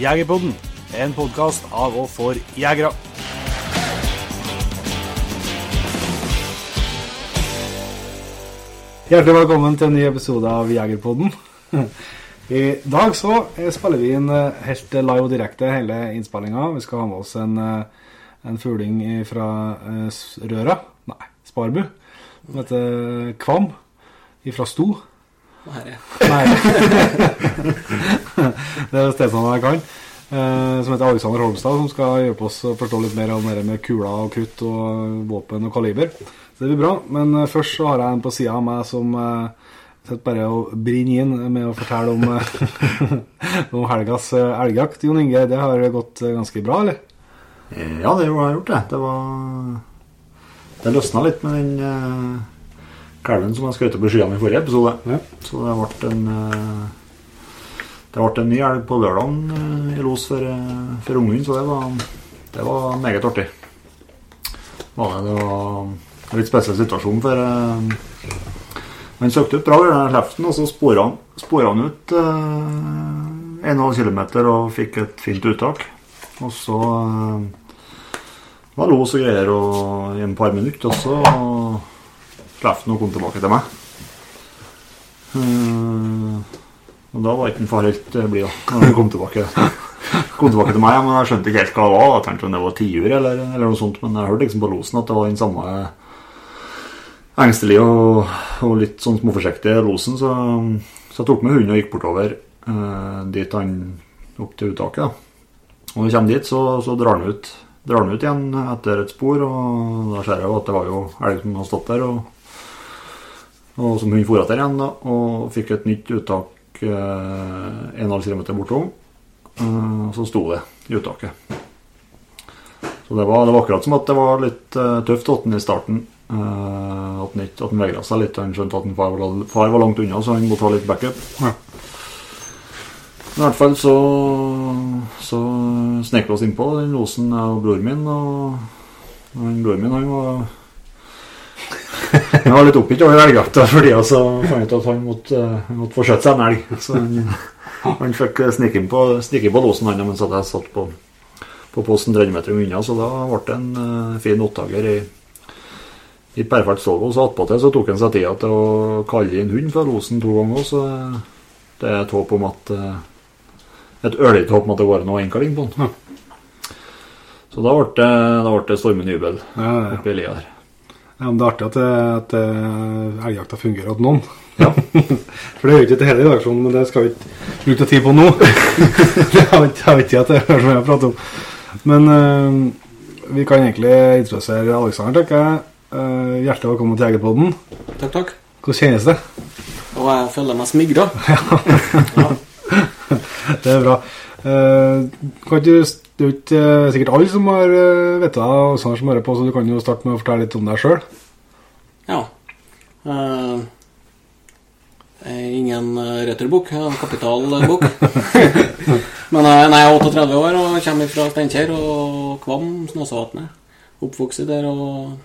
Jegerpodden, en podkast av og for jegere. Hjertelig velkommen til en ny episode av Jegerpodden. I dag så eh, spiller vi inn eh, helt live og direkte hele innspillinga. Vi skal ha med oss en, eh, en fugling fra Røra, nei, Sparbu, som heter Kvam, fra Sto. Nei. det er stedsnavnet jeg kan. som heter Alexander Holmstad, som skal hjelpe oss å forstå litt mer om det med kuler og krutt og våpen og kaliber. Så det blir bra. Men uh, først så har jeg en på sida av meg som uh, sitter bare og brenner inn med å fortelle om, om helgas elgjakt. Jon Inge, det har gått ganske bra, eller? Ja, det har gjort det. Det var Det løsna litt med den kalven som jeg skjøt i skyene i forrige episode. Ja. Så det ble en Det ble en ny elg på lørdagen i los for, for ungen, så det var, det var meget artig. Var det, det var en litt spesiell situasjon, for han søkte ut bra i den leften, og så spora han, spora han ut uh, 1,5 km og fikk et fint uttak. Og så uh, var los og greier og i et par minutter, og så han og kom tilbake til meg. Uh, og da var ikke far helt blid når han kom tilbake. kom tilbake til meg, men jeg skjønte ikke helt hva det var. Jeg tenkte om det var tiur eller, eller noe sånt, men jeg hørte liksom på losen at det var den samme engstelig og, og, litt sånn småforsiktige losen, så, så, jeg tok med hunden og gikk bortover eh, dit han opp til uttaket. da. Og når vi kommer dit, så, så drar han ut, drar han ut igjen etter et spor, og da ser jeg jo at det var jo elg som hadde stått der, og, og som hun for etter igjen, da, og fikk et nytt uttak eh, 1,5 km bortom. Eh, og så sto det i uttaket. Så det var, det var, akkurat som at det var litt eh, tøft åtten i starten. Eh, at han vegra seg litt. Han skjønte at han far, var, far var langt unna, så han måtte ha litt backup. Ja. I hvert fall så, så snek vi oss innpå den losen, jeg og broren min. Og, og broren min han var Han var litt oppgitt over elgjakta fordi han fant ut at han måtte, måtte få skjøtt seg en elg. Så han, han fikk snike på, snike på losen han mens jeg satt på på posten 30 meter unna, så da ble det en uh, fin opptaker i, i perfekt stål. Så attpåtil så tok han seg tida til å kalle inn hund fra losen to ganger. Så det er et håp om at uh, Et ørlite håp om at det går an å innkalling på den. Så da ble det, da ble det stormende jubel ja, ja, ja. oppi lia her. Ja, men Det er artig at, at elgjakta fungerer hos noen. Ja. For det er jo ikke til hele redaksjonen, men det skal vi ikke bruke tid på nå. det har vi ikke tid til har pratet om. Men uh, vi kan egentlig introdusere Aleksander, tenker jeg. Uh, hjertelig velkommen til Jegerpodden. Takk, takk. Hvordan kjennes det? Og jeg føler meg smigra. ja. det er bra. Uh, kan du, det er jo ikke sikkert alle som har uh, vet og sånn som hører på, så du kan jo starte med å fortelle litt om deg sjøl. Ja. Uh, ingen en kapitalbok. Men eh, nei, jeg er 38 år og kommer fra Steinkjer og Kvam, Snåsavatnet. Oppvokst der og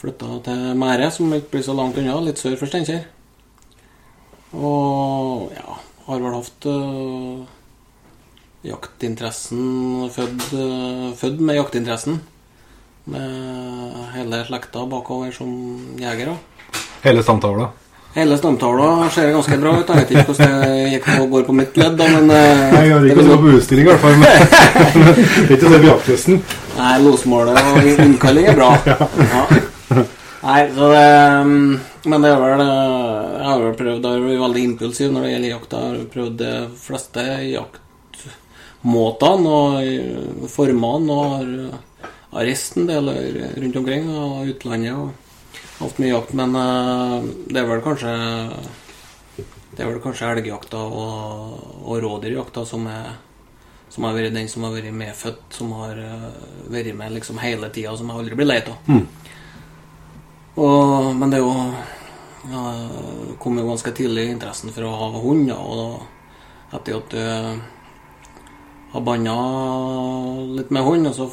flytta til Mære, som ikke blir så langt unna, litt sør for Steinkjer. Og ja, har vel hatt uh, jaktinteressen født, uh, født, med jaktinteressen. Med hele slekta bakover som jegere. Hele stamtavla? Hele stamtavla ser ganske bra ut. Jeg vet ikke hvordan det gikk på, går på mitt ledd, da, men uh, Jeg har ikke noe på utstilling, i hvert fall. Men ikke det jaktlysten. Nei, losmålet og innkalling er bra. Ja. Nei, så det mm, Men det er vel Jeg har vel prøvd har vært veldig impulsiv når det gjelder jakt. Jeg har prøvd de fleste jaktmåtene og formene og har reist en rundt omkring og utlandet. og hatt mye jakt, men det er vel kanskje Det er vel kanskje elgjakta og, og rådyrjakta som, som har vært den som har vært medfødt, som har vært med liksom hele tida, som jeg aldri blir lei av. Mm. Men det er jo ja, kom jo ganske tidlig interessen for å ha hund, og da, etter at har banna litt med hund, og så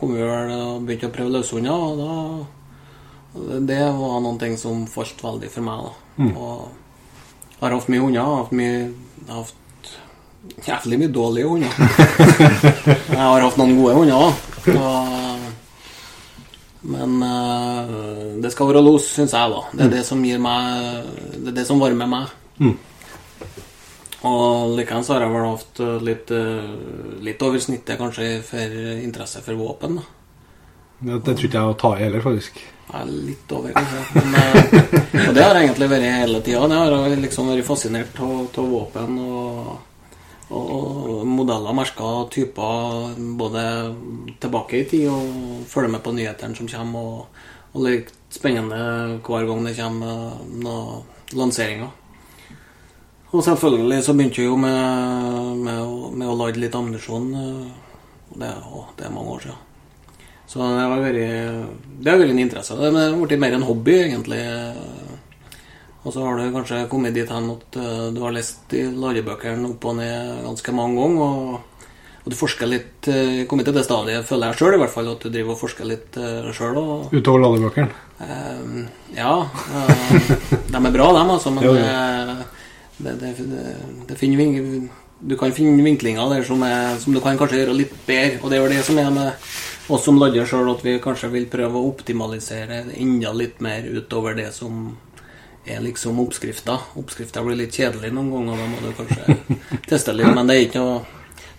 kom vi vel og begynte å prøve løshunder, og da det var noen ting som falt veldig for meg. da. Mm. Og jeg har hatt mye hunder. jeg mye, hatt jævlig mye dårlige hunder. Jeg har hatt noen gode hunder òg. Men eh, det skal være los, syns jeg, da. Det er det som gir meg Det er det som varmer meg. Mm. Og likeens har jeg vel hatt eh, litt, eh, litt over snittet, kanskje, for interesse for våpen. da Det, det tror ikke jeg å ta i heller, faktisk. Jeg er litt over, kanskje. Men, eh, og det har egentlig vært hele tida. Det har liksom vært fascinert av våpen og, og modeller, merker, typer både tilbake i tid og følge med på nyhetene som kommer. Og, og litt spennende hver gang det kommer noen lanseringer. Og selvfølgelig så begynte vi jo med, med, med å lade litt ammunisjon. eh, Det, det er mange år siden. Så det har vært, det har vært en interesse. Det har blitt mer en hobby, egentlig. Og så har du kanskje kommet dit hen at eh, du har lest i ladebøkene opp og ned ganske mange ganger. Og, og du forsker litt eh, Kommet til det stadiet, føler jeg sjøl i hvert fall, at du driver og forsker litt sjøl. Utover ladebøkene. eh, ja. eh, de er bra, dem, altså, men Jo, jo. Det, det, det, finner du kan finne vinklinger der som, er, som du kan kanskje gjøre litt bedre. Og det er jo det som er med oss som ladder sjøl, at vi kanskje vil prøve å optimalisere enda litt mer utover det som er liksom oppskrifta. Oppskrifta blir litt kjedelig noen ganger, da må du kanskje teste litt. Men det er ikke noe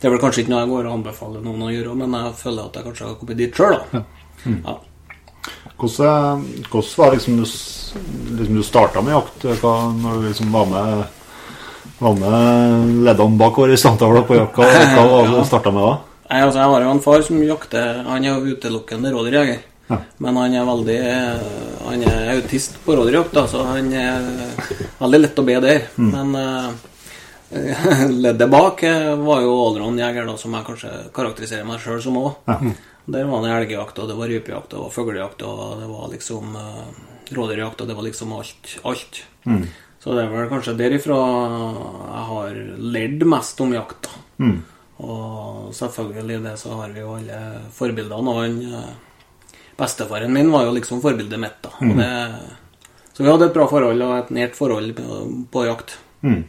det er vel kanskje ikke noe jeg går og anbefaler noen å gjøre, men jeg føler at jeg kanskje har kommet dit sjøl, da. Ja. Hvordan, hvordan var liksom du, liksom du starta med jakt? Hva, når du liksom var med var med leddene bakover i standtavla på jakka? Hva var det du starta med da? Nei, altså, jeg har jo en far som jakter Han er jo utelukkende rådyrjeger. Ja. Men han er veldig Han er autist på rådyrjakt, så han er veldig lett å be der. Men uh, leddet bak var jo allround-jeger, som jeg kanskje karakteriserer meg sjøl som òg. Der var det elgjakt, og det var rypejakt, og det var fuglejakt, og det var liksom uh, rådyrjakt, og det var liksom alt. alt. Så det er vel kanskje derifra jeg har lært mest om jakt. Mm. Og selvfølgelig det så har vi jo alle forbildene. Og han eh, bestefaren min var jo liksom forbildet mitt. da. Og det, så vi hadde et bra forhold og et nært forhold på, på jakt. Mm.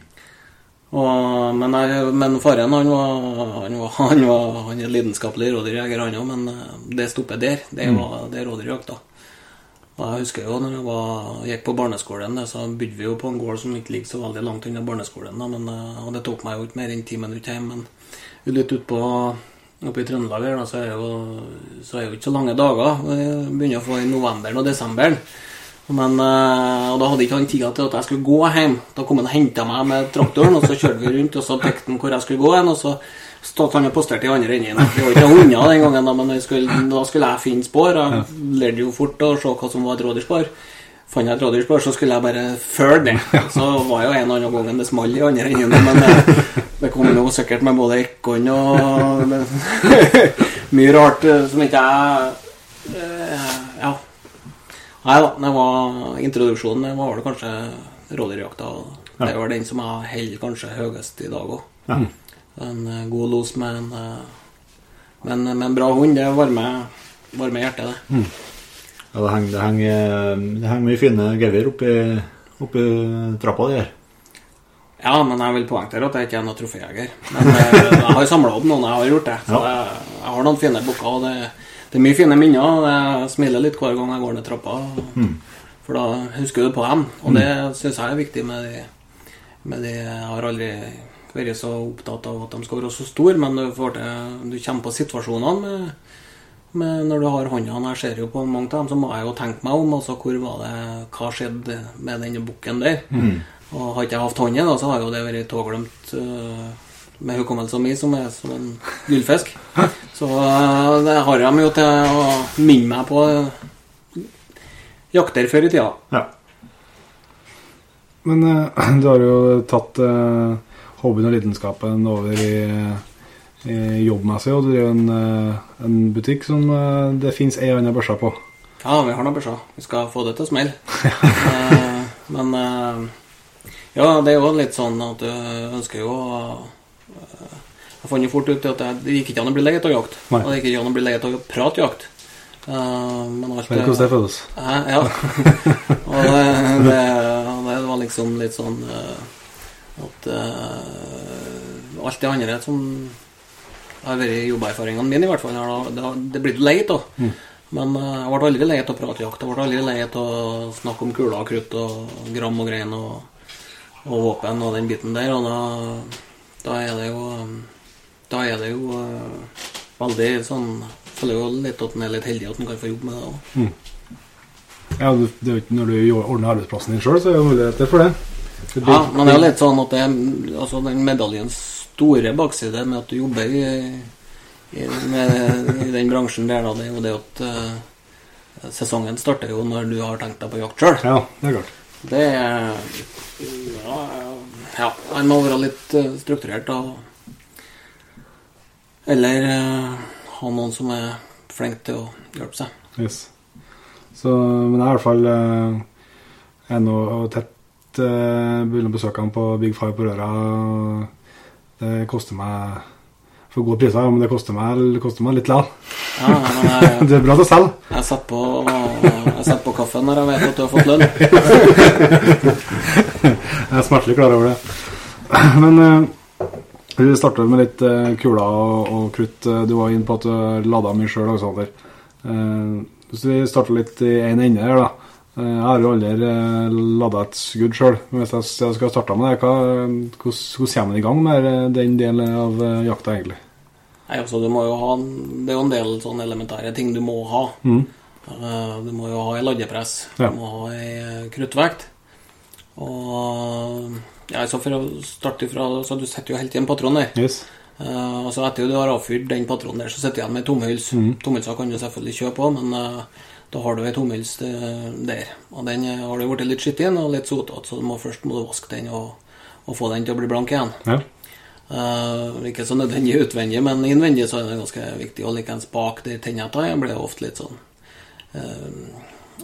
Og, men, jeg, men faren han var, han var, han var han er lidenskapelig rådyrjeger, han òg, men eh, det stopper der. Det var det rådyrjakta. Jeg husker jo når jeg var, gikk på barneskolen, så bodde vi jo på en gård som ikke ligger så veldig langt unna barneskolen. Men, eh, og det tok meg jo ikke mer enn ti minutter hjem. Men litt utpå oppe i Trøndelag her, så er jo, så er jo ikke så lange dager. Vi begynner å få i novemberen og desemberen. Men, eh, og da hadde ikke han tida til at jeg skulle gå hjem. Da kom han og henta meg med traktoren, og så kjørte vi rundt, og så pekte han hvor jeg skulle gå hen. Og så stod han og posterte i andre enden. Jeg var ikke unna den gangen, da, men skulle, da skulle jeg finne spor. Jeg lærte jo fort å se hva som var et rådyrspor. Fant jeg et rådyrspor, så skulle jeg bare følge det. Så var jo en og annen gang det smalt i andre enden, men det, det kom jo sikkert med både ekorn og mye rart eh, som ikke jeg eh, Ja. Nei da, det var introduksjonen. Det var vel kanskje rådyrjakta. Det vel den som jeg holder kanskje høyest i dag òg. En eh, god los med en, eh, med en, med en bra hund, det varmer, varmer hjertet, det. Ja, det henger, det henger, det henger mye fine gevir oppi, oppi trappa di her. Ja, men jeg vil poengtere at jeg ikke er noen troféjeger. Men eh, jeg har samla opp noen, jeg har gjort det. Så Ja. jeg, jeg har noen fine bukker. og det, det er mye fine minner. Jeg smiler litt hver gang jeg går ned trappa. For da husker du på dem. Og det syns jeg er viktig med de, med de Jeg har aldri vært så opptatt av at de skal være så store, men du, får til, du kommer på situasjonene med, med når du har hånda Jeg ser jo på mange av dem, så må jeg jo tenke meg om. Altså, hvor var det, hva skjedde med denne bukken der? Og Hadde jeg hatt hånda, da, så har jo det vært tåglemt uh, med hukommelsen min, som er som en gullfisk. Så uh, det har de jo til å minne meg på uh, jakter før i tida. Ja. Men uh, du har jo tatt eh, hobbyen og lidenskapen over i, i jobbmessig, og du driver en, eh, en butikk som eh, det fins ei anna børse på. Ja, vi har noen børser. Vi skal få det til å smelle. Eh, men ja, det er jo litt sånn at du ønsker jo å Jeg fant jo fort ut at det, det gikk ikke an å bli lei av jakt. Nei. Og det gikk ikke an å bli lei av å prate jakt. Men alt du hvordan det føles? Ja. og det, det, det var liksom litt sånn at uh, alt det andre som har vært jobberfaringene mine, i hvert fall. Det, det blir leit, da. Men uh, jeg ble aldri lei av å prate jakt. Jeg ble aldri lei av å snakke om kuler og krutt og gram og grein og, og våpen og den biten der. Og da, da er det jo Da er det jo uh, veldig sånn føler jo litt at en er litt heldig at en kan få jobbe med det òg. Ja, du, det ikke når du ordner arbeidsplassen din sjøl, så er det muligheter for det. Ja, men det er litt sånn at det altså den medaljens store bakside med at du jobber i, i, med, i den bransjen der, da, det er jo det at uh, sesongen starter jo når du har tenkt deg på jakt sjøl. Ja, det er klart. Det ja, ja, han må være litt eh, strukturert og Eller uh, ha noen som er flink til å hjelpe seg. Yes. Så, men jeg er i hvert fall uh, er nå tett uh, begynner å besøke han på Big Five på Røra. Det koster meg for gode priser, men det koster meg, det koster meg litt likevel. Ja, jeg, Det er bra til å selge. jeg setter på, jeg setter på kaffen når jeg vet at du har fått lønn. Jeg er smertelig klar over det. Men uh, vi starter med litt uh, kuler og, og krutt. Eh, Du var inne på at du lada mye sjøl. Uh, hvis vi starter litt i én ende her, da. Eh, jeg har jo aldri uh, lada et skudd sjøl. Hvis jeg, skal starte med det, hva, hvordan, hvordan kommer man i gang med eh, den delen av eh, jakta, egentlig? Nei, altså, du må jo ha Det er jo en del sånne elementære ting du må ha. Mm. Eh, Du må jo ha ei laddepress. Ja. Du må ha ei eh, kruttvekt. Og ja, så For å starte ifra Så du setter jo helt i en patron der. Yes. Uh, og så etter du har avfyrt den patronen der, så sitter du igjen med tomhyls. Mm. Tomhylsa kan du selvfølgelig kjøpe òg, men eh, da har du ei tomhyls eh, der. Og den eh, har du blitt litt skitten og litt sotete, så du må først må du vaske den og, og få den til å bli blank igjen. Ja. Uh, ikke så nødvendig utvendig, men innvendig så er det ganske viktig. Og likeens bak de tennene blir det ofte litt sånn uh,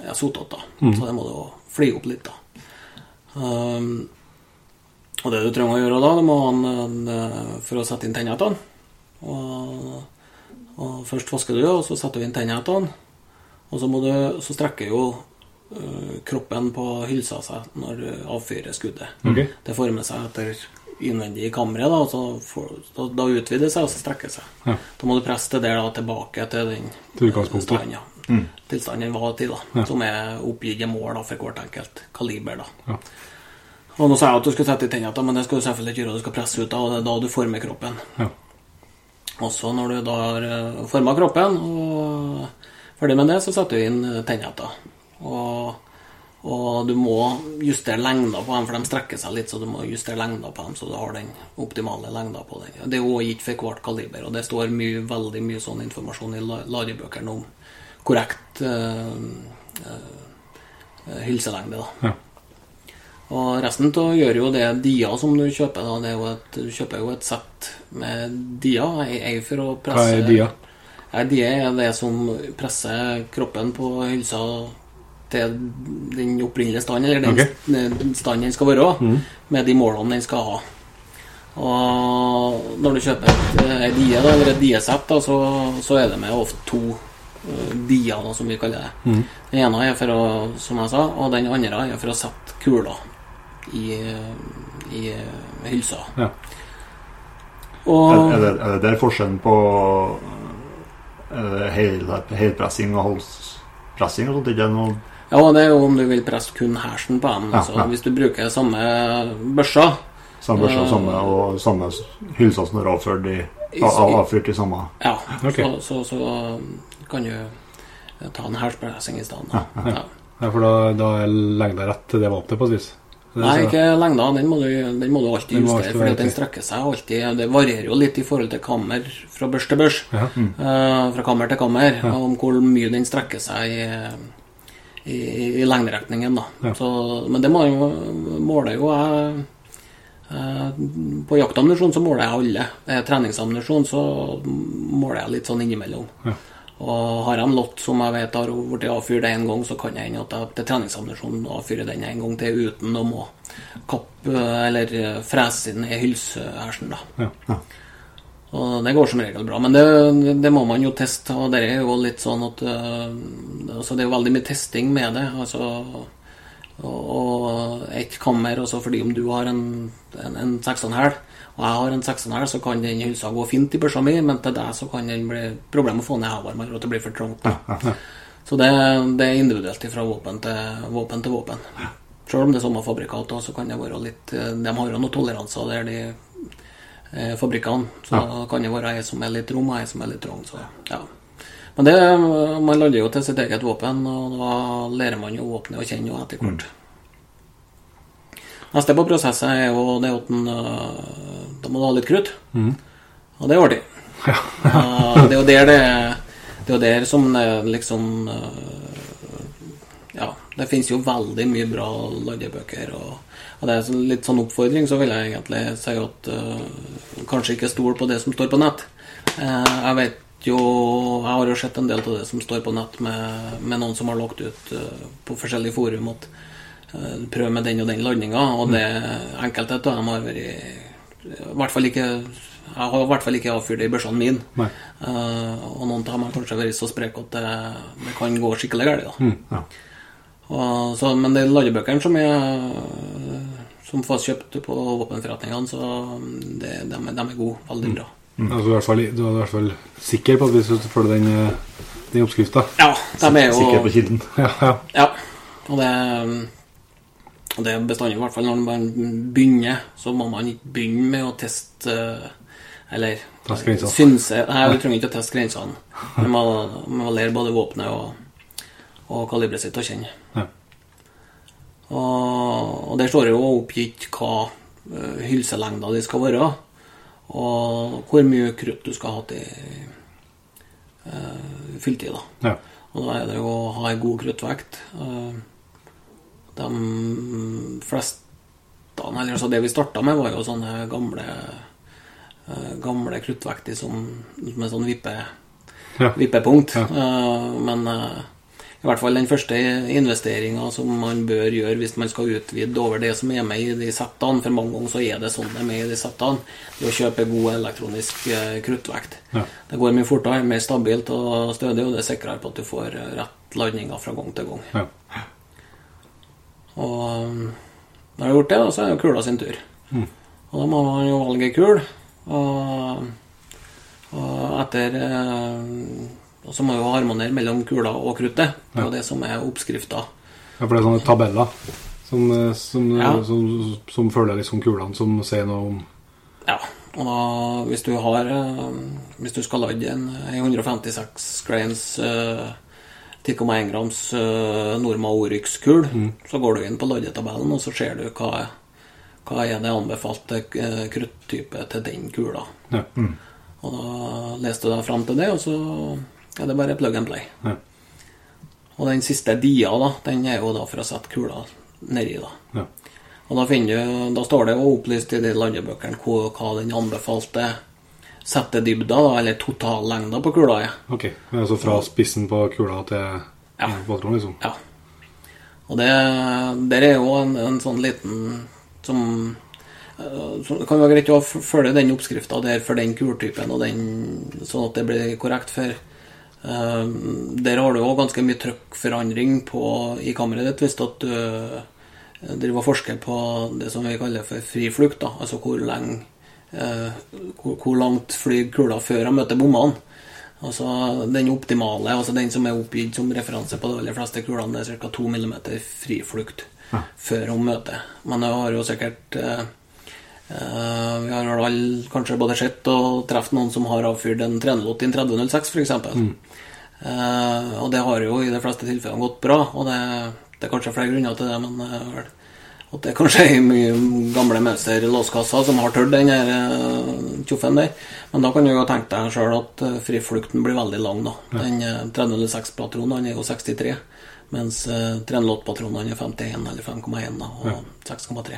ja, sotete, mm. Så det må du fly opp litt, da. Um, og det du trenger å gjøre da, du må ha en, en, for å sette inn tennene og, og først vasker du, og så setter du inn tennene Og så, må du, så strekker jo eh, kroppen på hylsa seg når du avfyrer skuddet. Okay. Det former seg etter innvendig i kammeret, da, og så får, da, da utvider det seg, og så strekker det seg. Ja. Da må du presse det der da, tilbake til den tilstanden ja. mm. Tilstanden den var til, da, Ja. som er oppgitte mål da, for hvert enkelt kaliber. da. Ja. Og nå sa jeg at du skulle sette i tennene, men det skal du selvfølgelig ikke gjøre. Du skal presse ut, da, og det er da du former kroppen. Ja. Og så når du da har forma kroppen og ferdig med det, så setter du inn tennhetta. Og, og du må justere lengda på dem, for de strekker seg litt, så du må justere lengda på dem, så du har den optimale lengda på den. Det er òg gitt for hvert kaliber, og det står mye, veldig mye sånn informasjon i la- ladebøkene om korrekt eh, eh, hylselengde. da. Ja. Og resten til gjør jo det dia som du kjøper. da, det er jo et, Du kjøper jo et sett med dia. Ei for å presse Hva er dia? Ja, dia er det som presser kroppen på hylsa til den opprinnelige standen, eller den, okay. den den skal være, med de målene den skal ha. Og når du kjøper et, eh, die, da, eller et diesett, så, så er det med ofte to eh, dier, da, som vi kaller det. Den ene er for å, som jeg sa, og den andre er for å sette kula i, i hylsa. Ja. Og Er, er, det, er det der forskjellen på det helpressing og halspressing og sånt? Ikke noe Ja, det er jo om du vil presse kun hersen på dem. Ja, altså, ja. Hvis du bruker samme børsa samme børsa Eh. samme, og samme hylsa som er avført i, I- i samme Ja, okay. så, så, så kan du eh, ta en herspressing i stedet. Ja. Ja, for da, da er lengda rett til det våpenet, på et vis. Nei, ikke lengda. Den må du, den må du alltid Den justere, at den strekker seg alltid. Det varierer jo litt i forhold til kammer fra børs til børs. Ja. Eh, fra kammer til kammer. Om hvor mye den strekker seg i, i, i lengderetningen. da. Ja. Så, men det må jo, måler jo jeg eh, På jaktammunisjon så måler jeg alle. Er treningsammunisjon så måler jeg litt sånn innimellom. Ja. Og har jeg en lott som jeg vet har blitt avfyrt én gang, så kan jeg hende at jeg til treningsammunisjonen avfyrer den en gang til uten å må kappe eller eh, frese inn i hylsehersen. da. Ja. Og det går som regel bra, men det, det må man jo teste. Og det er jo litt sånn at øh, altså Det er jo veldig mye testing med det. Altså og ett kammer, også fordi om du har en, en, en 6,5 og jeg har en 6,5, så kan den hylsa gå fint i børsa mi, men til deg så kan den bli problem å få ned hevarmen, og det blir for trangt. Så det, det er individuelt fra våpen til våpen. til våpen. Selv om det er samme fabrikat, så kan det være litt eh, De har jo noen toleranser der, de eh, fabrikkene. Så kan det være ei som er litt rom, og ei som er litt trang. Så, ja. Men det, man lander jo til sitt eget våpen, og da lærer man jo åpne og kjenne etter hvert. Neste på prosesset er jo det at en, øh, Da må du ha litt krutt. Og det er artig. Uh, det er jo der det Det er jo der som det liksom øh, Ja, det finnes jo veldig mye bra ladebøker. Og, og det er litt sånn oppfordring, så vil jeg egentlig si at uh, kanskje ikke stol på det som står på nett. Uh, jeg vet jo Jeg har jo sett en del av det som står på nett med, med noen som har lagt ut uh, på forskjellige forum at øh, prøv med den og den landinga, og det enkelte av dem har vært i hvert fall ikke Jeg har i hvert fall ikke avfyrt det i børsene mine. Eh, og noen av dem har kanskje vært så spreke at det, det kan gå skikkelig galt. Mm, Ja. Og, så, men de ladebøkene som er som fast kjøpt på våpenforretningene, så det, de, de er gode. Veldig bra. Altså, du, er i hvert fall, du er i hvert fall sikker på at hvis du følger den, eh, den oppskrifta? Ja, de er jo Sikker på kilden. Ja, ja. Ja. Og det, og det er bestandig, i hvert fall når man begynner, så må man ikke begynne med å teste eh, Eller synse Nei, vi trenger ikke å teste grensene. Man må, man må lære både våpenet og, og kaliberet sitt å kjenne. Ja. Og, og der står det jo oppgitt hva uh, hylselengda de skal være, og hvor mye krutt du skal ha til uh, fylltid. da. ja. Og da er det jo å ha en god kruttvekt. Eh, De fleste eller altså Det vi starta med, var jo sånne gamle eh, Gamle kruttvekter som, med sånn vippe, Ja. vippepunkt. Ja. Eh, Men eh, i hvert fall den første investeringa som man bør gjøre hvis man skal utvide over det som er med i de settene, for mange ganger så er det sånn det er med i de settene, det å kjøpe god elektronisk kruttvekt. Ja. Det går mye fortere, mer stabilt og stødig, og det er sikrere på at du får rett ladninger fra gang til gang. ja. Og når jeg har gjort det, så er det kula sin tur. Og da må man jo valge kul. Og, og etter eh, Og så må jo harmonere mellom kula og kruttet. Det er jo det som er oppskrifta. Ja, for det er sånne tabeller som, eh, som, Ja. som, som følger liksom kulene, som sier noe om Ja. Og da, hvis du har eh, Hvis du skal lade en, en 156 grains uh, 10,1 grams uh, Norma Oryx-kul, så går du inn på laddetabellen, og så ser du hva, hva er det anbefalte uh, kruttype til den kula. Ja. Og da leste du deg fram til det, og så er det bare plug and play. Ja. Og den siste dia, da, den er jo da for å sette kula nedi, da. Ja. Og da, finner du, da står det jo opplyst i de landebøkene hva, hva den anbefalte settedybda, da, eller totallengda på kula er. Ok. Altså fra spissen på kula til Ja. Patron, liksom? Ja. Og det der er jo en, en sånn liten som eh, Det kan være greit å følge den oppskrifta der for den kultypen, og den, sånn at det blir korrekt. For uh, der har du òg ganske mye trykkforandring på- i kammeret ditt hvis at du eh, driver og forsker på det som vi kaller for fri flukt. Da. Altså hvor, lenge, hvor, hvor langt flyr kula før hun møter bommene. Altså Den optimale, altså den som er oppgitt som referanse på de aller fleste kulene, det er ca. 2 mm friflukt før hun møter. Men jeg har jo sikkert eh, eh, Vi har vel kanskje både sett og truffet noen som har avfyrt en 308 i en 3006, f.eks. Eh, og det har jo i de fleste tilfellene gått bra. Og det, det er kanskje flere grunner til det, men eh, vel, at det kanskje er mye gamle Mauser låskasser som har tørt den eh, tjoffen der. Men da kan du jo tenke deg sjøl at eh, friflukten blir veldig lang, da. Den eh, 306-patronen er jo 63, mens eh, 308-patronen er 51 eller 5,1 da, og 6,3.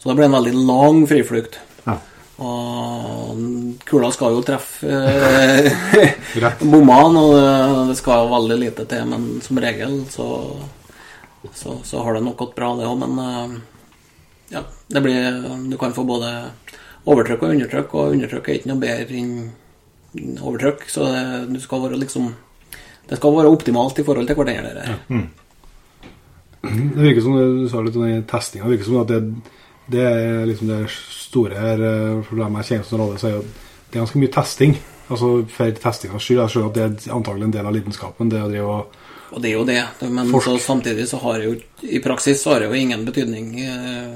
Så det blir en veldig lang friflukt. Ja. Og kula skal jo treffe eh, bommene, og det, skal veldig lite til, men som regel så, så, så har det nok gått bra, det òg. Men eh, ja, det blir Du kan få både overtrykk og undertrykk, og undertrykk er ikke noe bedre enn overtrykk, så det, du skal være liksom Det skal være optimalt i forhold til hverandre. der. Det virker som du sa litt om den testinga. Det virker som at det, det er liksom det store her eh, for dem jeg kjenner som rolle, så er det er ganske mye testing. Altså for testingas skyld. Jeg skjønner at det er antagelig en del av lidenskapen. Det å drive og Og det er jo det, men så samtidig så har det jo i praksis så har det jo ingen betydning eh,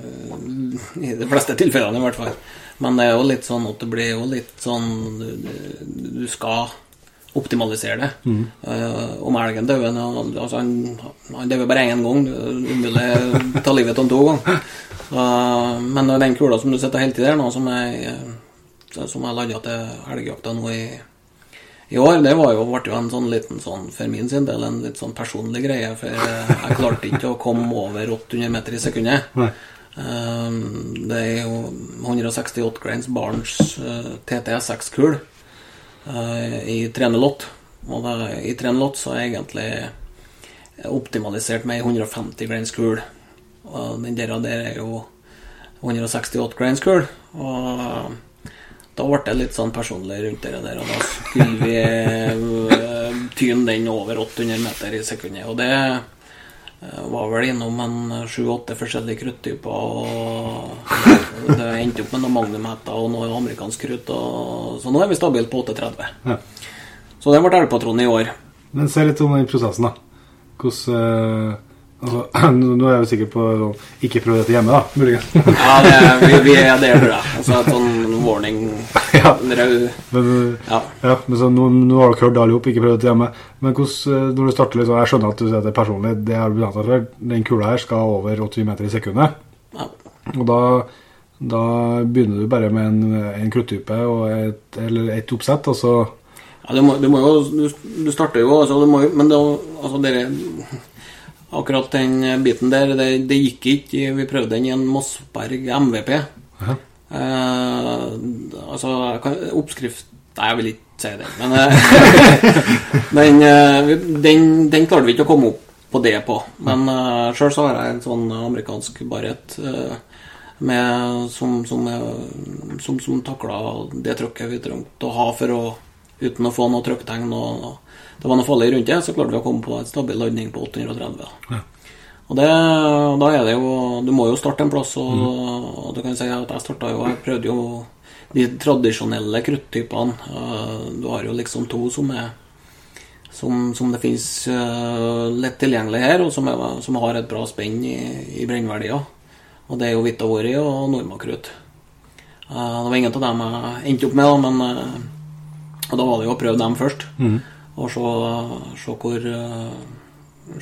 i de fleste tilfellene i hvert fall. Men det er jo litt sånn at det blir jo litt sånn Du, skal optimalisere det. Eh, om elgen dør altså han, han dør bare én gang. du vil umulig å ta livet av to ganger. Uh, men den kula som du sitter helt i der nå, som jeg, som jeg landa til elgjakta nå i i år, det var jo, ble jo en sånn liten sånn, for min sin del, en litt sånn personlig greie. For jeg klarte ikke å komme over 800 meter i sekundet. Nei. Eh, Det er jo 168 grains Barents eh, TT6-kul eh, i 308. Og da, i 308 så er jeg egentlig optimalisert med ei 150 grains kul. Og den der, der er jo 168 grains kul. Og da ble det litt sånn personlig rundt det der, og da skulle vi eh, tyne den over 800 meter i sekundet. Og det eh, var vel innom en sju-åtte forskjellige kruttyper, og det endte opp med noen magnumhetter og noe amerikansk krutt, så nå er vi stabilt på 830. Ja. Så det ble elgpatronen i år. Men se litt om den prosessen, da. Hvordan eh, altså, Nå er jeg jo sikker på sånn Ikke prøv dette hjemme, da, muligens. Ja, det, vi, vi er der, tror jeg. Altså et sånn warning Ja. rød Men, eh, Ja. ja, men så nå, nå har dere hørt alle opp, ikke prøvd det hjemme. Men hvordan, eh, når du starter liksom, Jeg skjønner at du sier det er personlig. Det har du annet for. Den kula her skal over 80 meter i sekundet. ja. Og da, da begynner du bare med en, en kruttype og et, eller et oppsett, og så Ja, du må, du må jo Du, du starter jo, altså, du må Men det, altså, dere Akkurat den biten der, det, det gikk ikke. Vi prøvde den i en Mossberg MVP. Eh, altså Oppskrift Nei, jeg vil ikke si det. Men eh, den, eh, den, den klarte vi ikke å komme opp på det på. Men uh, sjøl så har jeg en sånn amerikansk barrett uh, med, som, som, som, som takla det trykket vi trengte å ha for å Uten å få noe trykktegn. Det var noe farlig rundt det, så klarte vi å komme på et stabil landing på 830. Og det, da er det jo Du må jo starte en plass, og, og du kan si at jeg starta jo Jeg prøvde jo de tradisjonelle kruttypene. Eh, Du har jo liksom to som er som, som det finnes eh, lett tilgjengelig her, og som, er, som har et bra spenn i, i brennverdier. Og det er jo Vitavori og Normakrutt. Eh, det var ingen av dem jeg endte opp med, men Og da var det jo å prøve dem først. Og se, se hvor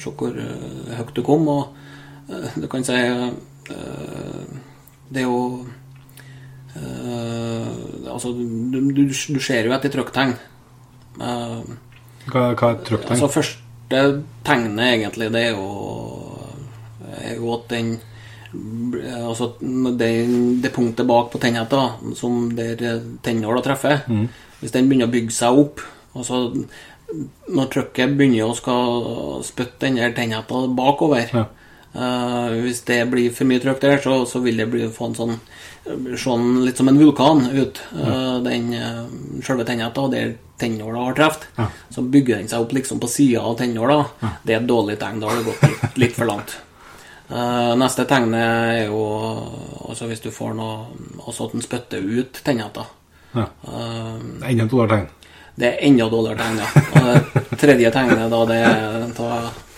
Se hvor eh, høyt du kom. Og eh, du kan si eh, Det er jo Altså, du, du, du ser jo etter trykktegn. Hva, hva er trykktegn? Altså første tegnet egentlig Det er jo, er jo at den Altså det, det punktet bak på tennheta Som der tennåla treffer Hvis den begynner å bygge seg opp Altså Når trykket begynner å skal spytte den der tennhetta bakover Ja. uh, Hvis det blir for mye trykk der Så, så vil det bli, få en sånn se litt som en vulkan ut eh, Den uh, selve tennhetta Og der tennåla har treft Ja. Så bygger den seg opp liksom på siden av tennåla Det er et dårlig tegn, da har det gått litt, litt for langt Uh, neste tegnet er jo Altså hvis du får noe Altså at den spytter ut tennhetta Ja. Uh, Enda et dollartegn. Det er enda dårligere tegn, ja. Og det tredje tegnet, da, det er da,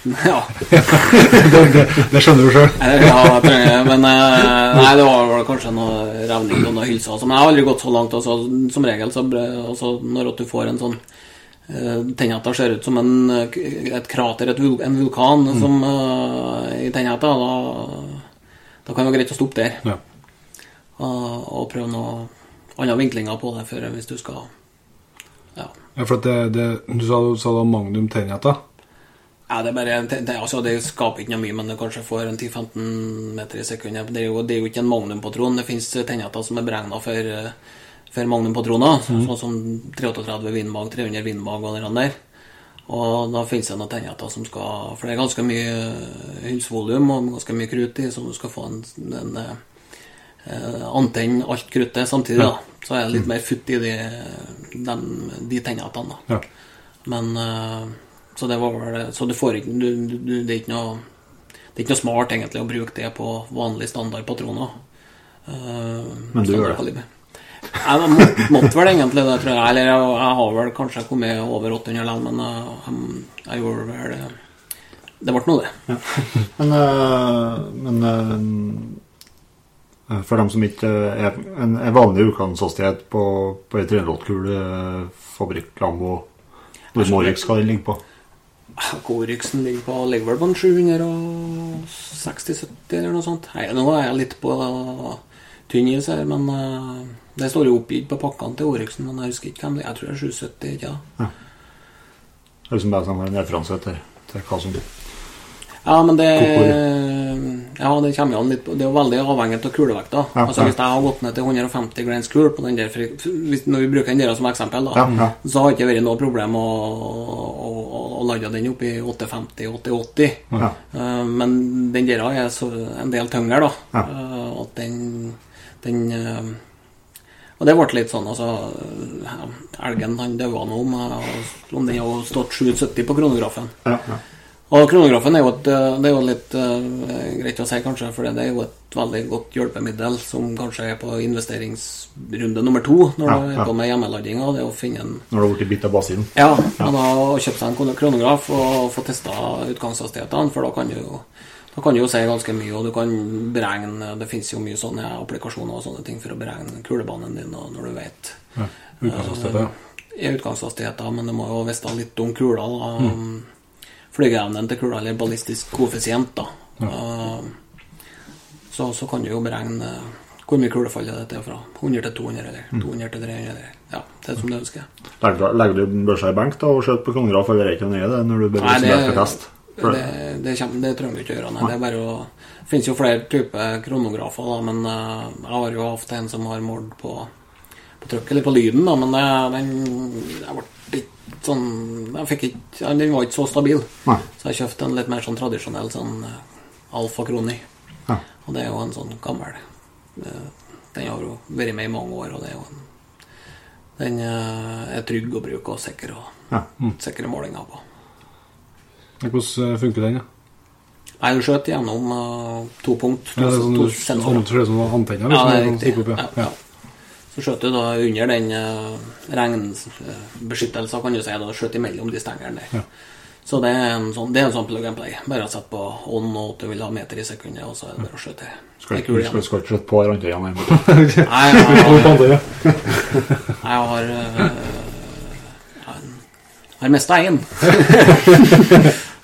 Ja. det, det, skjønner du sjøl. Eh, ja jeg trenger, men eh, Nei, det var vel kanskje noe revning og noe hylser. Altså, men jeg har aldri gått så langt. Altså, som regel så bre- altså, Når du får en sånn uh, Tennhetta ser ut som en, eh, et krater, et vul en vulkan som, eh, i tennhetta, da, da kan det være greit å stoppe der. Ja. Og, og prøve noen andre vinklinger på det for hvis du skal Ja. For det, det, du sa, du sa det var magnum tenjata. Ja, det, er bare, det, altså, det skaper ikke noe mye, men det kanskje får en 10-15 meter i sekundet. Det er jo, det er jo ikke en magnumpatron. Det fins tenjetter som er beregna for, eh, for magnumpatroner, sånn som 338 vindmag, 300 vindmag og den der. Og da finnes det noen tenjetter som skal For det er ganske mye hylsvolum og ganske mye krutt i, så du skal få en, en eh, antenne alt kruttet samtidig. da Så er det litt mer futt i de, de, de tennene. Ja. men eh, Så det var vel Så du får ikke du, du, Det er ikke noe det er ikke noe smart egentlig å bruke det på vanlig standard patroner. Uh, Men du gjør det. Jeg måtte, måtte vel egentlig det, tror jeg. Eller jeg, jeg har vel kanskje kommet over 800 likevel, men eh, jeg, jeg gjorde vel det. Ble nå det. Men, øh, men øh, for dem som ikke er en, en vanlig utgangshastighet på, på ei 308-kule fabrikk Lambo Hvor Morix skal den ligge på? Koryksen ligger, på, ligger vel på 760-70 eller noe sånt. Hei, nå er jeg litt på tynn is her, men uh, det står jo oppgitt på pakkene til Oryksen, men jeg husker ikke hvem det er. Jeg tror det er 770, ikke da? Det er liksom bare sånn en referanse til, til hva som Ja, men det Ja, det kommer an litt på Det er jo veldig avhengig av kulevekta. Ja, altså, ja. hvis jeg har gått ned til 150 grains kul på den der hvis, Når vi bruker den der som eksempel, da, Ja, så har det ikke vært noe problem å, å, å, å lade den opp i 850-880. Ja. Uh, men den der er så en del tyngre, da. Ja. Eh, at den, den uh, Og det ble litt sånn, altså Elgen han daua nå om, om den hadde stått 770 på kronografen. Ja, ja. Og kronografen er jo, et, eh, det er jo litt uh, greit å si, kanskje, for det er jo et veldig godt hjelpemiddel som kanskje er på investeringsrunde nummer to når Ja, du er ja. på med hjemmeladinga. Det er å finne en Når du har blitt bitt av basillen. ja, ja. da å kjøpe seg en kronograf og få testa utgangshastighetene, for da kan du jo da kan du jo si ganske mye, og du kan beregne Det finnes jo mye sånne applikasjoner og sånne ting for å beregne kulebanen din, når du vet Ja, utgangshastigheter. ja. i utgangshastigheter, men du må jo vite litt om kula. Da. Flygeevnen til kula, eller ballistisk koeffisient, da. Ja. så, så kan du jo beregne hvor mye kulefall det er fra. 100 til 200, eller 200 til 300, eller Ja, det er som du ønsker. Legger, du- legger du børsa i benk da og skjøter på kronograf, eller er det ikke nøye det når du bør det, det test? For det, det, kommer, det trenger du ikke gjøre. Nei. Det er bare å Det finnes jo flere typer kronografer, da, men uh, jeg har jo hatt en som har målt på, på trykket, eller på lyden, da, men det, den jeg ble ikke sånn jeg fikk ikke, Den var ikke så stabil. Nei. Så jeg kjøpte en litt mer sånn tradisjonell sånn eh, Alfa Kroni. Ja. Og det er jo en sånn gammel eh, Den har jo vært med i mange år, og det er jo en Den eh, er trygg å bruke og sikker og Ja. sikre målinger på. Hvordan funker den? Ja? Nei, du skjøt gjennom uh, to punkt. To, Ja, det er sånn, to du- sensorer. sånn, sånn antenner Ja, det er riktig. opp, ja. Så skjøt du da under den uh, regnbeskyttelsen, kan du si. Da skjøt imellom de stengene der. Ja. Så det er en sånn, det er en sånn plug and play. Bare å sette på ånd og at du vil ha meter i sekundet, og så er det bare å skjøte. Skal ikke skjøte på hverandre igjen. Nei, jeg har, jeg har, jeg mista én.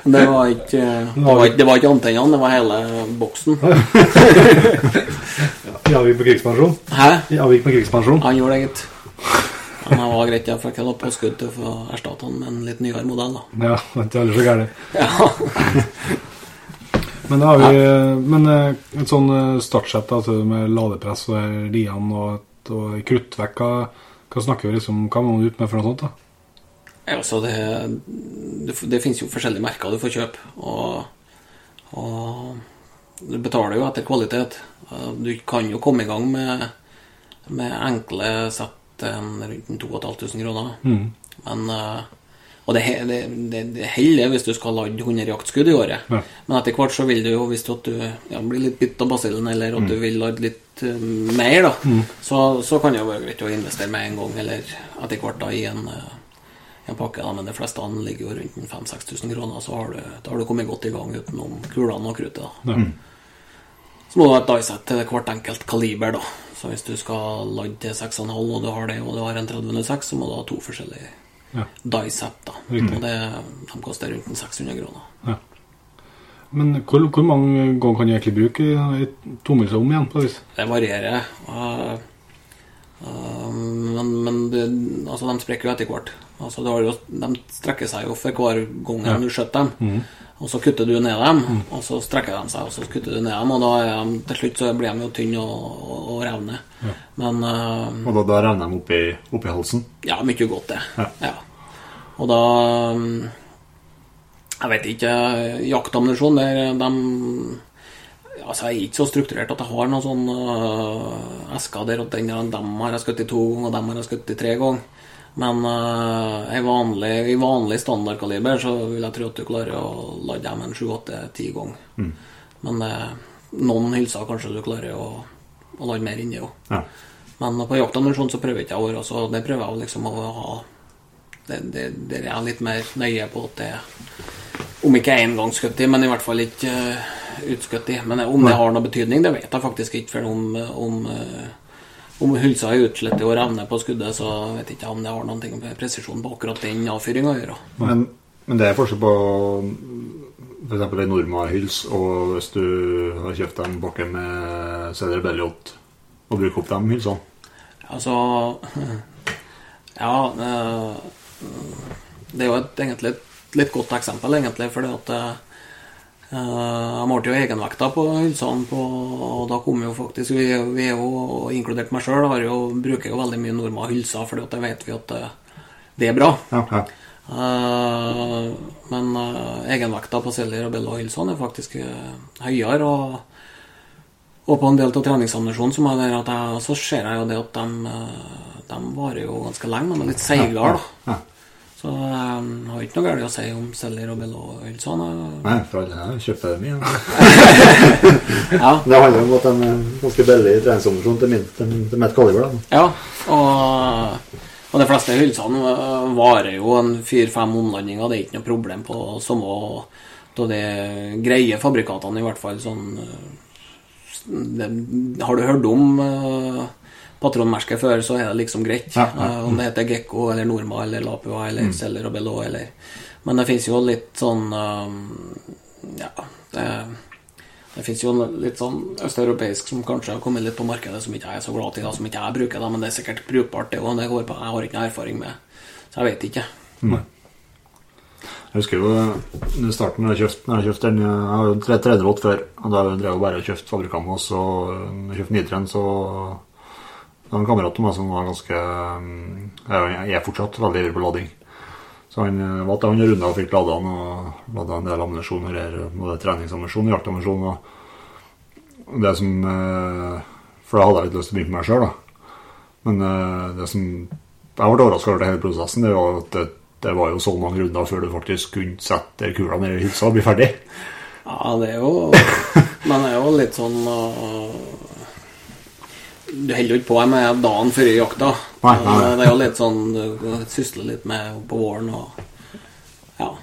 Det var ikke Det var ikke, det var ikke antennene, det var hele boksen. I avvik på krigspensjon. Hæ? I avvik på krigspensjon. Han gjorde det, gitt. Men det var greit, jeg fikk noe påskudd til å få erstatte han med en litt nyere modell. da. Ja, det er ikke alle så gærent. Ja. Men, da har vi, men eh, et sånn eh, startsett da, med ladepress og lian og, og kruttvekk, hva, hva snakker vi liksom, hva må du ut med for noe sånt da? Altså, det, det, det finnes jo forskjellige merker du får kjøpe, og, og du betaler jo etter kvalitet. Du kan jo komme i gang med, med enkle sett rundt 2500 kroner. Men eh, Og det, det, det, det holder hvis du skal lade 100 jaktskudd i året. Ja. Men etter hvert så vil du jo, hvis du, du ja, blir litt bitt av basillen, eller at du vil lade litt uh, mer, da, så, så kan det være greit å investere med en gang, eller etter hvert da i en, uh, en pakke. Da, men de fleste ligger jo rundt 5000-6000 kroner, så har du, da har du kommet godt i gang utenom kulene og kruttet. da. Ja. Så må du ha et dieset til hvert enkelt kaliber, da. Så hvis du skal lade til 6,5 og du har det, og du har en 3006, så må du ha to forskjellige Ja. dieset, da. Og det, de koster rundt 600 kroner. Men hvor, hvor mange ganger kan du egentlig bruke i- i om igjen på det vis? Det varierer. Uh, uh, men men det, altså, de sprekker jo etter hvert. Altså, jo, de strekker seg jo for hver gang Ja. du skjøtter dem. Og så kutter du ned dem, og så strekker de seg, og så kutter du ned dem, og da de, til slutt så blir de jo tynne og, og, og revner. Men uh, Og da, da revner de opp i, halsen. Ja, mye godt, det. Ja. Ja. Og da um, Jeg vet ikke Jaktammunisjon, der de Altså, jeg er ikke så strukturert at jeg har noen sånne uh, esker der at den, har jeg skutt i to ganger, og dem har jeg skutt i tre ganger. Men uh, i, vanlig, i vanlig standardkaliber så vil jeg tro at du klarer å lade dem en sju-åtte-ti ganger. Men uh, noen hylser kanskje du klarer å, å lade mer inni òg. Ja. Men på jaktammunisjon så prøver ikke jeg å være så Det prøver jeg liksom å ha det, det, det er jeg litt mer nøye på at det Om ikke engangsskutt i, men i hvert fall ikke uh, utskutt i. Men om det har noe betydning, det vet jeg faktisk ikke. For om, om, uh, om hylsa er utslitt og revner på skuddet, så vet jeg ikke om det har noen ting med presisjon på akkurat den avfyringa å gjøre. Men, men det er forskjell på f.eks. ei Norma-hyls og hvis du har kjøpt en pakke med Cedar Belliot og bruker opp de hylsene. Altså Ja. Uh, det er jo et, egentlig et litt godt eksempel, egentlig, fordi at uh, jeg målte jo egenvekta på hylsene, på, og da kom jo faktisk Vi, vi er jo, inkludert meg sjøl, bruker jo veldig mye Norma hylser, at det vet vi at det, det er bra. Ja, ja. Uh, men uh, egenvekta på Celler og Bella hylsene er faktisk høyere. Og, og på en del av treningsammunisjonen som er der, at jeg, så ser jeg jo det at de, de varer jo ganske lenge, men er litt seigere. Ja, ja. Så jeg har ikke noe galt å si om Celler og Bella hylsene. Nei, for alle jeg kjøper dem igjen. Ja. Det handler om at de er ganske billig i til, min- til, til mitt kaliber. Ja, og, og de fleste hylsene øh, varer jo en fire-fem omlandinger. Det er ikke noe problem på samme av de greie fabrikatene, i hvert fall sånn øh, det, Har du hørt om uh, patronmerket før, så er det liksom greit. Ja, ja. Eh, om det heter Gekko eller Norma eller Lapua eller Celler og Bellot eller Men det fins jo litt sånn øh, Ja, det det fins jo litt sånn østeuropeisk som kanskje har kommet litt på markedet, som ikke jeg er så glad da, som ikke jeg bruker, da, men det er sikkert brukbart, det òg. Jeg har ikke noe erfaring med så jeg vet ikke. Jeg husker jo i starten når jeg kjøpte, når jeg kjøpte den Jeg har jo tredje 308 før, og da drev jeg bare og kjøpte fabrikamos. Og så jeg kjøpte Nitren, så Det var en kamerat av meg som var ganske Jeg er fortsatt veldig ivrig på lading. Så han eh, var til han runda og fikk lada han, og lada en del ammunisjon og. Både treningsammunisjon og jaktammunisjon. Og det som eh, For da hadde jeg litt lyst til å begynne med meg sjøl, da. Men eh, det som jeg ble overraska over det hele prosessen, det var at det, det var jo så mange runder før du faktisk kunne sette kula ned i hylsa og bli ferdig. Ja, det er jo Men det er jo litt sånn øh, Du holder jo ikke på med dagen før jakta. Nei, nei, nei. Det er jo litt sånn Du sysler litt med på våren og Ja.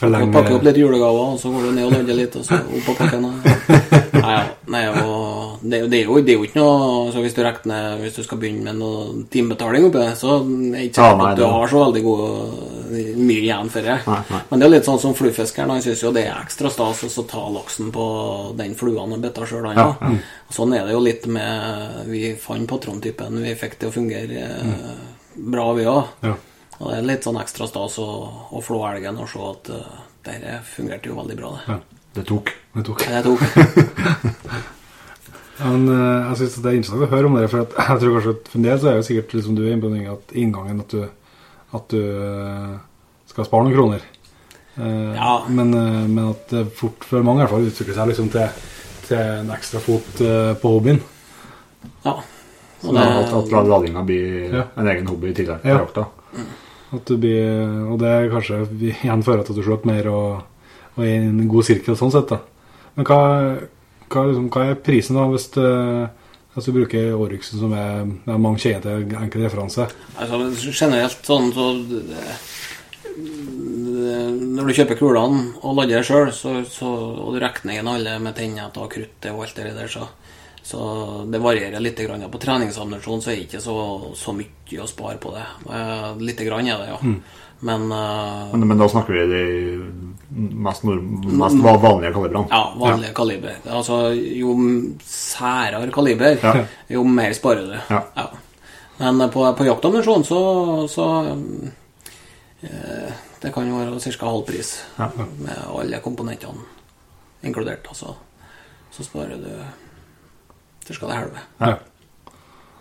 Forlenge- Pakke opp litt julegaver, og så går du ned og lander litt, og så opp av pakken. Nei, ja. Nei, og det, det, er jo, det er jo ikke noe Så hvis du regner Hvis du skal begynne med noe timebetaling oppi det, så er det ikke sikkert at du har så veldig god, mye igjen for det. Men det er litt sånn som fluefiskeren. Han syns jo det er ekstra stas å ta laksen på den flua han har bitt sjøl. Ja, Ja, Sånn er det jo litt med Vi fant patrontypen vi fikk til å fungere mm. bra, vi òg. Ja. Og det er litt sånn ekstra stas å, å flå elgen og se at uh, dette fungerte jo veldig bra, det. Ja. Det tok. Det tok. Det tok. Men uh, jeg synes det er interessant å høre om det, for at, jeg tror kanskje at for en del så er jo sikkert liksom du er inne på den at inngangen at du, at du eh, skal spare noen kroner. Uh, Ja. men, eh, men at det fort for mange i hvert fall utvikler seg liksom til, til en ekstra fot eh, på hobbyen. Ja. Og Så at, at ladinga blir Ja. en egen hobby i tillegg til Ja. jakta. Blir, og det er kanskje igjen fører til at du slår mer og, og er i en god sirkel sånn sett. da. Men hva, hva, liksom, hva er prisen da hvis du, hvis du bruker Oryxen som er, er mange kjeder til enkel referanse? altså, generelt sånn så det, Når du kjøper kulene og lader sjøl, og du regner inn alle med tenner og krutt og alt det der, så, så det varierer litt. Grann. På treningsammunisjon så er det ikke så, så mye å spare på det. Eh, Lite grann er det, ja. Men uh, Men, men da snakker vi de mest, nord, mest vanlige kalibrene. Ja, vanlige kaliber. Altså, jo særere kaliber, Ja. jo mer sparer du. Ja. Men på, på jaktammunisjon så, så uh, Det kan jo være ca. halv pris Ja. med alle komponentene inkludert. Altså. Så sparer du ca. det helve. Ja.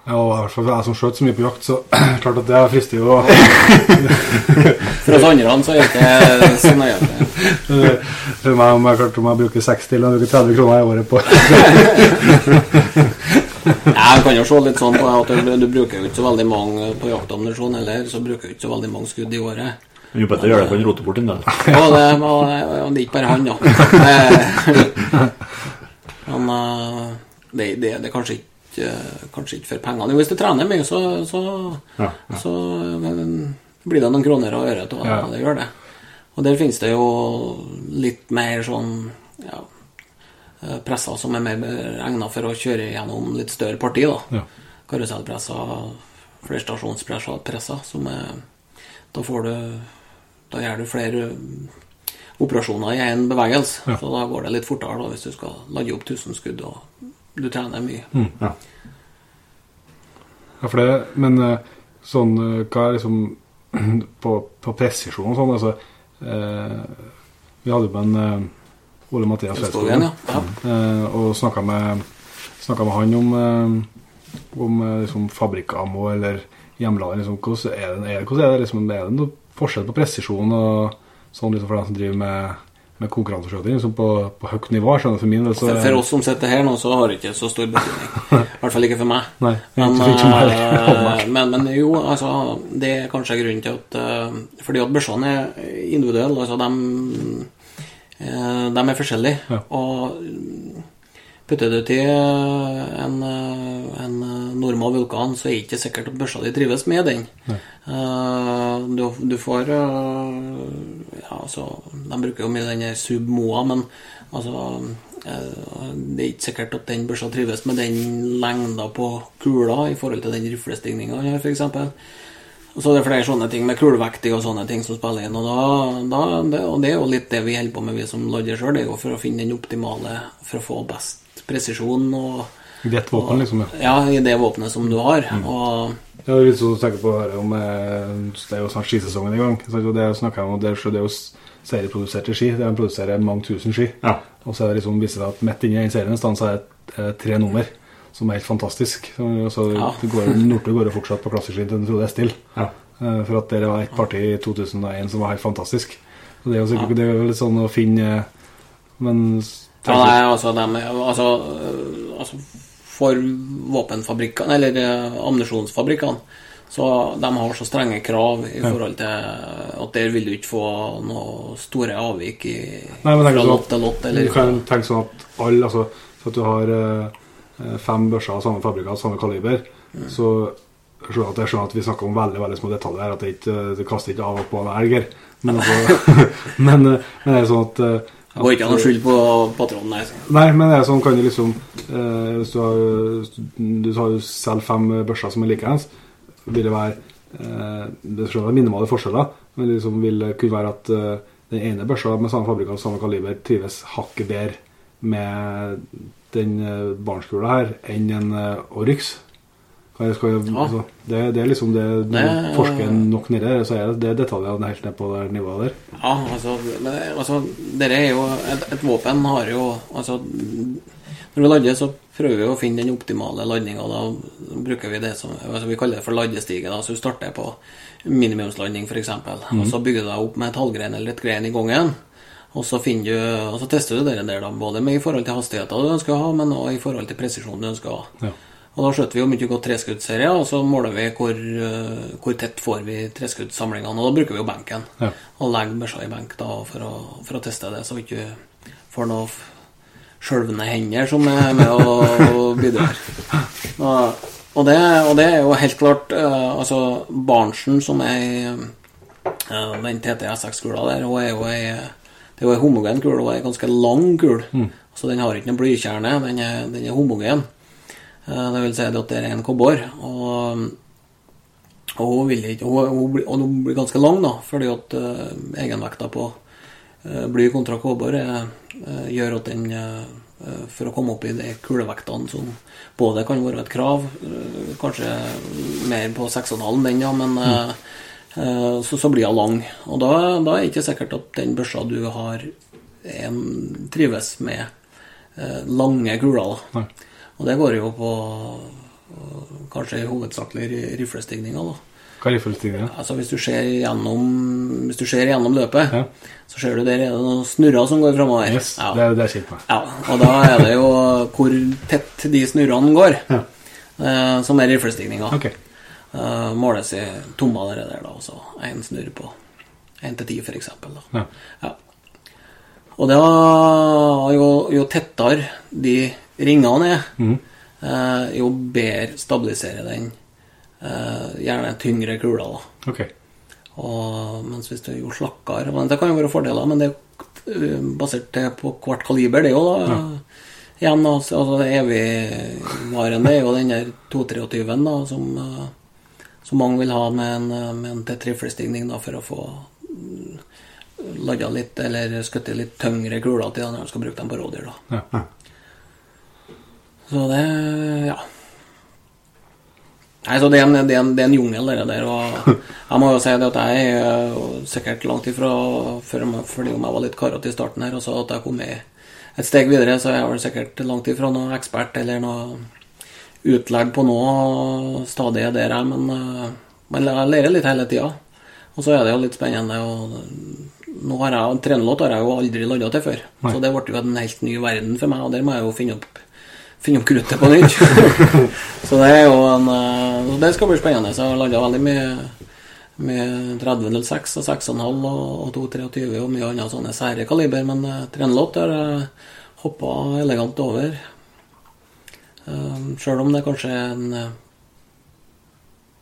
Ja, og i hvert fall for jeg som skjøt så mye på jakt, så klart at det frister jo. For oss andre så er det ikke så nøye. For meg om jeg klart om jeg bruker 60 eller jeg bruker 30 kroner i året på Ja, jeg kan jo se litt sånn på at du, du bruker jo ikke så veldig mange på jaktammunisjon heller, så bruker du ikke så veldig mange skudd i året. Jo bedre gjør det på en bort en del. Ja, det, er ikke bare han, ja. Det- Men eh, det, det, det er kanskje ikke, kanskje ikke for pengene. Hvis du trener mye, så, så, Ja, så eh, blir det noen kroner og øre av Ja. det. gjør det. Og der finnes det jo litt mer sånn ja, eh, presser som er mer egnet for å kjøre gjennom litt større parti. da. Ja. Karusellpresser, flerstasjonspresser, presser, som er Da får du Da gjør du flere operasjoner i én bevegelse. Ja. Så da går det litt fortere da, hvis du skal lade opp 1000 skudd og du trener mye. Ja. Ja, for det, men eh, sånn eh, Hva er liksom På, på presisjon og sånn, altså eh, Vi hadde jo med en eh, Ole Mathias Østskogen, ja. ja. eh, og snakka med, med han om, om liksom fabrikkamo eller hjemlader. Liksom, hvordan er det, er, det- hvordan er det, liksom, er det noe forskjell på presisjon og sånn liksom, for dem som driver med, med konkurranseskjøting liksom, på, på høyt nivå? Skjønner for min del så For, oss som sitter her nå, så har det ikke så stor betydning. I hvert fall ikke for meg. Nei, Men, meg eh, men, men jo, altså, det er kanskje grunnen til at eh, Fordi at børsene er individuelle. Altså, de, eh, de er forskjellige. Ja. Og putter du til en, en normal vulkan, så er det ikke sikkert at børsa di trives med den. Du, du får Ja, altså De bruker jo mye den der sub-moa, men altså eh, Det er ikke sikkert at den børsa trives med den lengda på kula i forhold til den riflestigninga han har, f.eks. Og så er det flere sånne ting med kulevekting og sånne ting som spiller inn. Og, da, da, det, og det er jo litt det vi holder på med, vi som lodder sjøl. Det er jo for å finne den optimale for å få best presisjon og I Ditt våpen, liksom. Ja. Ja, i det våpenet som du har. Og Ja, litt sånn å tenke på her om eh, Det er jo snart skisesongen i gang. Så det snakker jeg om, det er, jo serieproduserte ski. De produserer mange tusen ski. Ja. Og så er det liksom, viser det at midt inni den serien en stand så er det eh, tre nummer som er helt fantastisk. Så, så Ja. går, Northug går jo fortsatt på klasseski til du er stille. Ja. Eh, For at det var et parti i 2001 som var helt fantastisk. Så det er jo, sikkert, det er jo litt sånn å finne Men Ja, nei, altså, er- altså, altså For våpenfabrikkene, eller øh, ammunisjonsfabrikkene, så de har så strenge krav i forhold til at der vil du ikke få noe store avvik i, Nei, men fra sånn lott til lott. Du Eller, kan tenke sånn at alle altså, så at du har eh, fem børser av samme fabrikker av samme kaliber, så jeg skjønner at, jeg skjønner at vi snakker om veldig veldig små detaljer her, at det ikke det kaster ikke av og på en elg her. Men, altså, men, eh, men det er sånn at, eh, det går ikke an å skylde på patronen. Nei. Nei, men det er sånn kan du liksom eh, Hvis du har Du har selv fem børser som er likeens, vil det være eh, Det er selvsagt minimale forskjeller, men det liksom vil kunne være at eh, den ene børsa med samme fabrikk og samme kaliber trives hakket bedre med den eh, barnskula her enn en eh, Oryx. Jeg, skal altså, det, det er liksom det Når Det- du forsker nok nedi det, så er det, det detaljene helt ned på det nivået der. Ja, altså, men, altså Dere er jo et, et våpen har jo Altså Når vi lader, så prøver vi å finne den optimale landinga. Da bruker vi det som altså Vi kaller det for ladestige. da, Så du starter på minimumslanding, f.eks. Og så bygger du deg opp med et halvgrein eller et grein i gangen. Og så, du, og så tester du det der, da, både med i forhold til hastigheter du ønsker å ha, men også i forhold til presisjon du ønsker å ha. Ja. Og da skjøter vi jo mye godt treskuddsserier, og så måler vi hvor, eh, hvor tett får vi treskuddssamlingene. Og da bruker vi jo benken. Ja. Og legger børsa i benk da for å, for å teste det, så vi ikke får noe skjølvende skjelvende hender som er med og bidrar. Og, og, det, og det er jo helt klart uh, Altså, Barnsen, som er eh, den TTS6-kula der, hun er jo ei det er jo ei homogen kule, og ei ganske lang kule. Så den har ikke noen blykjerne, den er, den er homogen. Eh, Det vil si at det er en kobber, Og, og hun vil ikke hun, hun, blir- Og hun blir ganske lang, da, fordi at uh, egenvekta på uh, bly kontra kobber eh, gjør at den For å komme opp i de kulevektene som både kan være et krav, kanskje mer på 6,5 den, ja, men mm. eh, så, så blir hun lang. Og da, da er det ikke sikkert at den børsa du har, en, trives med eh, lange kuler. da. Nei. Og det går jo på kanskje hovedsakelig ri- riflestigninger, da. Hva er? Altså Hvis du ser gjennom, hvis du ser gjennom løpet, Ja. så ser du der er det noen snurrer som går framover. Yes, ja. det det er med. ja, og da er det jo hvor tett de snurrene går, Ja. eh, som er riflestigninga. Okay. Eh, måles i tommer der, da, og én snurr på 1 til 10, f.eks. Ja. Ja. Og da, jo, jo tettere de ringene er, eh, jo bedre stabiliserer den eh, gjerne tyngre kula. da. Okay. Og, mens hvis du er jo slakkere Det kan jo være fordeler, men det er eh, basert på hvert kaliber. Det er jo Ja. igjen altså, altså evigvarende er jo den der 223-en da, som, som mange vil ha med en, med en T-triflestigning da, for å få lada litt eller skutt litt tyngre kuler til når de skal bruke dem på rådyr. da. Ja. Så det ja. Nei, så det er en, det er en, det er en jungel, det der. Og jeg må jo si det at jeg er sikkert langt ifra fordi om jeg var litt karete i starten her, og så at jeg kom et steg videre, så er jeg vel sikkert langt ifra noen ekspert eller noe utlært på noe stadie der, jeg. Men men jeg lærer litt hele tida. Og så er det jo litt spennende. og nå har jeg, Trenelåt har jeg jo aldri ladda til før, Nei. så det ble jo en helt ny verden for meg. Og der må jeg jo finne opp, finne opp kruttet på nytt. så det er jo en eh, Det skal bli spennende. Så jeg har landa veldig mye med 3006 og 6,5 og, og 223 og mye annet sånne sære kaliber, men uh, Trenelåt har jeg hoppa elegant over. Uh, Sjøl om det er kanskje er en eh,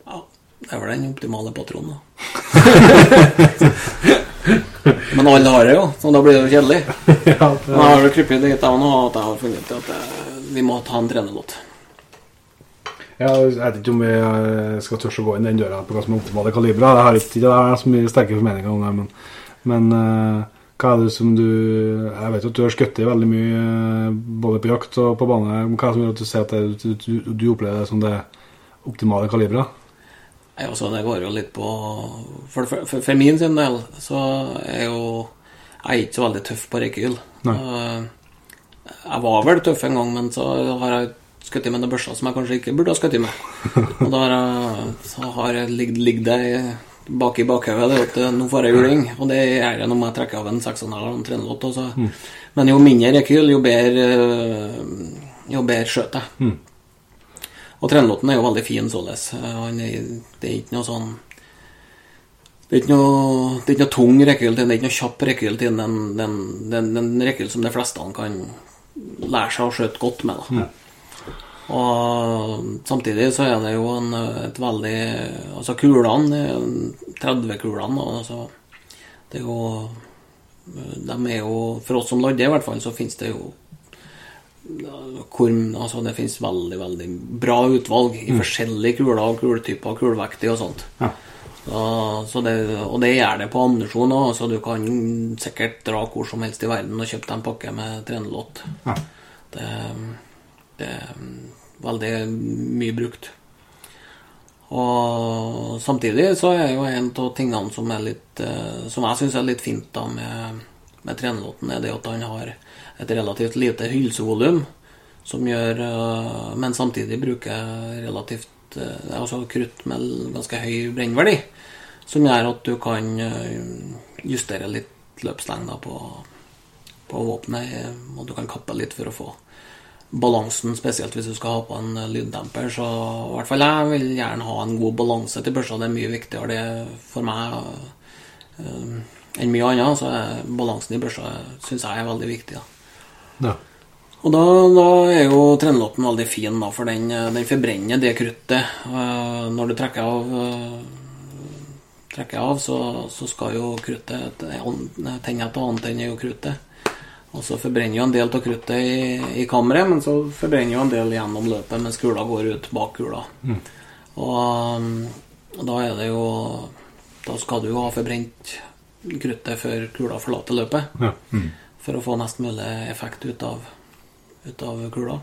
Ja, det er vel den optimale patronen, da. Men alle har det jo, så da blir det jo kjedelig. ja, Men jeg har jo krypet dit jeg nå at jeg har funnet ut at eh, vi må ta en trenelåt. Ja, jeg vet ikke om vi eh, skal tørre å gå inn den døra på hva som er optimale kalibra. Jeg har ikke det er så mye sterke formeninger om det, men, men uh, hva er det som du Jeg vet at du har skutt i veldig mye eh, både på jakt og på bane. Hva er det som gjør at du ser at det, du, du, opplever det som det optimale kaliberet? Nei, altså, det går jo litt på For, for, for, for min sin del så er jo Jeg er ikke så veldig tøff på rekyl. Nei. Jeg var vel tøff en gang, men så har jeg skutt med noen børser som jeg kanskje ikke burde ha skutt med. Og da har jeg, så har jeg ligget, ligget der bak i bakhodet det at nå får jeg juling. Og det gjør jeg når jeg trekker av en 6,5 og en trenelåt. Mm. Men jo mindre rekyl, jo bedre, jo bedre skjøt jeg. Og trenelåten er jo veldig fin således. Det er ikke noe sånn det er ikke noe, det er ikke noe tung rekyl til den, det er ikke noe kjapp rekyl til den. Det er en rekyl som de fleste kan lære seg å skjøte godt med. Da. Og samtidig så er det jo en, et veldig Altså kulene, 30-kulene, altså Det er jo De er jo For oss som lodder, i hvert fall, så finnes det jo hvor, altså Det finnes veldig, veldig bra utvalg i forskjellige kuler og kuletyper og kulevekter og sånt. Ja. Så, det, og det gjør det på ammunisjon òg, så du kan sikkert dra hvor som helst i verden og kjøpe deg en pakke med trenelåt. Ja. Det, det er veldig mye brukt. Og samtidig så er jo en av tingene som er litt eh, Som jeg syns er litt fint da med, med trenelåten, er det at han har et relativt lite hylsevolum, som gjør eh, Men samtidig bruker relativt eh, Altså krutt med ganske høy brennverdi, som gjør at du kan eh, justere litt løpslengda på, på våpenet, eh, og du kan kappe litt for å få balansen, spesielt hvis du skal ha på en lyddemper. Så i hvert fall jeg vil gjerne ha en god balanse til børsa. Det er mye viktigere det for meg enn mye annet. Så er balansen i børsa syns jeg er veldig viktig. da. Ja. Og da, da er jo trenelåten veldig fin, da, for den, eh, den forbrenner det kruttet. Eh, når du trekker av, eh, trekker av så, så skal jo kruttet tenne etter annet enn jo kruttet. Og så forbrenner jo en del av kruttet i, i kammeret, men så forbrenner jo en del gjennom løpet mens kula går ut bak kula. Og, um, og da er det jo Da skal du jo ha forbrent kruttet før kula forlater løpet. Ja. For å få mest mulig effekt ut av, ut av kula.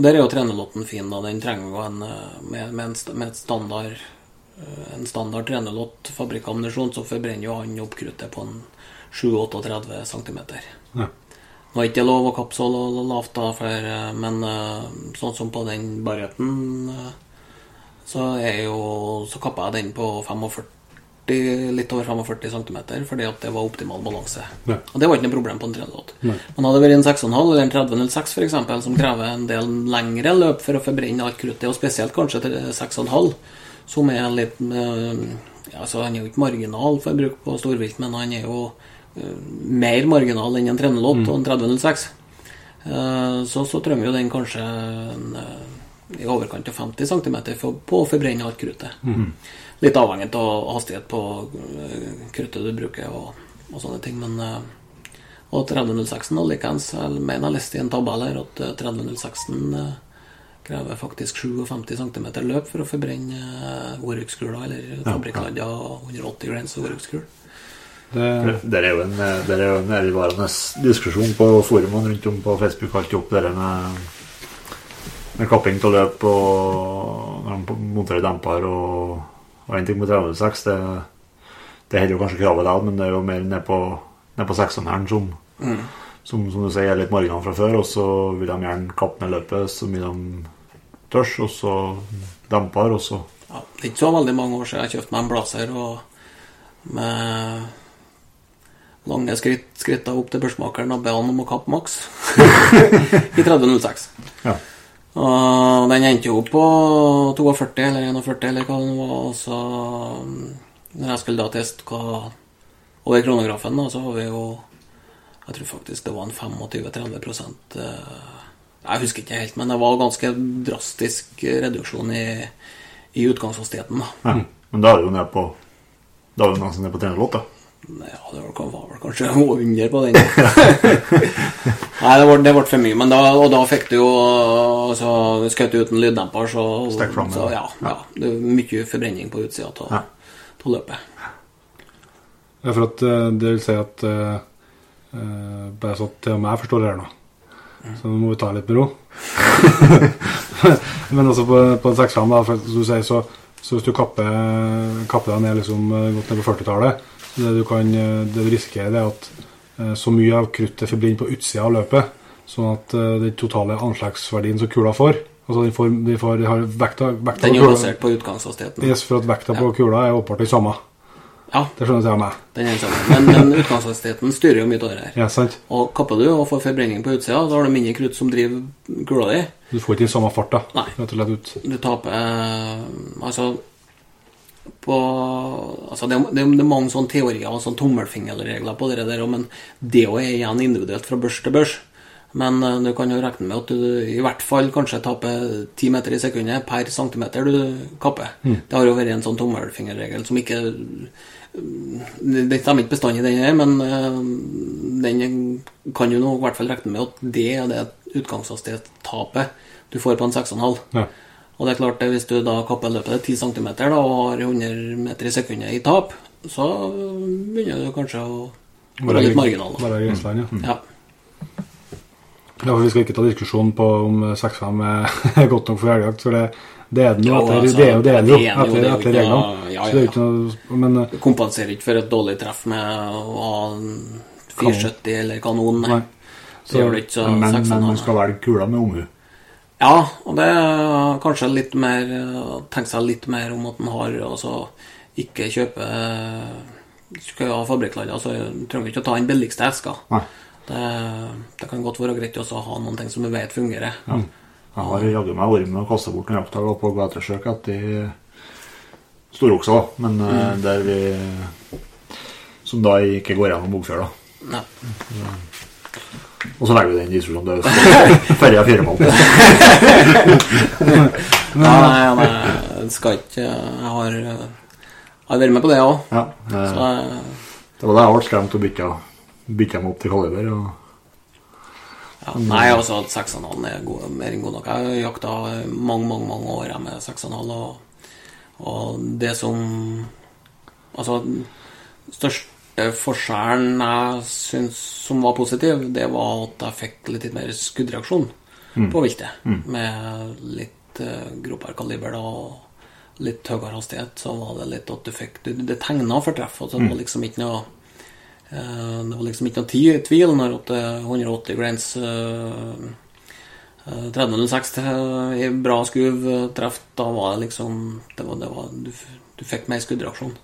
Og der er jo trenelåten fin. da, Den trenger jo en eh, med, med, en, med et standard eh, en standard trenelåt fabrikkammunisjon, så forbrenner jo han opp kruttet på en 7-38 cm. Ja. Nå er ikke lov å kappe så lavt, da, for, eh, men sånn som på den Barretten, så jo Så kappa jeg den på 45, litt over 45 cm, fordi at det var optimal balanse. Ja. Og det var ikke noe problem på en trenelåt. Nei. Men hadde det vært en 6,5 eller en 3006 for eksempel, som krever en del lengre løp for å forbrenne alt kruttet, og spesielt kanskje til 6,5, som er litt eh, ja, altså Han er jo ikke marginal for bruk på storvilt, men han er jo eh, mer marginal enn en 308 og en 3006. Eh, så, så trenger jo den kanskje en, i overkant av 50 cm for, på å forbrenne alt kruttet. Litt avhengig av hastighet på eh, kruttet du bruker og, og sånne ting. Men eh, og 3006 og likeens. Jeg mener jeg leste i en tabell her at eh, 3006 eh, krever faktisk 57 cm løp for å forbrenne Oryx-kula, eller fabrikkladda 180 grains Oryx-kul. Det, Det er jo en, det er jo en evigvarende diskusjon på forumene rundt om på Facebook. Alltid opp det der med, med kapping av løp og når de monterer demper og, og en ting på 36, Det, det holder jo kanskje kravet der, men det er jo mer ned på, ned på seksånderen som, som, som du sier, er litt marginene fra før. Og så vil de gjerne kappe ned løpet så mye de tørs, og så demper, og så Ja, det er ikke så veldig mange år siden jeg kjøpte meg en blazer og med lange skritt, skritter opp til børsmakeren og be han om å kappe maks i 3006. Ja. Og den endte jo opp på 42 eller 41 eller hva det var. Og så når jeg skulle da teste hva over kronografen, da, så var vi jo Jeg tror faktisk det var en 25-30 eh, Jeg husker ikke helt, men det var ganske drastisk reduksjon i, i utgangshastigheten. da. ja. Men da er det jo ned på Da er det nesten ned på 308. Ja, det var, var vel kanskje under på den. Nei, det ble, det ble for mye. Men da, og da fikk du jo altså, Skjøt uten lyddemper, så, fram, så ja. ja, ja. Det er mye forbrenning på utsida av Ja. løpet. Ja, for at eh, det vil si at uh, eh, Bare så til og med jeg forstår det her nå. Så nå må vi ta litt med ro. Men altså på, på en seksram, da, for, som du sier, så, så hvis du kapper, kapper deg ned liksom godt ned på 40-tallet så Det du kan, eh, det du risikerer, er at eh, så mye av kruttet forblir på utsida av løpet, sånn at eh, den totale anslagsverdien som kula får Altså den får, de får de har vekta, vekta Den er basert på utgangshastigheten. Yes, for at vekta på kula er åpenbart den samme. Ja, Det skjønner jeg meg. den er den samme. Men, men utgangshastigheten styrer jo mye av det her. Ja, sant? Og kapper du og får forbrenning på utsida, da har du mindre krutt som driver kula di. Du får ikke den samme farta. Rett og slett ut. Du taper Altså på, altså det, det, det er mange sånne teorier og sånne tommelfingerregler på det der, men det er igjen individuelt fra børs til børs. Men eh, du kan jo regne med at du i hvert fall kanskje taper 10 meter i sekundet per centimeter du kapper. Det har jo vært en sånn tommelfingerregel som ikke Det stemmer ikke bestandig, den her, men eh, den kan jo nå i hvert fall regne med at det er det utgangshastighetstapet du får på en 6,5. Ja. Og det er klart, hvis du da kapper løpet til 10 cm da, og har 100 meter i sekundet i tap, så begynner du kanskje å være litt marginal. Bare i grenseland, ja. Ja. ja. for Vi skal ikke ta diskusjon på om 6-5 er godt nok for elgjakt, for det, det er den jo etter, altså, det er jo, det er jo, det er etter, det er etter reglene. ja, Så det ja, noe Men eh, Du kompenserer ikke for et dårlig treff med å ha en 470 eller kanon. Nei. Nei. Så gjør det ikke så Men, men man skal velge kula med omhu. Ja, og det er kanskje litt mer Tenke seg litt mer om at en har Altså ikke kjøpe Skal du ha fabrikkladder, så trenger du ikke å ta den billigste eska. Det, det kan godt være greit å ha noen ting som vi vet fungerer. Jeg har jaggu meg med og kasta bort noen jaktdager på gatersøk etter storoksa, men mm. der vi Som da ikke går gjennom Bogfjøla. Ja. Og så legger vi den diskusjonen død. Ferja fire måneder. Ja, nei, nei, jeg skal ikke Jeg har, jeg har vært med på det òg. Ja, det, Så jeg- det var da jeg ble skremt og bytta, bytta meg opp til kaliber. Og, ja, Nei, altså 6,5 er god, mer enn god nok. Jeg har jakta mange, mange mange år jeg, med 6,5, og, og det som Altså, største forskjellen jeg syns som var positiv, det var at jeg fikk litt mer skuddreaksjon på viltet. Med litt uh, gropere kaliber og litt høyere hastighet, så var det litt at du fikk Det, det tegna for treff. Altså, det var liksom ikke noe uh, Det var liksom ikke noe tvil når at er 180 grains uh, 3006 i bra skuv eh, treff, da var det liksom det var, det var, du, fikk mer skuddreaksjon.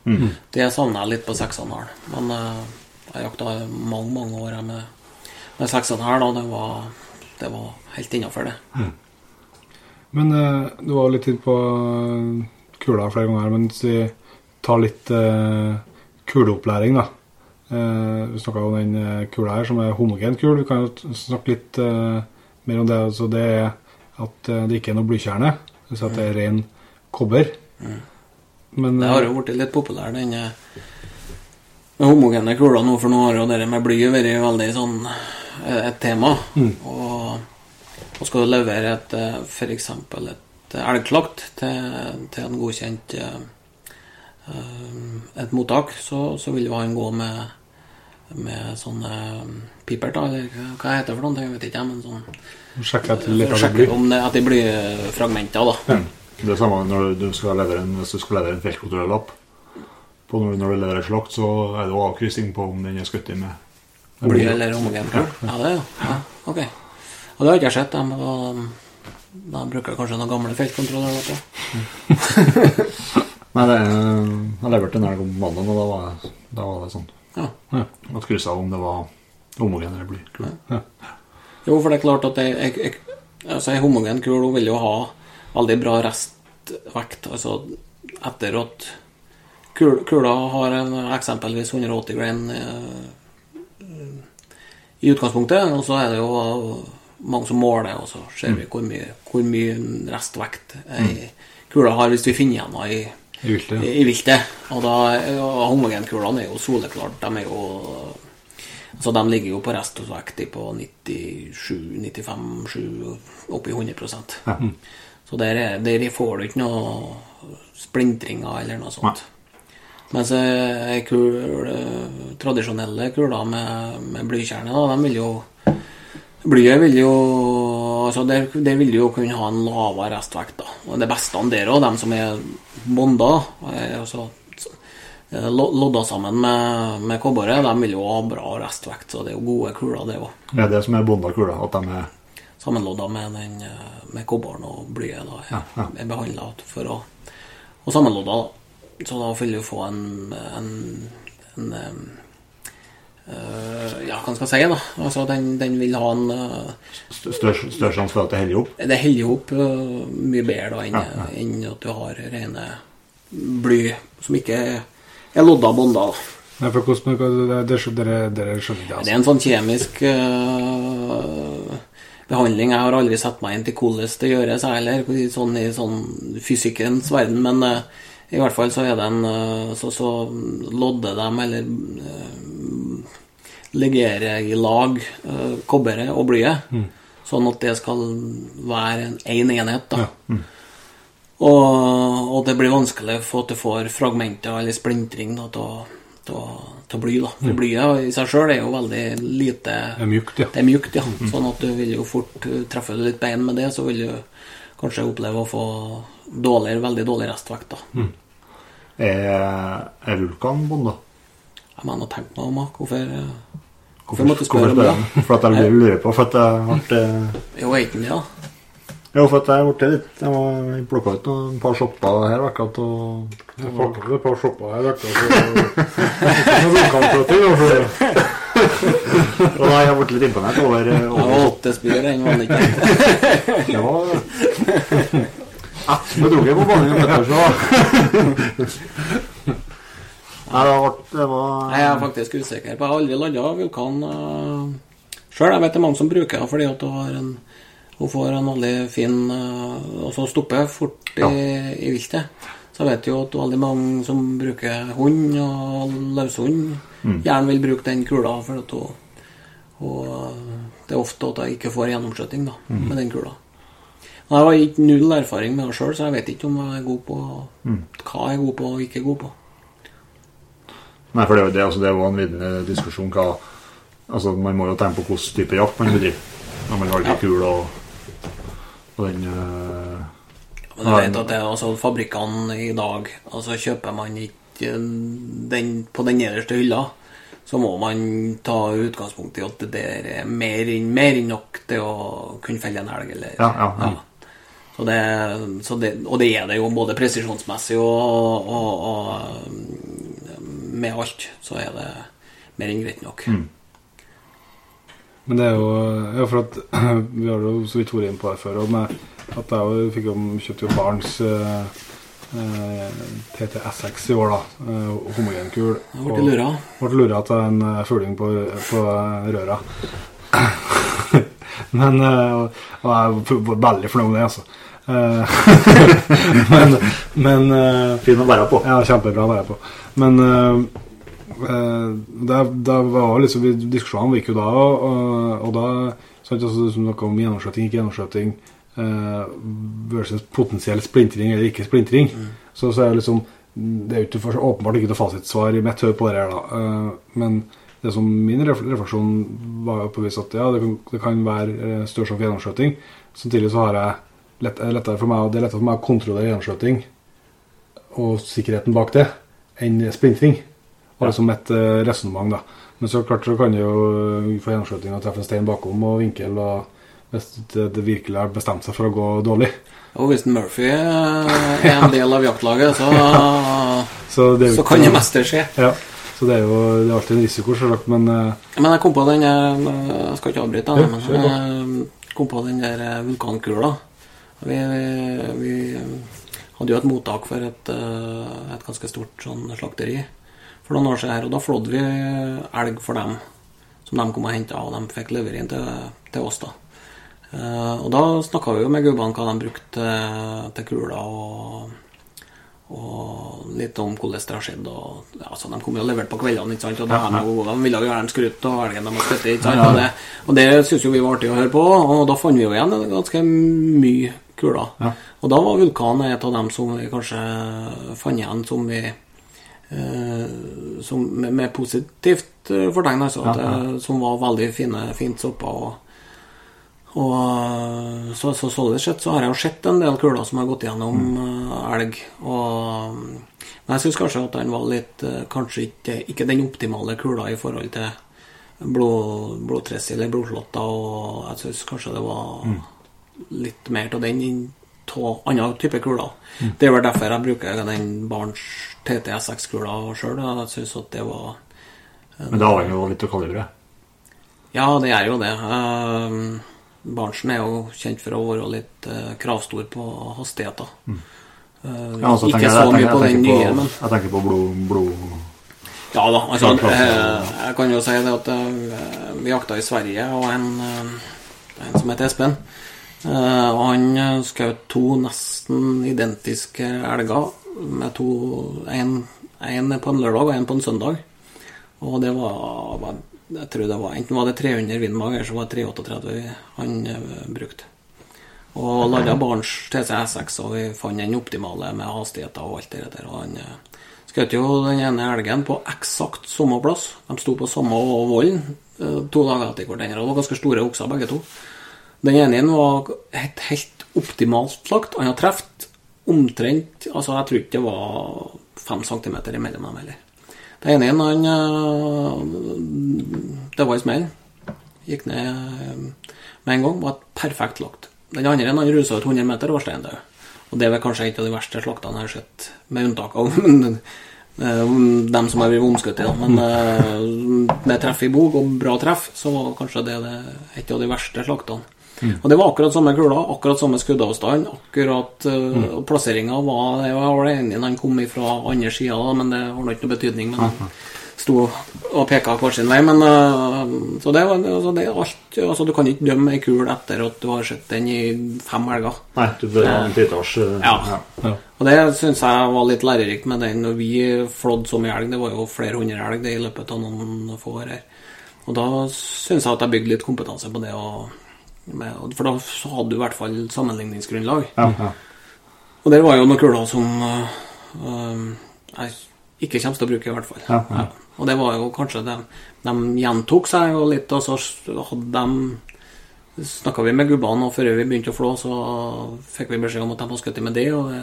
Det savna jeg litt på 6,5. Men eh, jeg jakta mange, mange år med, med, med 6,5, da. Det var, det var helt innafor, det. Men eh, du var litt inne på eh, kula flere ganger, men vi tar litt kuleopplæring, da. Uh, vi snakka om den kula her, som er homogen kul. Vi kan jo snakke litt uh, mer om det. Altså, det er at det ikke er noe blykjerne. Vil at det er ren kobber. Men Det har jo blitt litt populær, den eh, med homogene kuler nå, for nå har jo det med bly vært veldig sånn eh, et tema. Og, og skal du levere et f.eks. et elgslakt til, til en godkjent eh, eh, et mottak, så, så vil han gå med med sånne pipert, eller hva heter det for noe, jeg vet ikke, men sånn Sjekke litt det Sjekke blir. om det, at det blir fragmenter, da. Det er samme når du skal levere en, hvis du skal levere en feltkontrollapp. På når, når du leverer slakt, så er det jo avkryssing på om den er skutt med Bly eller homogen kull? Ja, det er jo. Ja, ok. Og det har ikke jeg sett. De da bruker kanskje noen gamle feltkontroller. Nei, det, er- jeg leverte en elg om mandag, og da var, det, da var det sånn. Ja. At kryssa om det var homogen eller bly. Jo, for det er klart at jeg, altså homogen kul vil jo ha veldig bra restvekt. Altså etter at kul, kula har en, eksempelvis 180 grain eh, i utgangspunktet, og så er det jo mange som måler, og så ser vi hvor mye, hvor mye restvekt ei kula har hvis vi finner igjen henne i I viltet. i, i viltet. Og da ja, homogenkulene er jo soleklart. De er jo Altså, de ligger jo på restvekt på 97, 95, 7, oppi 100 Så der, er, der får du ikke noe splintringer eller noe sånt. Mens ei kul, eh, tradisjonelle kuler med, med blykjerne, da, de vil jo Blyet vil jo altså der, der vil du jo kunne ha en lavere restvekt. da. Og Det beste der òg, de som er bonda, er altså eh, lodda sammen med, med kobberet, de vil jo ha bra restvekt. Så det er jo gode kuler, det òg. Det er det som er bonda kula. At de er Sammenlodda med, den, eh, med kobberen og blyet da, er, Ja, ja. er behandla for å Og sammenlodda, da. Så da vil du få en, en, en eh, Ja, hva skal jeg si, da? Altså, den, den vil ha en eh, større sjanse for at det heller opp. Det holder opp øh, mye bedre da enn, Ja, ja. enn at du har rene bly som ikke er lodda. Nei, for hvordan det, altså. er en sånn kjemisk øh, behandling. Jeg har aldri satt meg inn til hvordan det gjøres, jeg heller, sånn, i sånn fysikkens verden. Men uh, i hvert fall så er det en uh, Så, så lodder dem, eller uh, legerer i lag uh, kobberet og blyet. Sånn at det skal være en, en enhet. da. Og, og det blir vanskelig for at du får fragmenter eller splintring da, til, å- å- bly. da. For blyet i seg sjøl er jo veldig lite Det er mjukt, ja. Det er mjukt, ja. Sånn at du vil jo fort uh, treffe litt bein med det, så vil du kanskje oppleve å få dårligere, veldig dårlig restvekt. da. Er, er Vulkan bonda? Jeg mener å tenke meg om Hvorfor hvorfor uh, Hvorfor måtte du spørre om det? For at jeg lurer på For at jeg ble Jo, er ikke det, da? Jo, for at jeg ble litt Jeg var plukka ut noen par shopper her vekka og Jeg pakket et par shopper her, vekka. Og da har jeg blitt litt imponert over, Jeg var over åtte spyr, den var ikke Det var Ett med droget på banen, du, Nei, det var, det var Jeg er faktisk usikker. på Jeg har aldri landa vulkan uh, sjøl. Jeg vet det er mange som bruker det fordi at du har en hun får en veldig fin uh, Og så stopper fort i, Ja. i viltet. Så jeg vet jo at veldig mange som bruker hund og løshund, gjerne vil bruke den kula for at hun, hun Det er ofte at hun ikke får gjennomskjøting da, med den kula. Men Jeg har ikke null erfaring med det sjøl, så jeg vet ikke om jeg er god på hva jeg er god på og ikke god på. Nei, for det, er jo det, altså, det er jo en videre diskusjon hva Altså, Man må jo tenke på hvilken type jakt man bedriver. Når man velger kul og, og den øh, Men du vet at det er altså fabrikkene i dag Altså kjøper man ikke den på den nederste hylla, så må man ta utgangspunkt i at det der er mer enn nok til å kunne felle en elg, eller Ja, ja, ja. Så det, så det, og det er det jo både presisjonsmessig og, og, og med alt, så er det mer enn greit nok. Men det er jo Ja, for at vi har jo så vidt vært inne på det før, òg, med at jeg jo fikk jo kjøpt jo barns eh, eh, TTSX i år, da. Eh, homogenkul. Ble lura. Ble lura til en eh, fugling på, på eh, røra. Men eh, Og jeg var veldig fornøyd med det, altså. Eh, men men eh, Fin å være på. ja, kjempebra å være på. Men eh, eh, det, det var liksom vi- Diskusjonene gikk jo da, og, og da sant, altså, som Noe om gjennomskjøting, ikke gjennomskjøting eh, versus potensiell splintring eller ikke splintring. Så, så er det liksom Det er jo ikke åpenbart ikke noe fasitsvar i mitt hode på det her, da. Eh, men det som min refleksjon var jo på vis at ja, det kan, det kan være størst større sjanse for gjennomskjøting. Samtidig så har jeg lett, det lettere for meg, det er lettere for meg å kontrollere gjennomskjøting og sikkerheten bak det enn splintring. Bare som et uh, resonnement, da. Men så klart så kan du jo uh, få gjennomskjøting og treffe en stein bakom og vinkel og hvis det, det virkelig har bestemt seg for å gå dårlig. Og hvis Murphy eh, er en del av jaktlaget, så, Så, det så kan det meste skje. Ja. Så det er jo det er alltid en risiko, selvsagt, men Men jeg kom på den eh, Jeg skal ikke avbryte, Ja, men jeg kom på den der eh, vulkankula. Vi, vi hadde jo et mottak for et, eh, et ganske stort sånn slakteri for noen år siden, her, og da flådde vi elg for dem som de kom og henta, og de fikk levere inn til, til oss. da. Uh, og da snakka vi jo med gubbene hva de brukte til, kula, og, og litt om hvordan det har skjedd. Og, ja, så de kom jo og leverte på kveldene, ikke sant? og da de, jo, de ville jo gjerne skryte av elgen de hadde skutt. Og det, og det syntes jo vi var artig å høre på, og da fant vi jo igjen ganske mye kuler. Ja. Og da var vulkanen et av dem som vi kanskje fant igjen som vi eh, som, med, med positivt eh, fortegn, altså. Ja, ja. eh, Som var veldig fine, fint soppa. og og så, så sånn sett så har jeg jo sett en del kuler som har gått gjennom mm. elg. Og, men jeg syns kanskje at den var litt Kanskje ikke, ikke den optimale kula i forhold til blod, blodtress eller blodslåtter. Og jeg syns kanskje det var litt mer av den enn av andre type kuler. Det er vel derfor jeg bruker den Barents TTS6-kula sjøl. Jeg syns at det var Men det avhenger jo litt av kaliberet. ja, det er jo det. Uh, Barentsen er jo kjent for å være litt uh, kravstor på hastigheter. Eh, Ja, altså, ikke så mye på den nye, men Jeg tenker på blod... blod Ja da, altså eh, Jeg kan jo si det at eh, vi jakta i Sverige, og en, eh, en som heter Espen eh, Og han eh, skjøt to nesten identiske elger med to En, en på en lørdag og en på en søndag. Og det var, Jeg tror det var enten var det 300 vindmag, eller så var det 338 han eh, brukte. Og lada Barents TCS 6 og vi fant den optimale med hastigheter og alt det der. Og han eh, skjøt jo den ene elgen på eksakt samme plass. De sto på samme vollen eh, to dager etter hverandre. Og det var ganske store okser, begge to. Den ene var et helt optimalt lagt. Han har truffet omtrent Altså, jeg tror ikke det var fem centimeter imellom dem heller. Den ene han eh, Det var i smell. Gikk ned eh, med en gang. Var et perfekt lagt. Den andre han rusa ut 100 meter og var steindød. Og det er vel kanskje et av de verste slaktene jeg har sett, med unntak av eh, dem som har blitt omskutt i. Men med treff i bok og bra treff, så var kanskje det, det et av de verste slaktene. Og det var akkurat samme kula, akkurat samme skuddavstand. Akkurat uh, plasseringa var Jeg var enig når han kom fra andre sida, men det har ikke noe betydning. Men han sto og peka hver sin vei. Men uh, Så det, var- altså, det er alt altså, Du kan ikke dømme ei kul etter at du har sett den i fem helger. Nei, du bør ha en titalls eh, Ja. ja. Og det syns jeg var litt lærerikt med den når vi flådde så mye elg. Det var jo flere hundre elg det i løpet av noen få år her. Og da syns jeg at jeg bygde litt kompetanse på det. Og, med, for da så hadde du i hvert fall sammenligningsgrunnlag. Ja, ja. Og der var jo noen kuler som øh, jeg ikke kommer til å bruke, i hvert fall. Ja, ja. Og det var jo kanskje de, de gjentok seg jo litt, og så hadde de Snakka vi med gubbene, og før vi begynte å flå, så fikk vi beskjed om at de hadde skutt med det og det,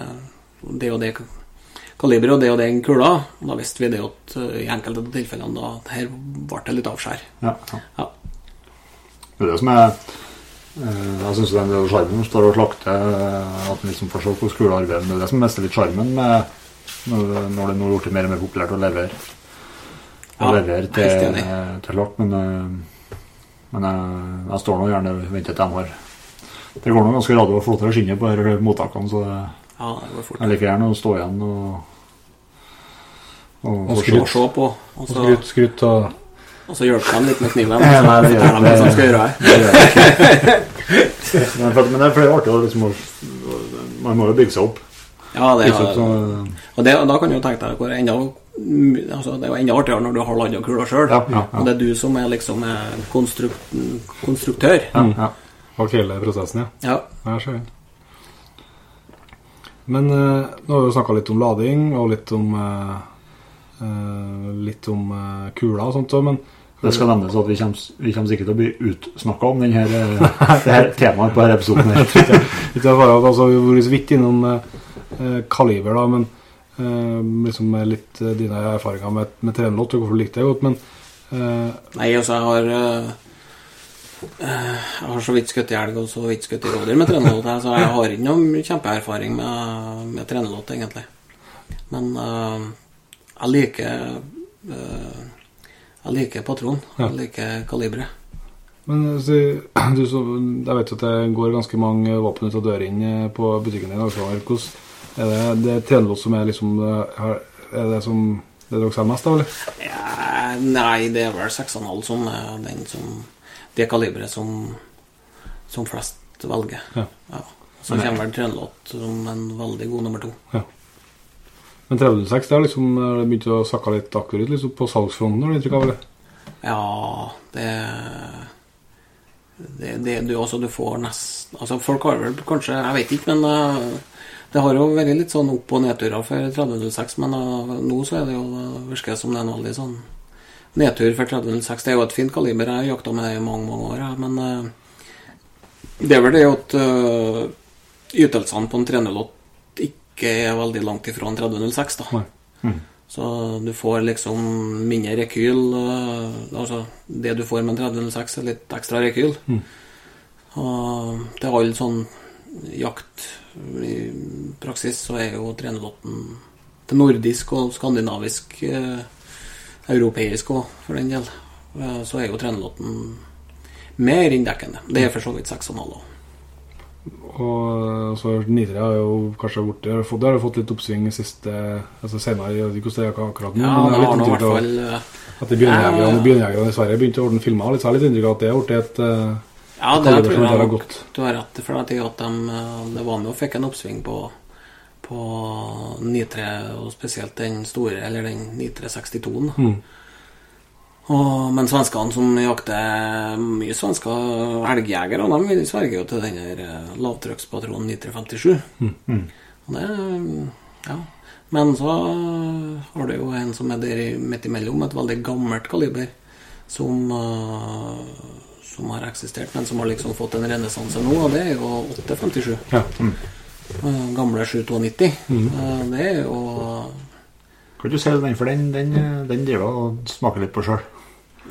det og det kaliberet og det og den kula. Og da visste vi det at øh, i enkelte av tilfellene da her ble det litt avskjær. ja, ja. Ja. Det er det som er eh, Jeg syns det er sjarmen står og slakter, eh, at en liksom får se hvor skole arbeider. Det er det som mister litt sjarmen når det nå er blitt mer og mer populært å levere, å Ja, levere til, til slakt. Men, eh, men jeg, jeg står nå gjerne og venter til de har Det går nå ganske radio og flottere skinner på disse mottakene, så det Ja, det går fort. Jeg liker gjerne å stå igjen og og, Og Og skryt. Og skryt, skryt og og så hjelper han litt med kniven. Nei, Og nei, det- forteller dem som skal gjøre. Det gjør men, for, men det er flere artig liksom Man må jo bygge seg opp. Ja, det er, opp så- og det, da kan du jo tenke deg hvor enda altså, Det er jo enda artigere når du har landa kula sjøl. Ja, ja, ja. Og det er du som er liksom er konstruk konstruktør. Ja, ja. bak hele prosessen, ja. Ja. Jeg ser den. Men eh, nå har vi jo snakka litt om lading og litt om eh, eh, Litt om kula kuler og sånt òg, men Det skal nevnes at vi kommer, vi kommer sikkert til å bli utsnakka om denne, det her temaet på denne episoden. her. Ikke det bare altså, Vi har vært så vidt innom eh, eh, kaliber, da, men eh, liksom med litt eh, dine erfaringer med, med trenlott, og hvorfor du likte det godt, men eh, Nei, altså, jeg har eh, eh, Jeg har så vidt skutt i elg og så vidt skutt i rådyr med trenelåt, så jeg har ikke noe kjempeerfaring med, med trenelåt, egentlig. Men eh, jeg liker uh, Jeg liker patron. Ja. Jeg liker kaliberet. Men så, du, så, jeg vet at det går ganske mange våpen ut av døra inn eh, på butikken din. Altså, Hvordan er det, det er som er liksom eh, Er det som det dere selger mest av, eller? Ja, nei, det er vel 6,5 som er den som Det kaliberet som, som flest velger. Ja. Så kommer vel trenelåt som en veldig god nummer to. Men 306 det har liksom eh, begynt å sakke litt akkurat liksom, på salgsfronten, har du inntrykk av? det? Ja, det det, det du, altså, du får nesten altså, Folk har vel kanskje Jeg vet ikke, men eh, det har jo vært litt sånn opp- og nedturer for 3006. Men eh, nå så er det jo det virker som det er en veldig sånn nedtur for 3006. Det er jo et fint kaliber. Jeg har jakta med det i mange mange år. Men det er vel det at ytelsene på en 308 ikke er veldig langt ifra en 3006. da. Mm. Så du får liksom mindre rekyl. øh, Altså, det du får med en 3006, er litt ekstra rekyl. Mm. Og til all sånn jakt i praksis så er jo 308 til nordisk og skandinavisk, eh, europeisk òg, for den del, eh, så er jo 308 mer inndekkende. Det er for så vidt 6,5 òg. Og eh, så Nidre har jo kanskje Det har fått, har fått litt oppsving siste Altså senere, jeg vet ikke hvordan det er akkurat nå. Ja, men det jeg har litt inntrykk av øh, at bjørnjegerne i Sverige begynte å ordne filmer litt. Så jeg har litt inntrykk av at det har blitt et eh, Ja, det jeg tror jeg nok du har rett i. For at de, at de, eh, det var med og fikk en oppsving på, på Nitre, og spesielt den store, eller den Nitre 62-en. Mm. Og, men svenskene som jakter mye svensker elgjegere, de sverger jo til den her eh, lavtrykkspatronen Nitre 57. Mm. Og det Ja. Men så har du jo en som er der i- midt imellom, et veldig gammelt kaliber, som eh, som har eksistert, men som har liksom fått en renessanse nå, og det er jo 857. Ja. Mm. Gamle 792. Eh, Det er jo Kan du se den, for den, den, den driver og smaker litt på sjøl.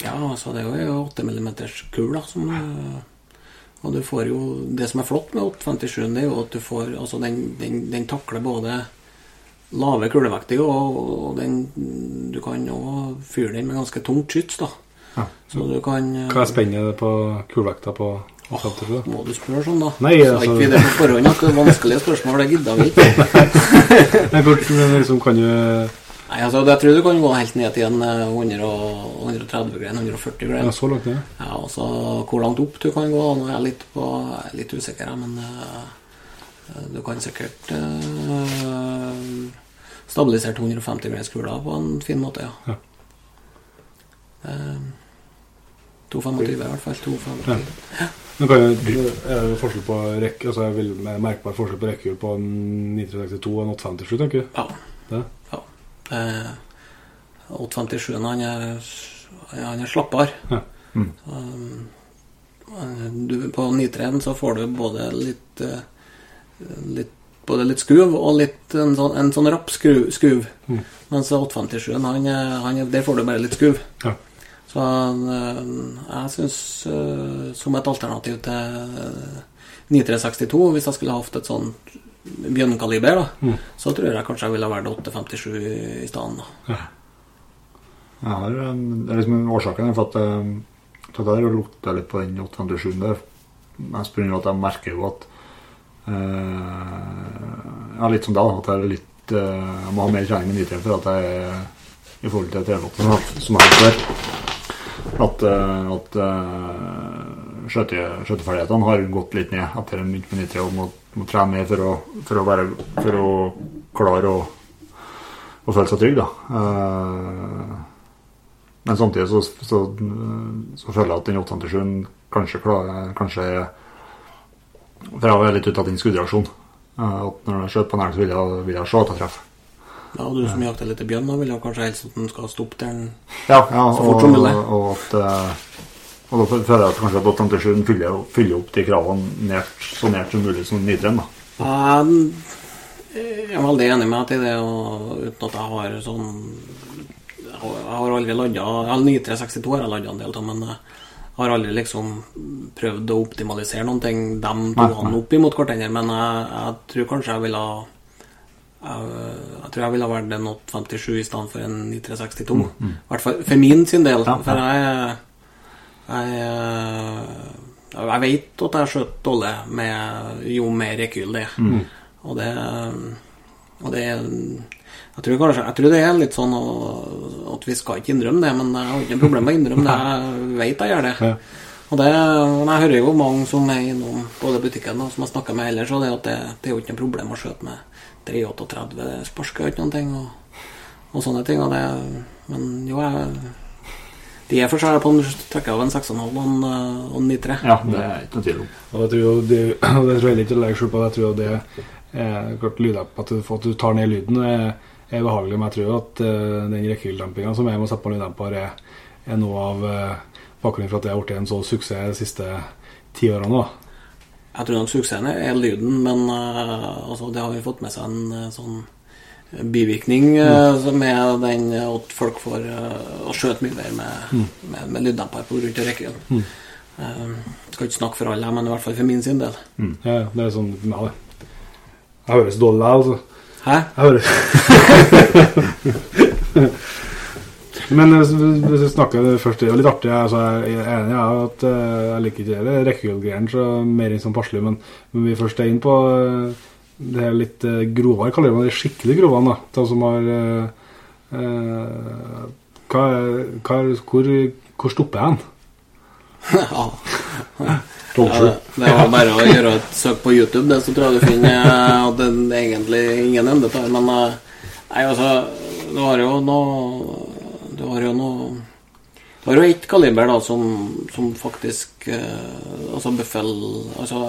Ja, altså det er jo 8 mm kul, da. Som, eh, og du får jo Det som er flott med 857, det er jo at du får Altså, den, den, den takler både lave kulevekter, og, den Du kan jo fyre den med ganske tungt skyts, da. Ja. Så du kan eh, Hva er spennet på kulevekta på 57? da? Må du spørre sånn, da? Nei, Sa er ikke vi det på forhånd at det er vanskelige spørsmål, det gidder vi ikke. Men liksom kan du Nei, altså, jeg tror du kan gå helt ned til en eh, 100 og- 130 grein, 140 grein. Ja, så langt ned? Ja, altså hvor langt opp du kan gå, nå er jeg litt, på, jeg er litt usikker, men uh, du kan sikkert uh, stabilisere 250 greins kuler på en fin måte, ja. Ja. Uh, 225 i hvert fall. 225. Men kan jo, er det forskjell på rekke, altså jeg vil merkbar forskjell på rekkehjul på en 962 og en 857, tenker du? Ja. Det? ja. Eh, 857 han er, han er slappere. Ja. Mm. Um, på 93 så får du både litt, eh, litt både litt skruv og litt en sånn, en sånn rapp skruv. skruv. Mm. Mens 857 han, er- han, er- der får du bare litt skruv. Ja. Så eh, jeg syns som et alternativ til eh, 9362, hvis jeg skulle hatt et sånt bjørnkaliber, da, Mm. så tror jeg kanskje jeg ville valgt 857 i stedet. da. Jeg har, det er liksom årsaken er for at um, at jeg har lukta litt på den 857 der. Mest på at jeg merker jo at uh, er litt som deg, at jeg er litt uh, Jeg må ha mer trening med nitre for at jeg er i forhold til trenerlåten som jeg har før. At, eh, at uh, skjøteferdighetene har gått litt ned etter en begynte med nitre og må, må trene mer for å, for å, være, for å klare å, å føle seg trygg. da. Eh, men samtidig så, så, så, føler jeg at den 857 kanskje klarer kanskje For jeg var litt ute av din skuddreaksjon. Eh, at når jeg skjøt på næring, så vil jeg, vil jeg se at jeg treffer. Ja, og du som jakter litt bjørn, da vil jo kanskje helst at den skal stoppe den Ja, ja så fort som mulig. og, og at eh, og da føler jeg at kanskje at 857 fyller, fyller opp de kravene nært, så nært som mulig som nitren. da. Jeg er veldig enig med deg i det, og uten at jeg har sånn Jeg har aldri landa Nitre 62 har jeg landa en del av, men jeg har aldri liksom prøvd å optimalisere noen ting, de to han opp imot hverandre. Men jeg, jeg, tror kanskje jeg ville jeg, jeg tror jeg ville vært en 857 i stedet for en 9362. I mm, mm. hvert fall for min sin del. Ja, ja. For jeg jeg, jeg vet at jeg skjøt dårlig med jo mer rekyl det er. Mm. Og det Og det jeg tror, kanskje, jeg tror det er litt sånn at vi skal ikke innrømme det, men jeg har ikke noe problem med å innrømme det. Jeg vet jeg gjør det. Ja. Og det, Jeg hører jo mange som er innom både butikken og som jeg snakker med ellers, og det det, det er jo ikke noe problem å skjøte med 338 sparsker og ikke noen ting, og, og sånne ting. Og det, men jo, jeg de er forskjellige på en trekker av en 6,5 og en, og en 9,3. Ja, det er ikke noe tvil om. Og det, det, det tror jeg ikke å legge skjul på. Jeg tror det er klart lydapp at, at du tar ned lyden, er, er behagelig. Men jeg tror at uh, den rekkevilledempinga som jeg må sette på lyddemper, er, er noe av uh, bakgrunnen for at det har blitt en så suksess de siste ti årene. Jeg tror nok suksessen er lyden, men uh, altså, det har vi fått med seg en sånn bivirkning mm. med den at folk får uh, å skjøte mye mer med, mm. med, med lyddemper på rundt rekkevidden. Mm. Uh, skal ikke snakke for alle, men i hvert fall for min sin del. Mm. Ja, det er sånn ja, det. Jeg høres dårlig ut, altså. Hæ? Jeg hører Men hvis vi snakker først, det er jo litt artig. Altså, jeg er enig i at jeg liker ikke det rekkevidde så mer enn som passelig, men, men vi først er inne på det er litt uh, grovere, kaller man det skikkelig grove, da. De som har uh, hva, hva, hvor, hvor stopper jeg hen? ja. ja. Det var bare å gjøre et søk på YouTube, det, så tror jeg du finner at det egentlig ingen ende tar. Men nei, altså Du har jo noe Du har jo noe du har jo ett kaliber da som, som faktisk Altså bøffel Altså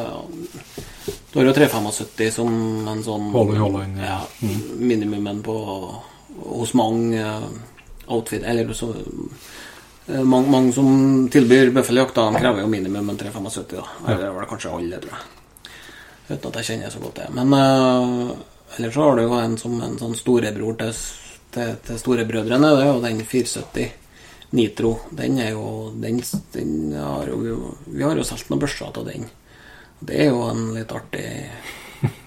du har jo 375 som en sånn holden, ja. ja mm. Minimumen på hos mange outfit Eller så eh, mange, mange, som tilbyr bøffeljakt, de krever jo minimum en 375. Da. Ja. Eller var det kanskje alle, tror jeg. Uten at jeg kjenner så godt det. Men uh, ellers så har du jo en som en sånn storebror til, til, til storebrødrene. Det er jo den 470 Nitro. Den er jo den, den har jo, Vi har jo solgt noen børser av den. Det er jo en litt artig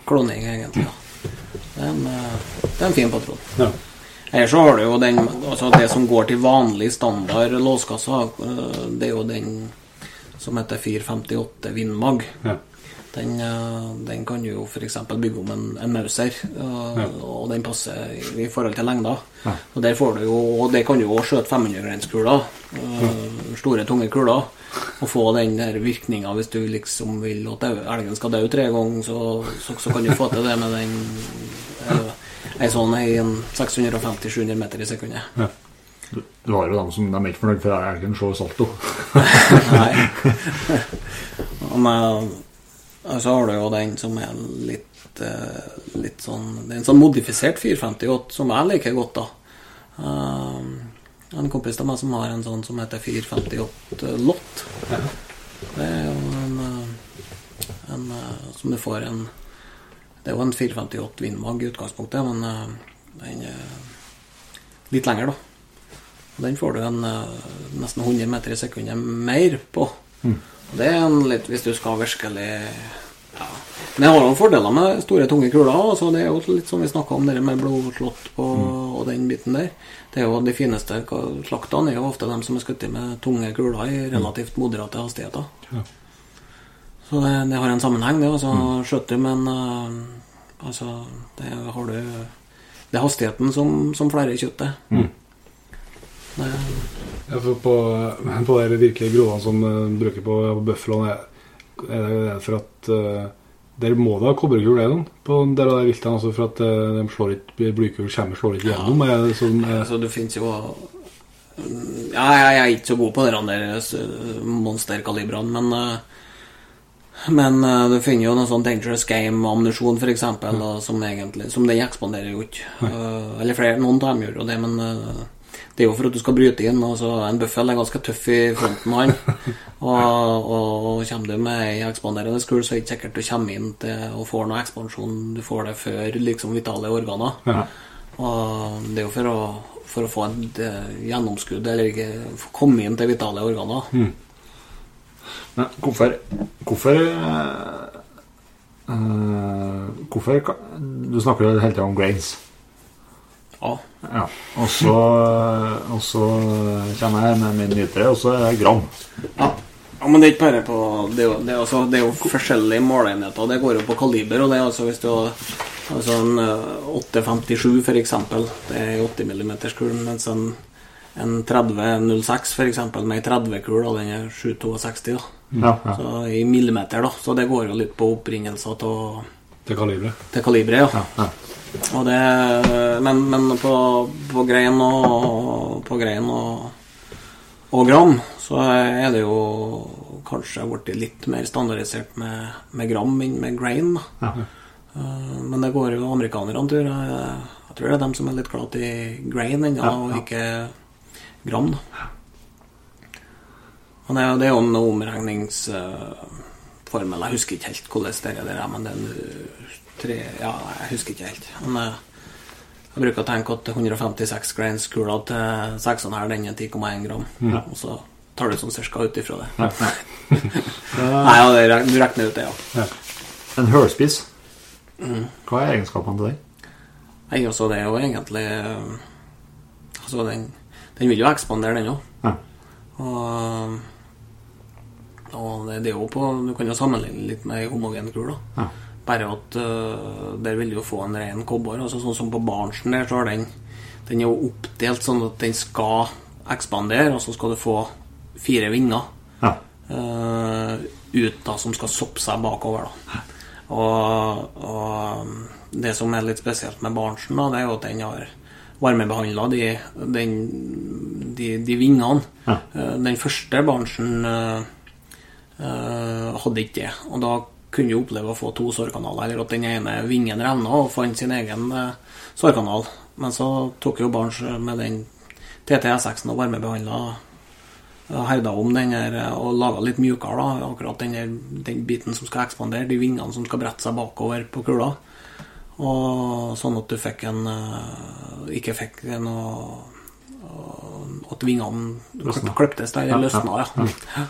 kloning, egentlig. Ja. Det, er en, eh, det er en fin patron. Ja. Ellers så har du jo den altså Det som går til vanlig standard låskasse, eh, det er jo den som heter 458 Vindmag. Ja. Den, eh, den, kan du jo f.eks. bygge om en, en Mauser, og, ja. og den passer i, i forhold til lengda. Ja. Og der får du jo, og det kan du jo skjøte 500-grenskuler, Ja. store, tunge kuler, og få den der virkninga hvis du liksom vil at elgen skal dø tre ganger, så, så, så, kan du få til det med den ei sånn ei 650-700 meter i sekundet. Ja. Du, du, har jo dem som de er ikke fornøyd for elgen slår salto. Nei. Men, så har du jo den som er litt, uh, litt sånn Det er en sånn modifisert 458 som jeg liker godt, da. En kompis av meg som har en sånn som heter 458 Lott. Ja. Det er jo en, eh, en, som du får en Det er jo en 458 Vindmag i utgangspunktet, men den er litt lenger, da. Den får du en nesten 100 meter i sekundet mer på. Mm. Det er en litt Hvis du skal virkelig ja. Men jeg har noen fordeler med store, tunge kuler. Altså det er jo litt som vi snakka om, det med blodslått på, mm. og den biten der. Det er jo De fineste slaktene er jo ofte dem som er skutt med tunge kuler i relativt moderate hastigheter. Ja. Så det, det, har en sammenheng, det. Altså, mm. Skjøtter, men uh, Altså, det har du Det er hastigheten som, som flerrer kjøttet. Mm. Det, Ja, på, på de virkelig grovene som uh, bruker på, på Buffaloen, er, er det for at uh, der må det ha kobberkul, er det? På en del av de viltene, altså for at uh, de slår ikke, blykul kommer slår ikke gjennom. Er det sånn, er, altså, det fins jo ja, jeg, jeg er ikke så god på de monsterkalibrene, men eh, Men eh, du finner jo noe sånn Dangerous Game-ammunisjon, f.eks., mm. som egentlig Som den ekspanderer jo ikke. Eh, eller flere, noen av dem gjør jo det, men eh, det er jo for at du skal bryte inn. Altså, en bøffel er ganske tøff i fronten, han. og, og, og kommer du med ei ekspanderende skul, så er det ikke sikkert du kommer inn til og får noe ekspansjon. Du får det før liksom vitale organer. ja. Og det er jo for å, for å få et eh, gjennomskudd, eller ikke få komme inn til vitale organer. Men hvorfor Hvorfor eh, Hvorfor Du snakker jo hele tida om grains. Ja. Ja. Og så, og så kommer jeg med min nytere, og så er det gram. Ja. ja, men det er ikke bare på Det er jo, det er også, det er jo forskjellige måleenheter. Det går jo på kaliber. Og det er altså hvis du har altså en eh, 857 for eksempel, det er 80 mm kul, mens en, en 3006 for eksempel med ei 30-kul, og den er 762 da. Ja, ja. Så i millimeter, da. Så det går jo litt på opprinnelser til til kaliberet. til kaliberet, ja. ja. Og det, men, men på, på grein og på grein og, og gram så er det jo kanskje blitt litt mer standardisert med, med gram enn med grain. Ja. Eh, Men det går jo amerikanerne, tur. jeg. Tror det er dem som er litt glad i grain ennå, Ja, og ikke gram. Men det, er jo- en omregningsformel. Jeg husker ikke helt hvordan det er, men det er tre Ja, jeg husker ikke helt. Men eh, jeg bruker å tenke at 156 grains kula til 6,5 den er 10,1 gram. Og så tar du sånn cirka ut ifra det. Ja, ja. Nei, ja, det, rek- du regner ut det, ja. En hølspiss. Hva er egenskapene til den? Nei, altså det er jo egentlig eh, Altså den, den vil jo ekspandere, den òg. Ja. Og, og det, det er jo på Du kan jo sammenligne litt med ei homogen kul. Ja. Bare at uh, der vil du få en ren kobber. Altså, sånn som på Barnsen der, så har den Den er jo oppdelt sånn at den skal ekspandere, og så skal du få fire vinger Ja. uh, ut da, som skal soppe seg bakover. da. Og, og det som er litt spesielt med Barnsen, da, det er jo at den har varmebehandla de, de, de vingene. Ja. Uh, Den første Barnsen uh, hadde ikke det. Og da kunne jo oppleve å få to sårkanaler, eller at den ene vingen revna og fant sin egen eh, sårkanal. Men så tok jo Barents med den TTS6-en og varmebehandla herda om den her eh, og laga litt mjukere. da, Akkurat den, her, den biten som skal ekspandere, de vingene som skal brette seg bakover på kula. Og sånn at du fikk en eh, Ikke fikk noe eh, At vingene kløptes der, løsna, ja.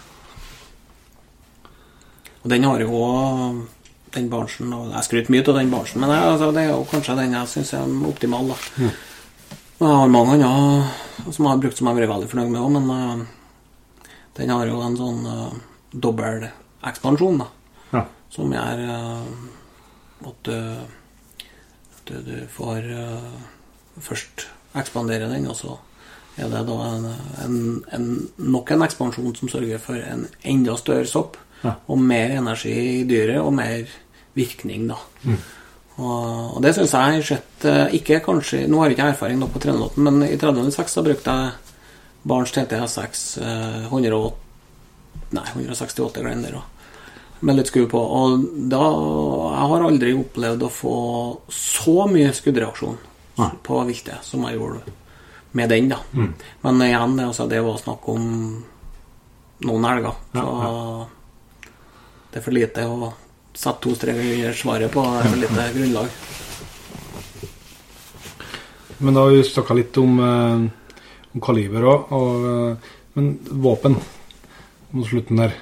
Og den har jo den Barnsen og Jeg skryter mye av den Barnsen, men altså, det er jo kanskje den jeg syns er optimal. da. Jeg har mange andre som jeg har brukt som jeg har vært veldig fornøyd med òg, men uh, den har jo en sånn uh, dobbel ekspansjon, da. Ja. Som gjør uh, at du, at du, får eh, først ekspandere den, og så er det da en, en, en, nok en ekspansjon som sørger for en enda større sopp, Ja. og mer energi i dyret, og mer virkning, da. Og, og det syns jeg har sett eh, Ikke kanskje Nå har jeg ikke erfaring nok på 308, men i 306 da brukte jeg Barents TTH6 eh, 108 Nei, 168 Glender òg. Med litt skru på. Og da Jeg har aldri opplevd å få så mye skuddreaksjon Nei. på viltet som jeg gjorde med den, da. Men igjen, altså, det var snakk om noen helger. Så det er for lite å sette to streker under svaret på. Det er for lite grunnlag. Men da har vi snakka litt om, eh, om kaliber òg. Og, eh, men våpen mot slutten der.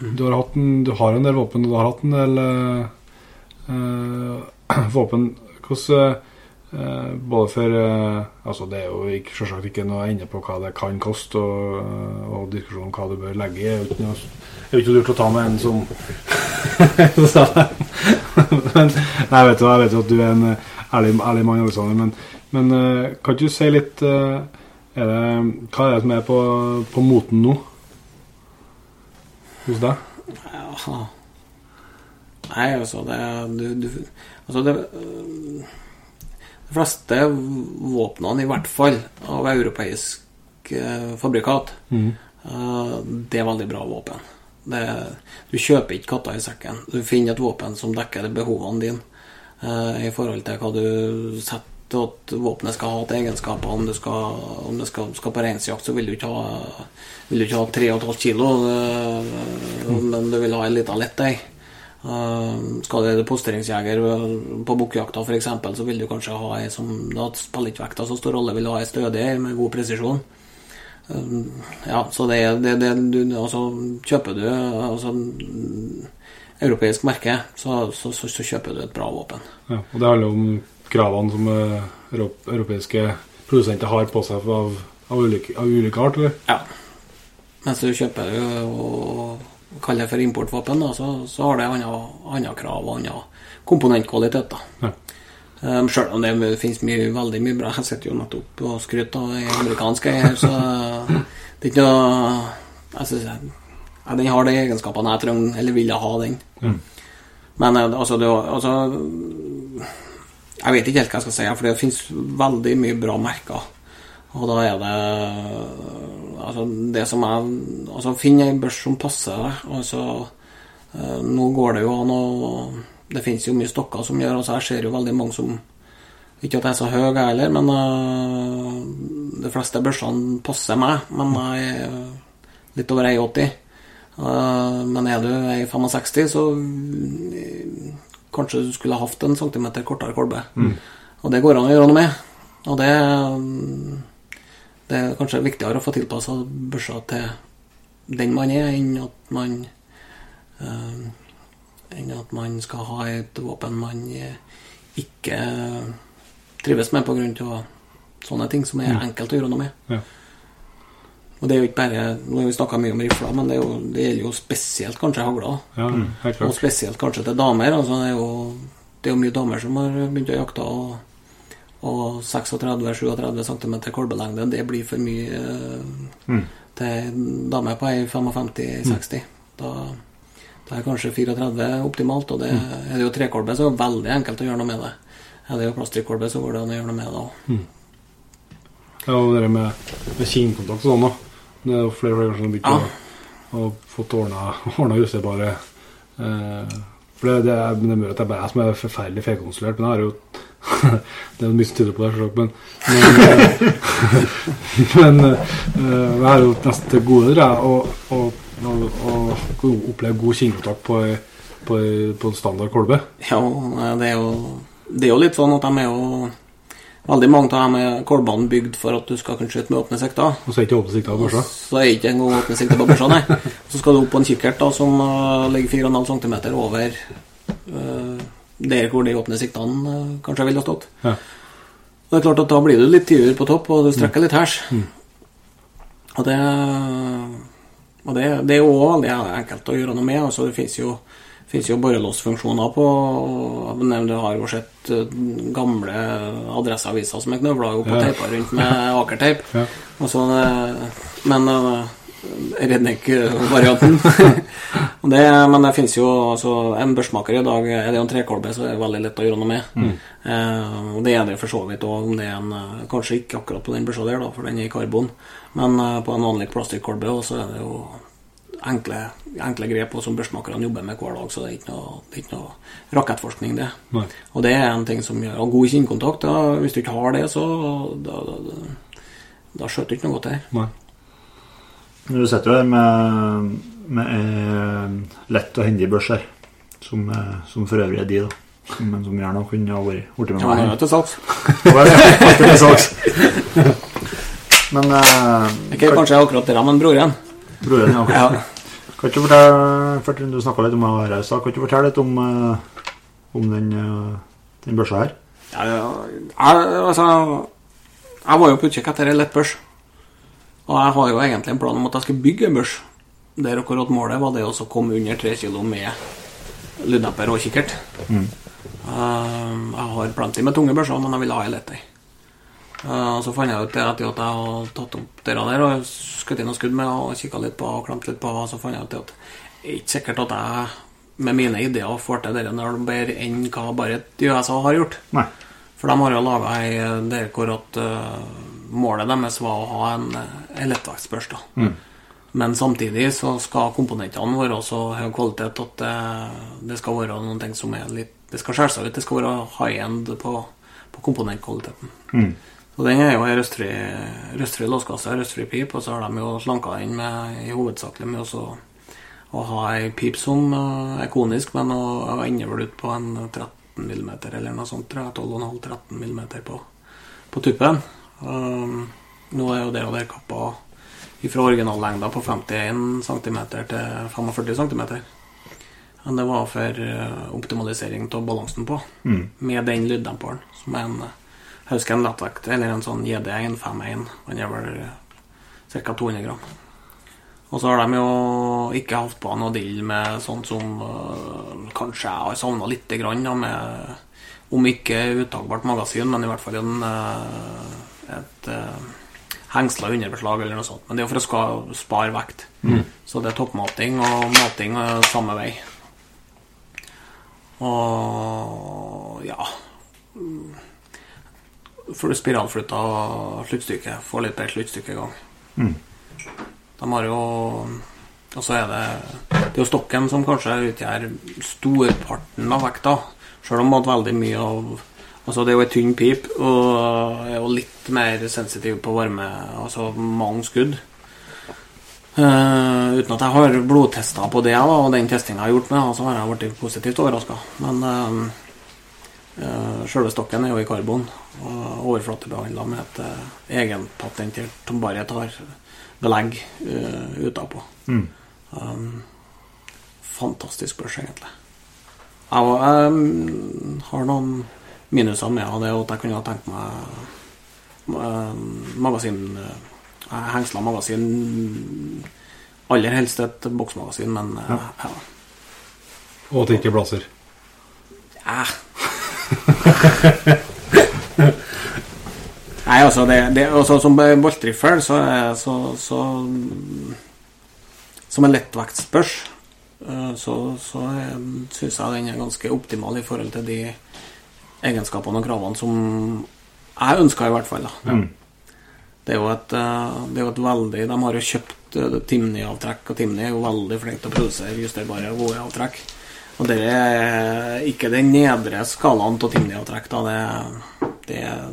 Du har, en, du har en del våpen, og du har hatt en del eh, eh, våpen. Hvordan Eh, både for eh, Altså, det er jo ikke, selvsagt ikke noe ende på hva det kan koste, og, eh, og diskusjon om hva du bør legge i. Er jo ikke noe jo ikke lurt å ta med en som men, Nei, vet du, jeg vet jo at du er en eh, ærlig, ærlig mann, Alexander, men, men eh, kan ikke du si litt eh, er det, Hva er det som er på, på moten nå? Hos deg? Ja. Nei, altså det du, du, Altså det De fleste våpnene, i hvert fall av europeisk eh, fabrikat, mm. eh, det er veldig bra våpen. Det, du kjøper ikke katta i sekken. Du finner et våpen som dekker behovene dine eh, i forhold til hva du setter at våpenet skal ha til egenskaper. Om det skal, om du skal, skal på reinsjakt, så vil du ikke ha vil du ikke ha 3,5 kilo, eh, men du vil ha en liten lett ei. Eh, skal du posteringsjeger på bukkjakta f.eks., så vil du kanskje ha ei som Da spiller ikke vekta så stor rolle, vil du ha ei stødig med god presisjon. Eh, Ja, så det er det, det du Altså, kjøper du altså, europeisk merke, så, så, så, så kjøper du et bra våpen. Ja, og det handler om kravene som eh, europeiske produsenter har på seg av, av, ulike, av ulike art, eller? Ja. Mens du kjøper og kaller det for importvåpen, da, så, så har det andre, krav og annen komponentkvalitet. da. Ja. Um, Sjøl om det finnes mye, veldig mye bra. Jeg sitter jo nettopp og skryter av ei amerikansk ei her, så det er ikke noe Jeg synes jeg, Den har de egenskapene jeg trenger, eller ville ha den. Mm. Men eh, altså, det, altså Jeg vet ikke helt hva jeg skal si, for det finnes veldig mye bra merker. Og da er det Altså, det som er Altså, finn ei børs som passer deg. Altså, eh, nå går det jo an å Det finnes jo mye stokker som gjør Altså, jeg ser jo veldig mange som Ikke at jeg er så høy, jeg heller, men uh, de fleste børsene passer meg. Men jeg er litt over 1,80. Uh, men er du 1,65, så eh, kanskje du skulle hatt en centimeter kortere kolbe. Og det går an å gjøre noe med. Og det mm, Det er kanskje viktigere å få tilpassa børsa til den man er, enn at man eh, Enn at man skal ha et våpen man eh, ikke trives med pga. sånne ting som er enkelt å gjøre noe med. Ja. Og det er jo ikke bare Nå har vi snakka mye om rifler, men det, jo, det gjelder jo spesielt kanskje hagler. Ja, Og spesielt kanskje til damer. Altså det, er jo, det er jo mye damer som har begynt å jakte, og, og 36-37 cm kolbelengde, det blir for mye mm. til damer på ei 55-60. Da, da er kanskje 34 optimalt, og det er det jo trekolbe, så er det veldig enkelt å gjøre noe med det. Er det jo plastikkolbe, så går det an å gjøre noe med det òg. Ja, og det med, med kinnkontakt og sånn, da. Det er jo flere og flere som begynt Ja. å å få ordna, justerbare eh, For det, det, er, det er det er bare jeg som er forferdelig feilkonstruert, men jeg har jo Det er mye som tyder på det, selvsagt, men Men, men eh, jeg har jo nesten til gode dere å, å, å, å oppleve god kinnkontakt på, på, på standard kolbe. Ja, det er jo Det er jo litt sånn at de er jo Veldig mange av dem er kolbene bygd for at du skal kunne skyte med åpne sikter. Og så er ikke åpne sikter på børsa. Så er ikke engang åpne sikter på børsa, nei. Så skal du opp på en kikkert da, som eh, ligger 4,5 cm over eh, der hvor de åpne siktene eh, kanskje ville ha stått. Ja. Og det er klart at da blir du litt tidligere på topp, og du strekker litt hærs. Og det og det, det er jo òg veldig enkelt å gjøre noe med. Altså, det fins jo, finnes jo borrelåsfunksjoner på Du har jo sett eh, gamle adresseaviser som er knøvla opp og teipa rundt med akerteip. Ja. Altså, men Redneck-varianten. Men det finnes jo altså, En børsmaker i dag Er det en trekolbe, så er det veldig lett å gjøre noe med. Eh, og det er det for så vidt òg, om det er en eh, Kanskje ikke akkurat på den børsa der, da, for den er i karbon, men eh, på en vanlig plastikkolbe så er det jo enkle, enkle grep og som børsmakerne jobber med hver dag, så det er ikke noe, det er ikke noe rakettforskning, det. Nei. Og det er en ting som gjør Og god kinnkontakt, da, hvis du ikke har det, så da, da, da, da skjøter du ikke noe godt her. Nei. Du sitter jo her med, med eh, lett og hendig børs her, som, eh, som for øvrig er de, da. Men som gjerne kunne ha vært borti med meg. Ja, til salgs. Til salgs. Men eh, Ikke kanskje akkurat det, men broren. broren, ja. Ja. Kan ikke fortelle, Du snakka litt om stad. Kan ikke fortelle litt om, eh, om den, den børsa her? Ja, jeg, altså, jeg var jo på utkikk etter ei lett børs. Og jeg har jo egentlig en plan om at jeg skal bygge en børs. Der akkurat målet var det å komme under 3 kilo med lyddemper og kikkert. Mm. Uh, jeg har plenty med tunge børser, men jeg ville ha ei lett ei. Eh, og så fant jeg ut etter at jeg hadde tatt opp det der og skutt inn og skudd med og kikka litt på og klemt litt på, så fant jeg ut at det er ikke sikkert at jeg med mine ideer får til dere når det bedre enn hva bare USA har gjort. Nei. For de har jo laga ei der hvor at eh, målet deres var å ha en, en lettvektsbørs. da. Mm. Men samtidig så skal komponentene være så høy kvalitet at det, det skal være noen ting som er litt Det skal skjære seg ut. Det skal være high end på, på komponentkvaliteten. Mm. Og den er jo ei røstfri, røstfri låskasse, røstfri pip, og så har de jo slanka inn med i hovedsakelig med også å ha ei pip som eh, er konisk, men å, ende vel ut på en 13 mm eller noe sånt, tror jeg. 12,5-13 mm på, på tuppen. Um, nå er jo det der kappa fra originallengda på 51 cm til 45 cm. Men det var for eh, optimalisering av balansen på, Mm. med den lyddemperen, som er en jeg husker en lettvekt, eller en sånn JD151. Den er vel ca. 200 gram. Og så har de jo ikke hatt på noe dill med sånt som øh, kanskje jeg har savna lite grann, med om ikke uttagbart magasin, men i hvert fall en, øh, et øh, hengsla underbeslag eller noe sånt. Men det er jo for å spare vekt. Så det er toppmating og mating samme vei. Og ja spiralflytta sluttstykke. Få litt bedre sluttstykke i gang. Mm. De har jo Og så er det Det er jo stokken som kanskje utgjør storparten av vekta. Selv om at veldig mye av Altså Det er jo ei tynn pip og er jo litt mer sensitiv på varme. Altså mange skudd. Uh, uten at jeg har blodtesta på det, da, og den testinga jeg har gjort med, så har jeg blitt positivt overraska. Men uh, sjølve stokken er jo i karbon og overflatebehandla med et uh, egenpatentert som bare tar belegg uh, utapå. Mm. Um, fantastisk børs, egentlig. Jeg, jeg har noen minuser med av det, er at jeg kunne ha tenkt meg eh, magasin uh, Hengsla magasin Aller helst et boksmagasin, men ja. ja. Og at det ikke blåser. ja. Nei, altså, det, det, altså Som boltriffel så, er- så, så Som en lettvektsbørs eh, så, så syns jeg den er ganske optimal i forhold til de egenskapene og kravene som jeg ønska, i hvert fall. Mm. Det er jo et, eh, det er jo et veldig De har jo kjøpt uh, Timney-avtrekk, og Timny er jo veldig flink til å produsere justerbare og gode avtrekk. Og det er ikke den nedre skalaen av Timney-avtrekk, da. Det, det er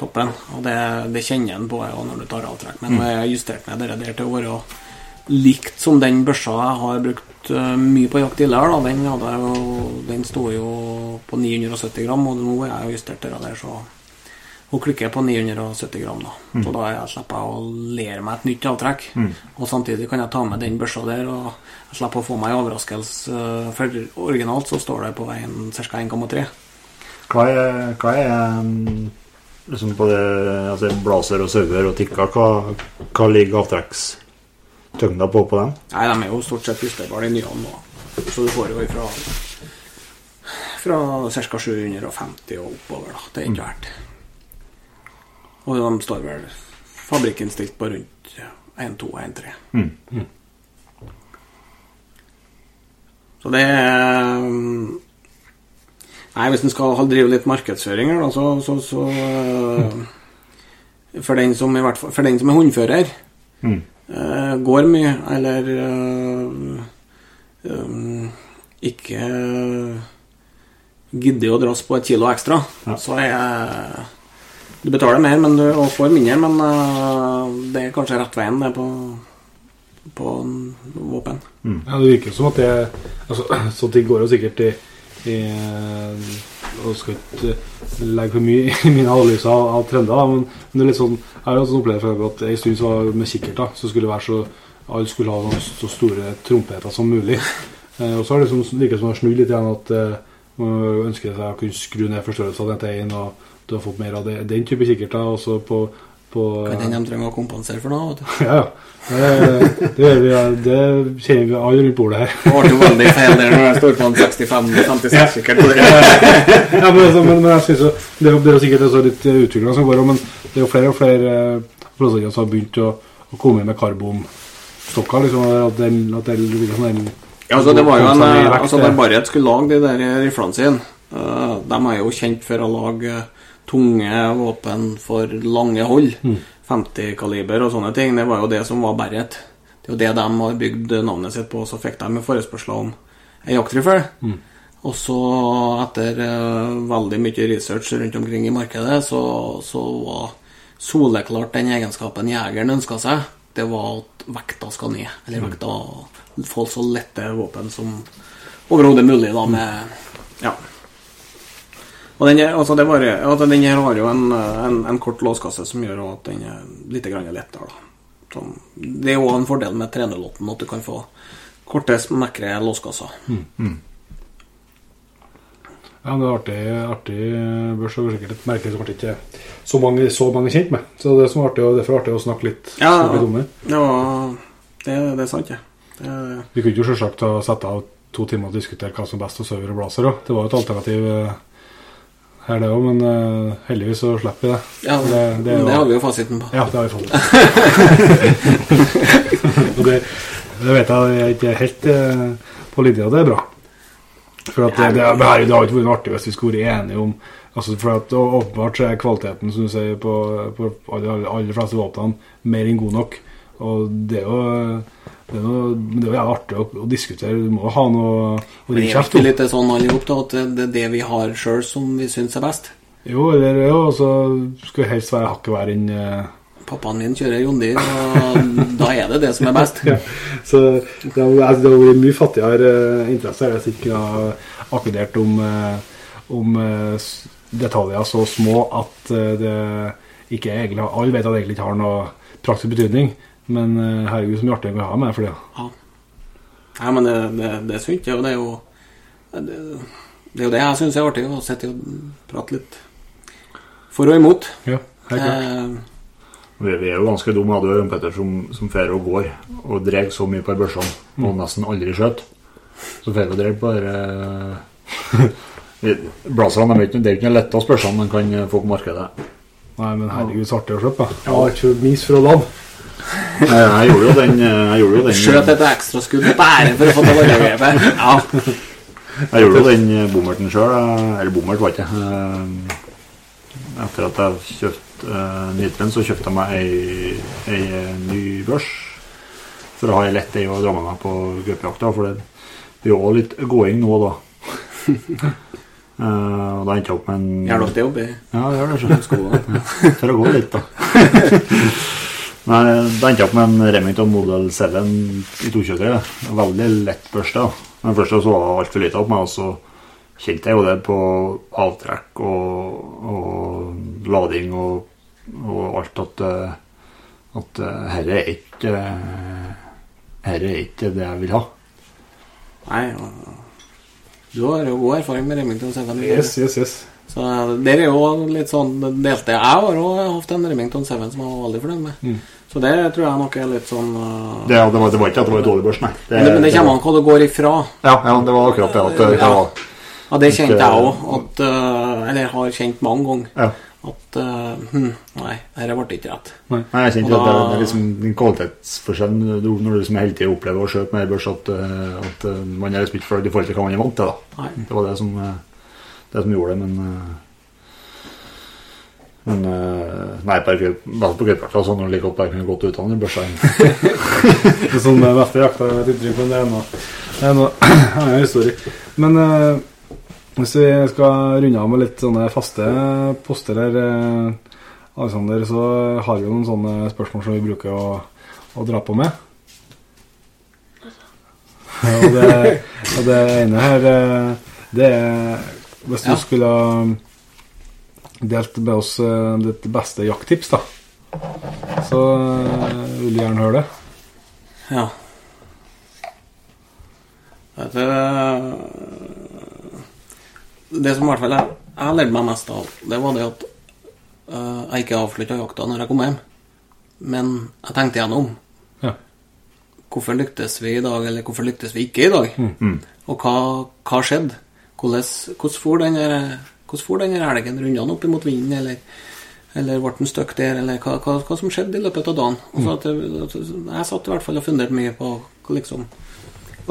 toppen. Og det, det kjenner en på ja, når du tar avtrekk. Men har jeg justert ned det der til å være likt som den børsa jeg har brukt eh, mye på jakt tidligere. Da. Den, hadde den sto jo på 970 gram, og nå er jeg justert det der, så hun klikker på 970 gram. da Så da jeg slipper jeg å lære meg et nytt avtrekk. Og samtidig kan jeg ta med den børsa der, og jeg slipper å få meg en overraskelse. eh, For originalt så står det på veien ca. 1,3. Hva er, hva er um, liksom på det altså Blazer og sauer og tikker, hva, hva ligger avtrekkstyngda på på dem? Nei, de er jo stort sett justerbare, de nye nå. Så du får jo ifra fra ca. 750 og oppover, da. Det er ikke verdt. Og de står vel fabrikken stilt på rundt 1,2-1,3. Mm. Så det er Nei, hvis en skal drive litt markedsføring her, da, så, så, så øh, for, den som i hvert fall, for den som er hundfører, Mm. Øh, går mye, eller uh, um, ikke øh, gidder å dras på et kilo ekstra, Ja. så er Du betaler mer men du, og får mindre, men uh, det er kanskje rett veien det på, på våpen. Ja, Det virker som at det altså, Så det går jo sikkert i, i Og skal ikke legge for mye i mine analyser av, av trender, da, men, men det er litt sånn Jeg har sånn opplevd at en stund så med kikkert da, så skulle det være så alle skulle ha så store trompeter som mulig. Eh, og så har det liksom, virket som det har snudd litt igjen at, eh, man ønsker seg å kunne skru ned forstørrelsen til én, og du har fått mer av det, den type kikkerter. Også på, på Kan hende de trenger å kompensere for noe. Ja, ja. Det, det, vi, ja. det kjenner vi alle rundt bordet her. Det ble veldig feil der når jeg står på en 65-56 sikkert. ja, men, altså, men, men jeg synes jo Det det er sikkert også litt utvikling som går, men det er jo flere og flere eh, produsenter som har begynt å, å komme med karbonstokker. Liksom, at den, at det sånn en- Ja, altså det var jo en, altså det. Da Barrett skulle lage de der riflene sine uh, De er jo kjent for å lage tunge våpen for lange hold. 50 kaliber og sånne ting. Det var jo det som var Barrett. Det er jo det de har bygd navnet sitt på. Så fikk de med forespørsler om ei jaktrifle. Og så, etter uh, veldig mye research rundt omkring i markedet, så, så var soleklart den egenskapen jegeren ønska seg. Det var at vekta skal ned. Eller vekta Få så lette våpen som overhodet mulig, da, med Ja. Og den, altså det var, altså den her har jo en, en, en kort låskasse som gjør at den er litt grann lettere. Da. Sånn, det er jo en fordel med 308 at du kan få korte, smekre låskasser. Ja, det er artig, artig børs og sikkert et merke som kanskje ikke så mange, så mange kjent med. Så det som er artig, og derfor er det artig å snakke litt, Ja, litt om det. ja det, det er sant, det. Er... Vi kunne jo selvsagt ha sette av to timer og diskutere hva som er best av Sauer og Blazer òg. Det var jo et alternativ eh, her, det òg, men uh, heldigvis så slipper vi det. ja, det, det, det, er har vi jo fasiten på. Ja, det har vi fått. det, det vet jeg jeg er ikke helt uh, på linja, det er bra. For at det, det, det, her, det har ikke vært artig hvis vi skulle vært enige om altså For at Åpenbart så er kvaliteten som du sier på, på alle, alle, fleste våpnene mer enn god nok. Og det er jo det er, noe, det er jo artig å, å diskutere. Du må ha noe å rive kjeft om. det er litt sånn alle opp at det er det vi har sjøl som vi syns er best. Jo, eller jo, og så skulle helst være hakket verre enn eh, Pappaen min kjører Jondi, og da er det det som er best. Ja, så det har altså, vært mye fattigere eh, interesse hvis jeg ikke har akkodert om, eh, om eh, detaljer så små at det ikke egentlig Alle vet at det egentlig ikke har noe praktisk betydning, men eh, herregud, så mye artig vi har med for det. Ja. Nei, men det, det, det er sunt, det. Og det er jo det, det er jo det jeg syns er artig, å sitte og prate litt for og imot. Ja, helt klart. Eh, Vi, vi er jo ganske dumme. Hadde jo Ørn Petter som, som fer og går og drar så mye på børsene og nesten aldri skjøt. Så fer vi og dreg bare Blazerne er ikke noe lette spørsmål man kan få på markedet. Nei, men herregud, så artig å slippe. Jeg har ikke minst fra land. Jeg, gjorde jo den Jeg gjorde jo den, Skjøt et ekstraskudd bare for å få til å varregrepet. Ja. jeg gjorde jo den bommerten sjøl. Eller bommert var ikke eh, Etter at jeg kjøpte uh, Nitren, så kjøpte jeg meg ei, ei eh, ny børs. For å ha ei lett ei å dra med meg på gaupejakta. For det blir jo litt gåing nå, da. Uh, og da endte jeg opp med en Gjør dere det oppi Ja, det gjør det. du. For å gå litt, da. Nei, da endte jeg opp med en Remington Model 7 i 223. Veldig lett børsta. Men først så var det altfor lite opp meg, og så kjente jeg jo det på avtrekk og, og lading og, og alt at eh, at eh, herre er ikke eh, Herre er ikke det jeg vil ha. Nei, du har jo god erfaring med Remington 7. Yes, yes, yes. Så der er jo litt sånn delte. Jeg har òg hatt en Remington 7 som jeg var veldig fornøyd med. Mm. Så det tror jeg nok er litt sånn uh, Det, det, var, det var ikke at det var en dårlig børs, nei. men, det, men det kommer an hva du går ifra. Ja, ja, det var akkurat det. At Ja. var, Ja, det kjente jeg òg. Uh, Eller har kjent mange ganger. ja. At uh, hm, Nei, dette ble ikke rett. Nei, jeg kjente Og at det, da- det er liksom en kvalitetsforskjell du- når du liksom hele tida opplever å skjøte med børs, at, eh, at eh, man er liksom for det i forhold til hva man er vant til. da. Nei. Det var det som, eh, det som gjorde det, men eh, Men eh, Nei, på gaupejakta på gaupejakta sånn når du like godt bare kunne gått uten den børsa. Det er sånn det beste jakta er et ikke, men det er noe, det er noe annen historie. Men eh, hvis vi skal runde av med litt sånne faste poster her, eh, Alexander, så har vi jo noen sånne spørsmål som vi bruker å, å dra på med. Og det, og det ene her, eh, det er Hvis du Ja. skulle ha delt med oss eh, ditt beste jakttips, da, så eh, vil jeg gjerne høre det. Ja. Vet du, Det som i hvert fall jeg, jeg lærte meg mest av, det var det at jeg ikke avslutta jakta når jeg kom hjem. Men jeg tenkte igjennom. Ja. Hvorfor lyktes vi i dag, eller hvorfor lyktes vi ikke i dag? Og hva, hva skjedde? Hvordan, for den elgen? Runda den opp imot vinden, eller, eller ble den stuck der, eller hva, hva, hva som skjedde i løpet av dagen? Og så at jeg, jeg satt i hvert fall og funderte mye på liksom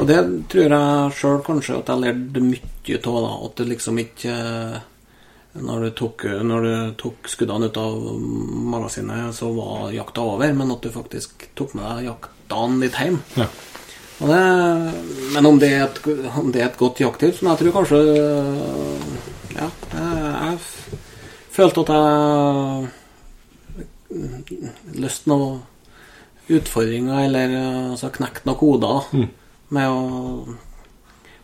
Og det tror jeg sjøl kanskje at jeg lærte mye av. At det liksom ikke eh, når du, tok, når du tok skuddene ut av magasinet, så var jakta over, men at du faktisk tok med deg jaktdagen litt hjem. Ja. Det, men om det, er et, om det er et godt jakttips Men jeg tror kanskje Ja, jeg, jeg følte at jeg løste noen utfordringer, eller altså knekt noen koder. mm. Med å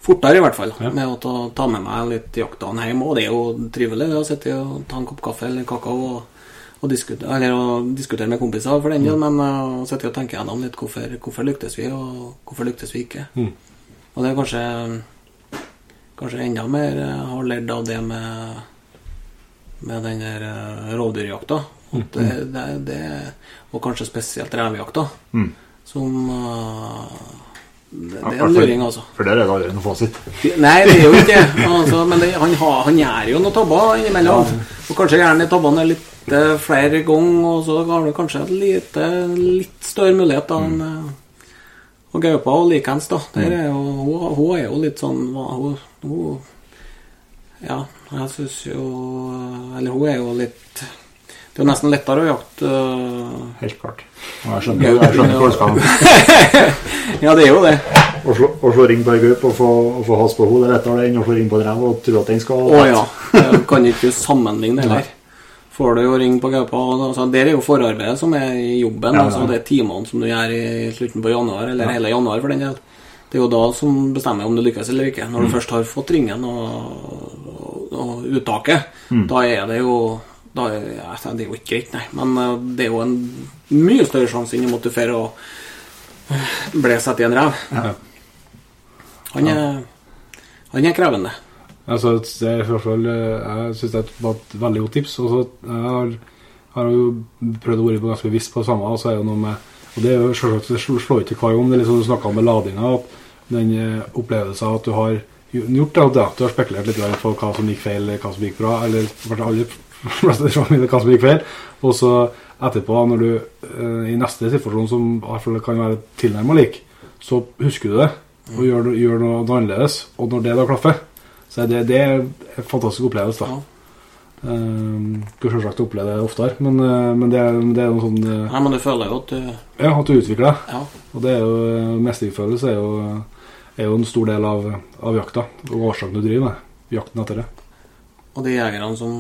Fortere, i hvert fall. Ja. Med å ta, ta med meg litt jaktdagen hjem. Og det er jo trivelig å sitte og ta en kopp kaffe eller kakao og, og diskutere, eller å diskutere med kompiser, for den del, men uh, sitte og tenke gjennom litt hvorfor, hvorfor lyktes vi, og hvorfor lyktes vi ikke. Mm. Og det er kanskje Kanskje enda mer jeg har lært av det med med den der eh, rovdyrjakta. Mm. det, det, det, og kanskje spesielt revejakta. Mm. Som eh, det, det er en luring, altså. For der er det aldri noe fasit. Nei, det er jo ikke. Altså, men det, han, han gjør jo noen tabber innimellom. Og kanskje gjerne tabbene er litt eh, flere ganger, og så har du kanskje et lite, litt større mulighet da enn mm. Og gaupa og likeens, da. Der er jo, hun, hun er jo litt sånn hun, hun Ja, jeg syns jo Eller hun er jo litt Det er jo nesten lettere å jakte øh, Helt klart. Jeg skjønner, jeg skjønner hvor du skal. Ja, det er jo det. Å slå, slå ring på ei gaup og få, få has på henne, det er lettere enn å slå ring på en rev og tro at den skal Å ja. Jeg kan ikke sammenligne det heller. Får du jo ring på gaupa altså, Der er jo forarbeidet som er i jobben. Ja, ja. Altså, det er timene som du gjør i slutten på januar, eller hele januar for den del. Det er jo da som bestemmer om du lykkes eller ikke. Når du først har fått ringen og, og, og uttaket, da er det jo da ja, Det er jo ikke greit, nei. Men eh, det er jo en mye større sjanse enn å måtte dra og eh, bli satt i en. Ja. Han er, han er krevende. Altså, det er i hvert fall eh, Jeg syns det var et veldig godt tips. Og så jeg har, har jo prøvd å være ganske bevisst på det samme. Og så er det noe med Og det er jo selvsagt Det slår- ikke hver gang. Det er liksom du snakka med ladinga. At den opplevelsen at du har gjort det, at du har spekulert litt på hva som gikk feil, hva som gikk bra, eller kanskje alle hva som gikk feil. Og så etterpå, når du eh, i neste situasjon, som i hvert fall kan være tilnærma lik, så husker du det og gjør, gjør noe, noe annerledes. Og når det da klaffer, så er det, det er en fantastisk opplevelse. da. Ja. Um, Skulle selvsagt oppleve det oftere, men, eh, men det, er, det er noe sånn eh, Nei, men du føler jo at du Ja, at du utvikler deg. Ja. Og det er jo eh, mestringsfølelse er er jo en stor del av, av jakta. Og årsaken du driver med. Jakten etter det. Og de jegerne som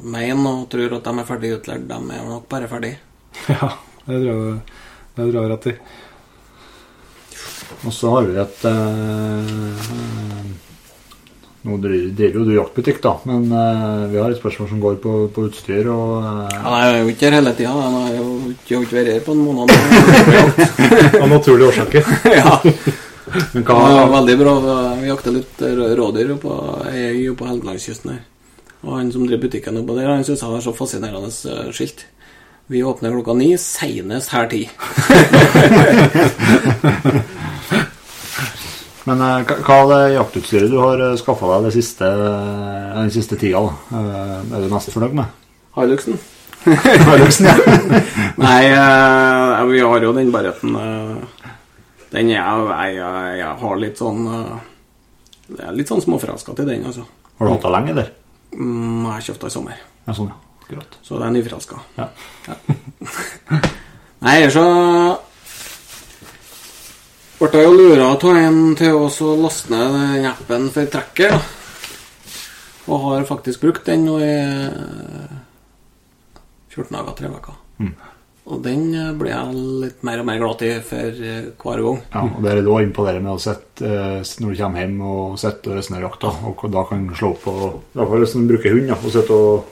mener og tror at de er ferdig utlært, de er nok bare ferdig. ja, det tror jeg det tror jeg rett i. Og så har vi et eh, Nå driver jo du jaktbutikk, da, men eh, vi har et spørsmål som går på, på utstyr. og eh, Ja, jeg er jo ikke her hele tida. Jeg har jo ikke, ikke vært her på en måned. Av naturlige årsaker. ja. Men Det hva var veldig bra. Vi jakter litt rådyr på ei øy på Helgelandskysten her. Og han som driver butikken oppå der, han syns jeg har så fascinerende eh, skilt. Vi åpner klokka ni, seinest her ti. Men eh, hva er det jaktutstyret du har skaffa deg siste, eh, den siste tida? da? Eh, Er du mest fornøyd med? Hiluxen. Hiluksen, ja. Nei, eh, vi har jo den barretten eh, Den jeg, jeg, jeg har litt sånn eh, Jeg er litt sånn småforelska til den, altså. Har du hatt det lenge, eller? Mm, jeg kjøpte den i sommer, Ja, sånn, ja. Akkurat. så det er nyforelska. Ja. Nei, ellers så ble jeg jo lura av en til å så laste ned den appen for trekket da. Og har faktisk brukt den nå i eh, 14 dager, tre uker. Mm. Og den eh, blir jeg litt mer og mer glad i for eh, hver gang. Ja, og Det er det med å sitte eh, når du kommer hjem og sitter og resonnerer jakta. Og da kan du slå på I hvert fall hvis du bruker hund, ja, og sitter og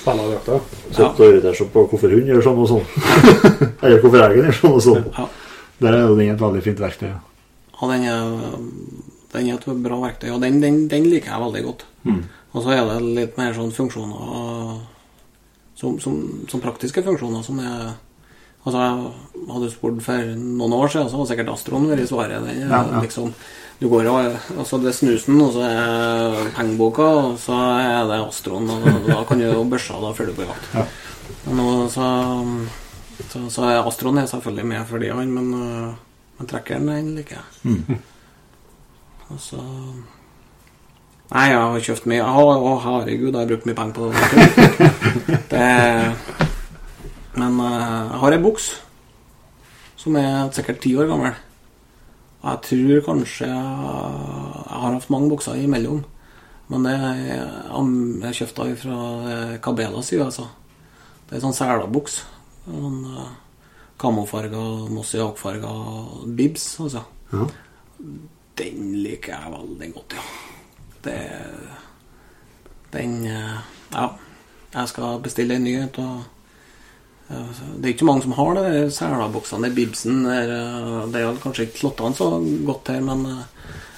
Spiller av jakta. ja. og irriterer seg på hvorfor hund gjør sånn og sånn. Eller hvorfor elgen gjør sånn og sånn. Ja. Der er jo den et veldig fint verktøy. ja. Og den er, den er et bra verktøy, og den, den, den liker jeg veldig godt. Og så er det litt mer sånn funksjoner som, som, som praktiske funksjoner som er Altså, Hadde du spurt for noen år siden, så hadde sikkert Astron vært svaret. Den, Ja, ja. Liksom, du går og, altså Det er snusen, og så er pengeboka, og så er det Astron. Og da kan du jo børsa, da før du på jakt. Ja. Men, så, så, så er Astron er selvfølgelig med fordi han, men, øh, men trekkeren den liker jeg. Mm. Altså Nei, jeg har kjøpt mye. Å, herregud, jeg har brukt mye penger på det. det men øh, jeg har ei buks som er sikkert ti år gammel. Og jeg tror kanskje jeg, har hatt mange bukser imellom. Men det er, kjøpt fra Cabela Cabelas i USA. Det er sånn selabuks. Sånn uh, kamofarga, mosaikkfarga bibs, altså. Ja. Den liker jeg veldig godt, ja. Det Den eh, Ja. Jeg skal bestille en ny. Eh, Det er ikke mange som har det, Selaboksene, bibsen. Det er, eh, det er kanskje ikke flottene så godt her, men eh,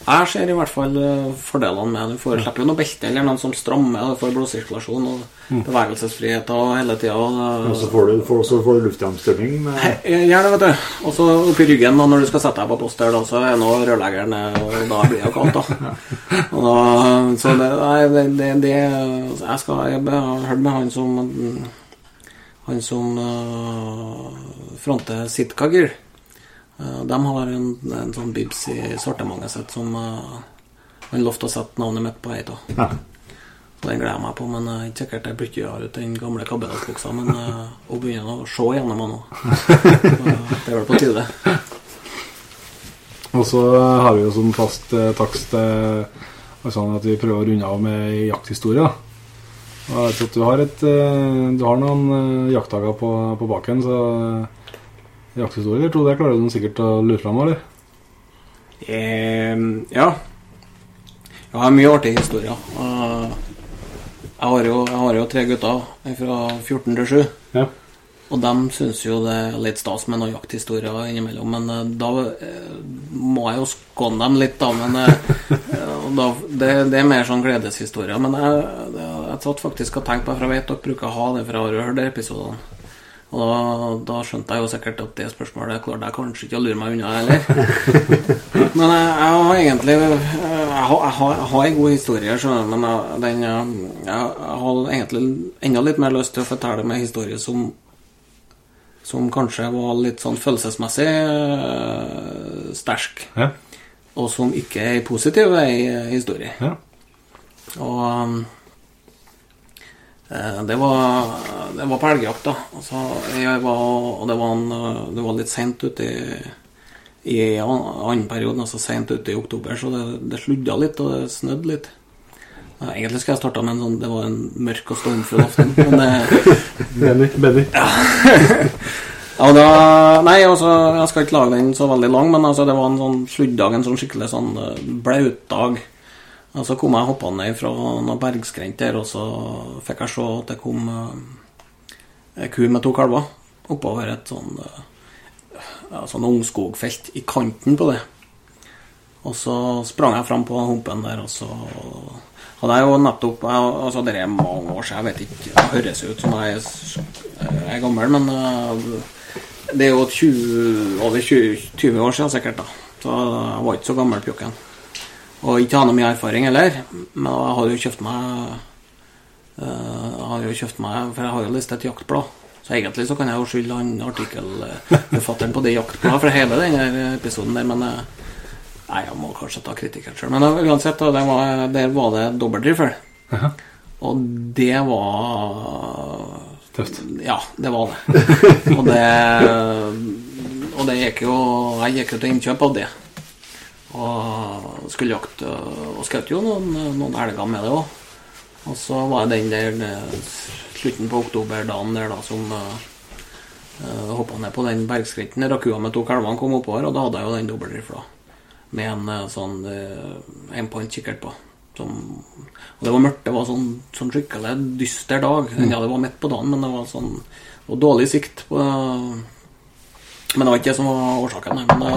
jeg ser i hvert fall eh, fordelene med det. Du får slipper jo noe belte eller noen som strammer, du får blodsirkulasjon og bevegelsesfrihet og hele tida. Og så får du, får, så får du luftgjennomstrømming Gjør det, vet du. Og så oppi ryggen da, når du skal sette deg på post der, da, så er nå rørleggeren og da blir det jo kaldt, da. Og da så det, det, det, det Jeg skal Jeg har hørt med han som Han som uh, fronter Sitkagir. Uh, de har en, en sånn bibs i sortimentet sitt som uh, han lovte å sette navnet mitt på ei av. ja. Den gleder jeg meg på, men uh, ikke sikkert jeg bytter ut den gamle kabbelasbuksa. Men uh, begynne å se gjennom meg nå. Det er vel på tide. Og så har vi jo som fast eh, takst eh, altså at vi prøver å runde av med jakthistorie. da. Jeg vet at du har, et, eh, du har noen eh, jaktdager på, på baken, så jakthistorier, tror tror det klarer du sikkert å lure fram, eller? Eh, ja. Jeg har mye artige historier. Jeg, har jo, jeg har jo tre gutter fra 14 til 7. Ja. Og de syns jo det er litt stas med noen jakthistorier innimellom. Men eh, da eh, må jeg jo skåne dem litt, da. Men eh, da, det, det er mer sånn gledeshistorier. Men jeg, jeg satt faktisk og tenkte på For jeg vet dere bruker å ha det, for jeg har jo hørt de episodene. Og da, da skjønte jeg jo sikkert at det spørsmålet klarte jeg kanskje ikke å lure meg unna heller. Men jeg, jeg har egentlig Jeg har, jeg har, jeg har en god historie, men jeg, den, jeg, har egentlig enda litt mer lyst til å fortelle meg historie som som kanskje var litt sånn følelsesmessig øh, sterk, Ja. og som ikke er positiv ei historie. ja. Og eh, det var, det var på elgjakt, da. Altså, var, og det var, en, eh, det var litt seint ute i, i an- annen periode, altså seint ute i oktober, så det, det sludda litt, og det snødde litt. Eh, Egentlig skulle jeg starta med en sånn Det var en mørk og stormfull aften. Men det, Benny. Benny. og da, nei, altså, jeg skal ikke lage den så veldig lang, men altså, det var en sånn sluddag, en sånn skikkelig sånn eh, blautdag. Og så kom jeg hoppa ned fra noen bergskrent der, og så fikk jeg se at det kom eh, ei ku med to kalver oppover et sånn eh, ja, sånn ungskogfelt i kanten på det. Og så sprang jeg fram på humpen der, og så hadde er jo nettopp Altså, det er mange år siden, jeg vet ikke Det høres ut som jeg er, jeg gammel, men eh, det er jo 20, over 20, 20 år siden sikkert, da. Så jeg var ikke så gammel pjokken. Og ikke har noe mye erfaring heller, men jeg har jo kjøpt meg eh, Jeg har jo kjøpt meg For jeg har jo lest et jaktblad. Så egentlig så kan jeg jo skylde han artikkelforfatteren på det jaktbladet for hele denne episoden der, men eh, Nei, jeg må kanskje ta kritikken sjøl. Men eh, uansett, det var, der var det dobbeltdriffer. Jaha. Og det var Tøft. Ja, det var det. Og det Og det gikk jo Jeg gikk jo til innkjøp av det. Og skulle jakte Og skjøt jo noen, noen elger med det òg. Og så var det den der eh, slutten på oktoberdagen der da som uh, hoppa ned på den bergskrenten der og kua med to kalvene kom oppover, og da hadde jeg jo den dobbeltrifla med en eh, sånn uh, aimpoint kikkert på. Som, og det var mørkt. Det var sånn, sånn skikkelig dyster dag. Ja, det var midt på dagen, men det var sånn det var dårlig sikt på Men det var ikke det som var årsaken. Men det,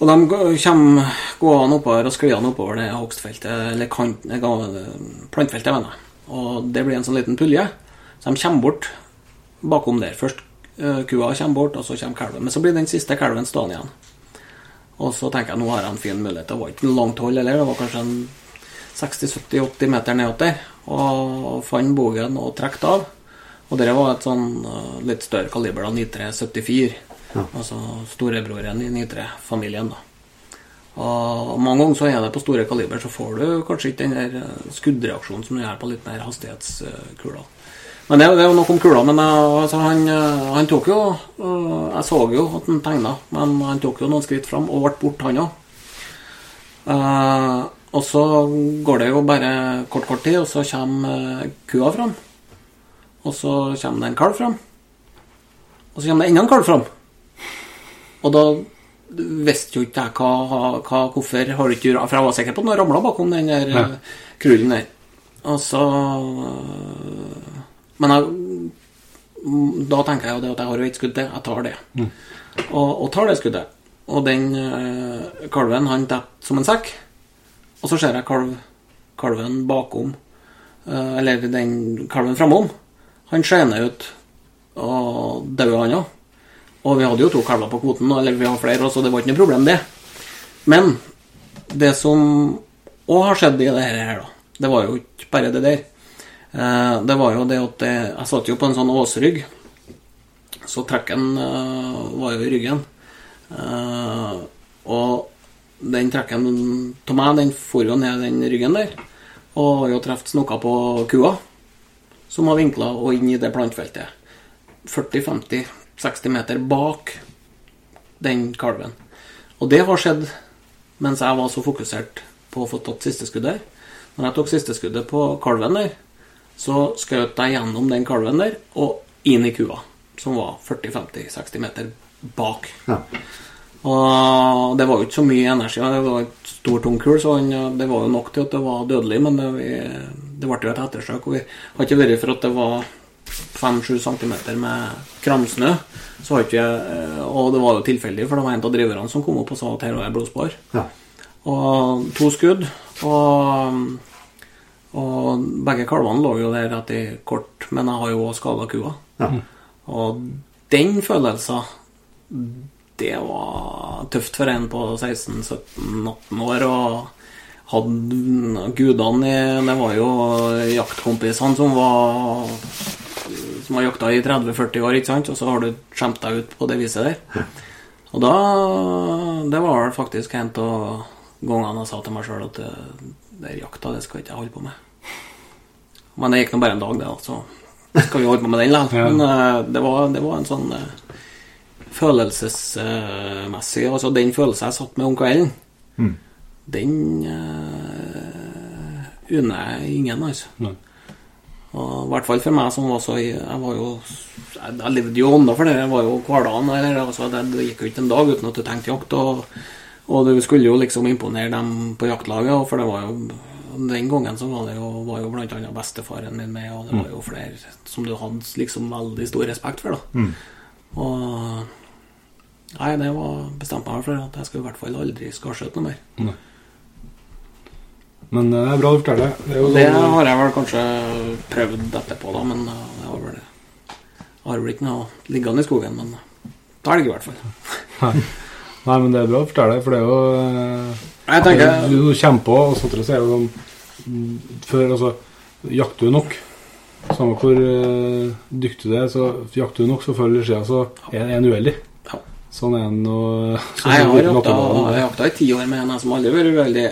Og de kommer gående oppover og skliende oppover det hogstfeltet, eller kant, eh, plantfeltet, mener jeg. Og det blir en sånn liten pulje. Så de kommer bort bakom der. Først eh, kua kommer bort, og så kommer kalven. Men så blir den siste kalven stående igjen. Og så tenker jeg nå har jeg en fin mulighet. Det var ikke langt hold heller. Det var kanskje en 60-70-80 meter nedåt der. Og fant bogen og trakk av. Og det var et sånn eh, litt større kaliber, da, 9374. Ja. Altså storebroren i Nitre-familien, da. Og mange ganger så er det på store kaliber, så får du kanskje ikke den der eh, skuddreaksjonen som du gjør på litt mer hastighetskuler. Men det, det er jo noe om kula. Men eh, altså, han, eh, han tok jo eh, Jeg så jo at han tegna, men han tok jo noen skritt fram og ble borte, han òg. og så går det jo bare kort, kort tid, og så kommer eh, kua fram. Og så kommer det en kalv fram. Og så kommer det enda en kalv fram. Og da visste jo ikke jeg hva, hva, hvorfor har du ikke For jeg var sikker på at den ramla bakom den der Ja. eh, krullen der. Og så Men jeg, mm, da tenker jeg jo det at jeg har jo ett skudd til. Jeg tar det. Og, og tar det skuddet. Og den øh, kalven, han detter som en sekk. Og så ser jeg kalv, kalven bakom, øh, eller den kalven framom. Han skjener ut og dauer, han òg. Og vi hadde jo to kalver på kvoten, eller vi har flere, så det var ikke noe problem, det. Men det som òg har skjedd i det her, da, det var jo ikke bare det der. Eh, Det var jo det at jeg, jeg satt jo på en sånn åsrygg, så trekken eh, var jo i ryggen. Eh, og den trekken av meg, den for jo ned den ryggen der, og har jo truffet snokka på kua, som har vinkla og inn i det plantfeltet. 40-50-60 meter bak den kalven. Og det har skjedd mens jeg var så fokusert på å få tatt siste skuddet. Når jeg tok siste skuddet på kalven der, så skjøt jeg gjennom den kalven der og inn i kua, som var 40-50-60 meter bak. Ja. Og det var jo ikke så mye energi. Det var et stor, tung så det var jo nok til at det var dødelig. Men det, det ble jo et ettersøk. Og vi har ikke vært for at det var 5-7 cm med kramsnø. Så har ikke, eh, og det var jo tilfeldig, for det var en av driverne som kom opp og sa at her var det blodspor. Ja. Og to skudd. Og, og begge kalvene lå jo der etter kort, men jeg har jo også skada kua. Ja. Og den følelsen Det var tøft for en på 16-17-18 år. Og hadde gudene i Det var jo jaktkompisene som var Som har jakta i 30-40 år, ikke sant? Og så har du skjemt deg ut på det viset der. Og da Det var faktisk en av gangene jeg sa til meg sjøl at det, det er jakta, det skal ikke jeg holde på med. Men det gikk nå bare en dag, det. altså skal vi holde på med den likevel. Men eh, det, var, det var en sånn eh, følelsesmessig Altså den følelsen jeg satt med om kvelden, Mm. den uh, unner jeg ingen, altså. Nei. Og I hvert fall for meg som var så Jeg var jo Jeg, levde jo ånda for det. Jeg var jo hverdagen. der. altså, det gikk jo ikke en dag uten at du tenkte jakt. Og, og du skulle jo liksom imponere dem på jaktlaget, for det var jo den gangen så var det jo, var jo blant annet bestefaren min med, og det var jo flere som du hadde liksom veldig stor respekt for. da Mm. Og Nei, det var bestemte meg for at jeg skulle i hvert fall aldri skadskjøte noe mer. Men eh, det er bra du forteller. Det jo Det sånn, har jeg vel kanskje prøvd etterpå, da, men uh, det har vel har vel ikke noe liggende i skogen, men det er det ikke, i hvert fall. Nei, men det er bra å fortelle, for det er jo eh, Jeg tenker Du du kommer på, og så så er det sånn Før, altså Jakter du nok, samme hvor uh, dyktig du er, så jakter du nok, så før eller siden så er en uheldig. Ja. Sånn er en og sånn Jeg har jakta, jeg jakta i ti år med en som aldri har vært uheldig.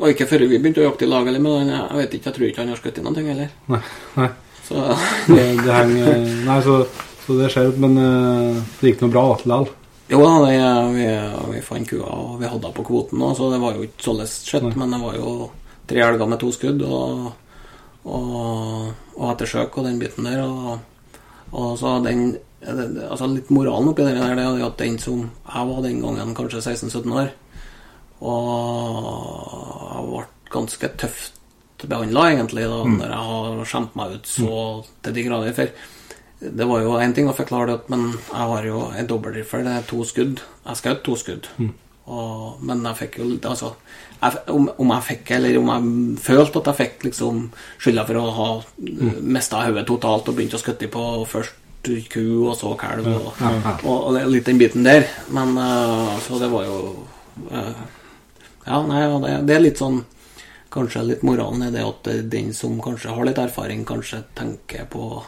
Og ikke før vi begynte å jakte i lag, eller, men han- jeg vet ikke, jeg tror ikke han har skutt i noen ting heller. Nei, nei. Så Det, det henger Nei, så, så det skjer, men uh, det gikk noe bra likevel. Jo da, det, vi, vi fant kua, og vi hadde henne på kvoten òg, så det var jo ikke således skjøtt. Men det var jo tre elger med to skudd, og, og, og ettersøk og den biten der. Og, og så den altså Litt moralen oppi det der det er jo at den som jeg var den gangen, kanskje 16-17 år, og jeg ble ganske tøft behandla, egentlig, da når jeg har skjemt meg ut så til de grader. For det var jo én ting å forklare det, men jeg har jo en dobbeltrifle, det er to skudd. Jeg skjøt to skudd. Og, men jeg fikk jo altså, jeg, om, om jeg fikk, eller om jeg følte at jeg fikk liksom skylda for å ha mm. mista hodet totalt og begynt å skutte på først ku og så kalv og, og, og, litt den biten der. Men uh, så det var jo uh, Ja, nei, det, det, er litt sånn Kanskje litt moralen i det at den som kanskje har litt erfaring, kanskje tenker på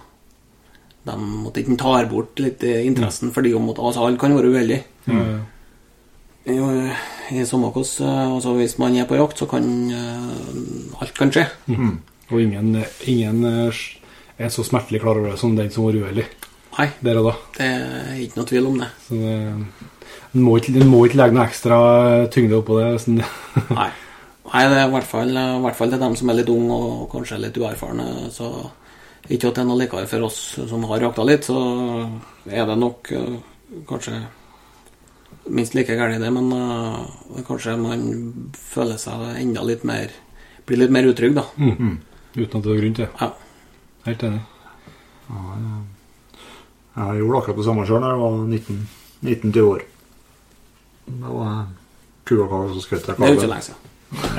dem måtte de ikke ta bort litt interessen, for fordi om at altså, alle kan være uheldige. Mm i, i sommerkos altså Hvis man er på jakt, så kan uh, alt kan skje. Mm. Og ingen, ingen, er så smertelig klar over det som den som var uheldig. Nei, Der og da. det er ikke noe tvil om det. Så det en må, ikke, en må ikke legge noe ekstra tyngde oppå det. Sånn. Nei. Nei, det er i hvert fall, i hvert fall til dem som er litt unge og kanskje litt uerfarne. Så ikke at det er noe likere for oss som har jakta litt, så er det nok uh, kanskje minst like gærent, det, men uh, kanskje man føler seg enda litt mer Blir litt mer utrygg, da. Mm. Mm. Uten at det er grunn til det. Ja. Helt enig. Ja, jeg gjorde akkurat det samme sjøl da jeg var 19-20 år. Da var jeg kua kar, så skjøt jeg kalven. Det er jo ikke lenge siden.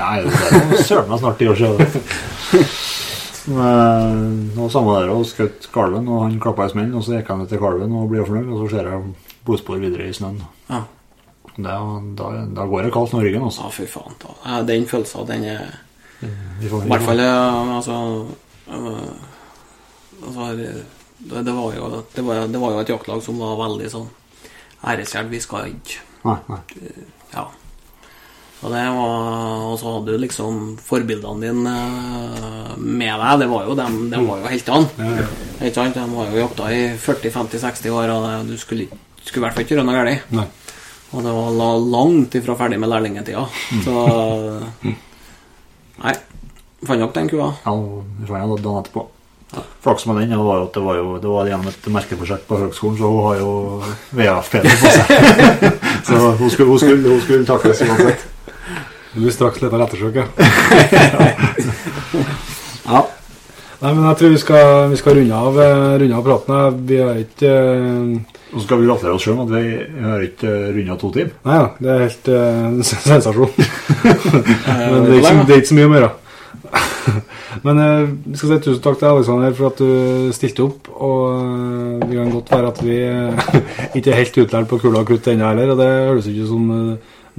Nei, det er søren meg snart ti år siden. Men, og samme der, og skjøt kalven, og han klappa i smellen, og så gikk han etter kalven og ble fornøyd, og så ser jeg blodspor videre i snøen. Ja. Da, da, da, går det kaldt i ryggen, altså. Ja, fy faen. Da. Den følelsen, den er I hvert fall altså, altså det, det, var jo, det, var, det, var, jo, et jaktlag som var veldig sånn æresgjeld. Vi skal ikke nei. Ja. Og, det var, og så hadde du liksom forbildene dine eh, med deg. Det var jo dem, de var jo heltene. Ja, ja. De var jo jakta i 40-50-60 år, og du skulle, skulle i hvert fall ikke gjøre noe galt. Og det var langt ifra ferdig med lærlingetida. Mm. Så Nei. Fant nok den kua. Ja, vi fant den dagen etterpå. Ja. Flaks med den var jo at det var, jo, det var gjennom et merkeprosjekt på høgskolen, så hun har jo VF-Peder på seg. så hun skulle, hun skulle, hun skulle takles uansett. Du blir straks litt av ettersøk, ja. ja. Nei, men jeg tror vi skal, vi skal runde, av, eh, runde av praten. Vi har ikke uh, og så skal vi gratulere oss sjøl med at vi har ikke runde runda to timer. Nei ja, det er helt uh, sensasjon. Men det er, ikke, det er, ikke, så mye å gjøre. Men vi skal si tusen takk til Alexander for at du stilte opp. Og det kan godt være at vi ikke er helt utlært på kula og krutt ennå heller. Og det høres ikke ut som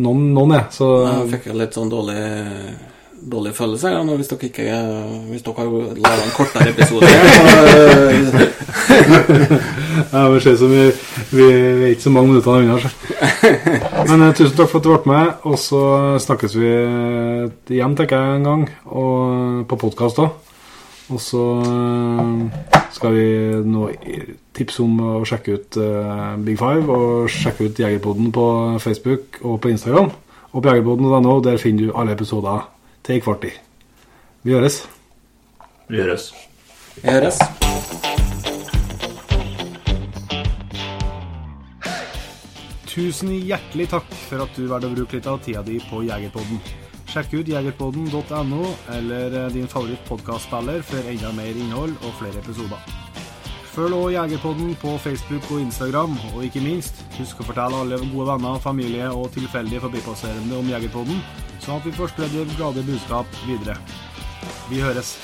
noen, noen er. Så, jeg fikk litt sånn dårlig dårlig følelse ja, hvis dere ikke Hvis dere har laga en kortere episode. ja, det ser ut som vi, vi, er ikke så mange minutter unna. Men uh, tusen takk for at du ble med. Og så snakkes vi igjen, tenker jeg, en gang. Og på podkast òg. Og så skal vi nå tipse om å sjekke ut uh, Big Five og sjekke ut Jegerpoden på Facebook og på Instagram. Og på jegerpoden.no, der finner du alle episoder til ei kvart i. Vi høres. Vi høres. Vi høres. Tusen hjertelig takk for at du valgte å bruke litt av tida di på Jegerpodden. Sjekk ut jegerpodden.no eller eh, din favoritt favorittpodkastspiller for enda mer innhold og flere episoder. Følg også Jegerpodden på Facebook og Instagram, og ikke minst, husk å fortelle alle gode venner, familie og tilfeldige forbipasserende om Jegerpodden sånn at vi får spredd det glade budskap videre. Vi høres.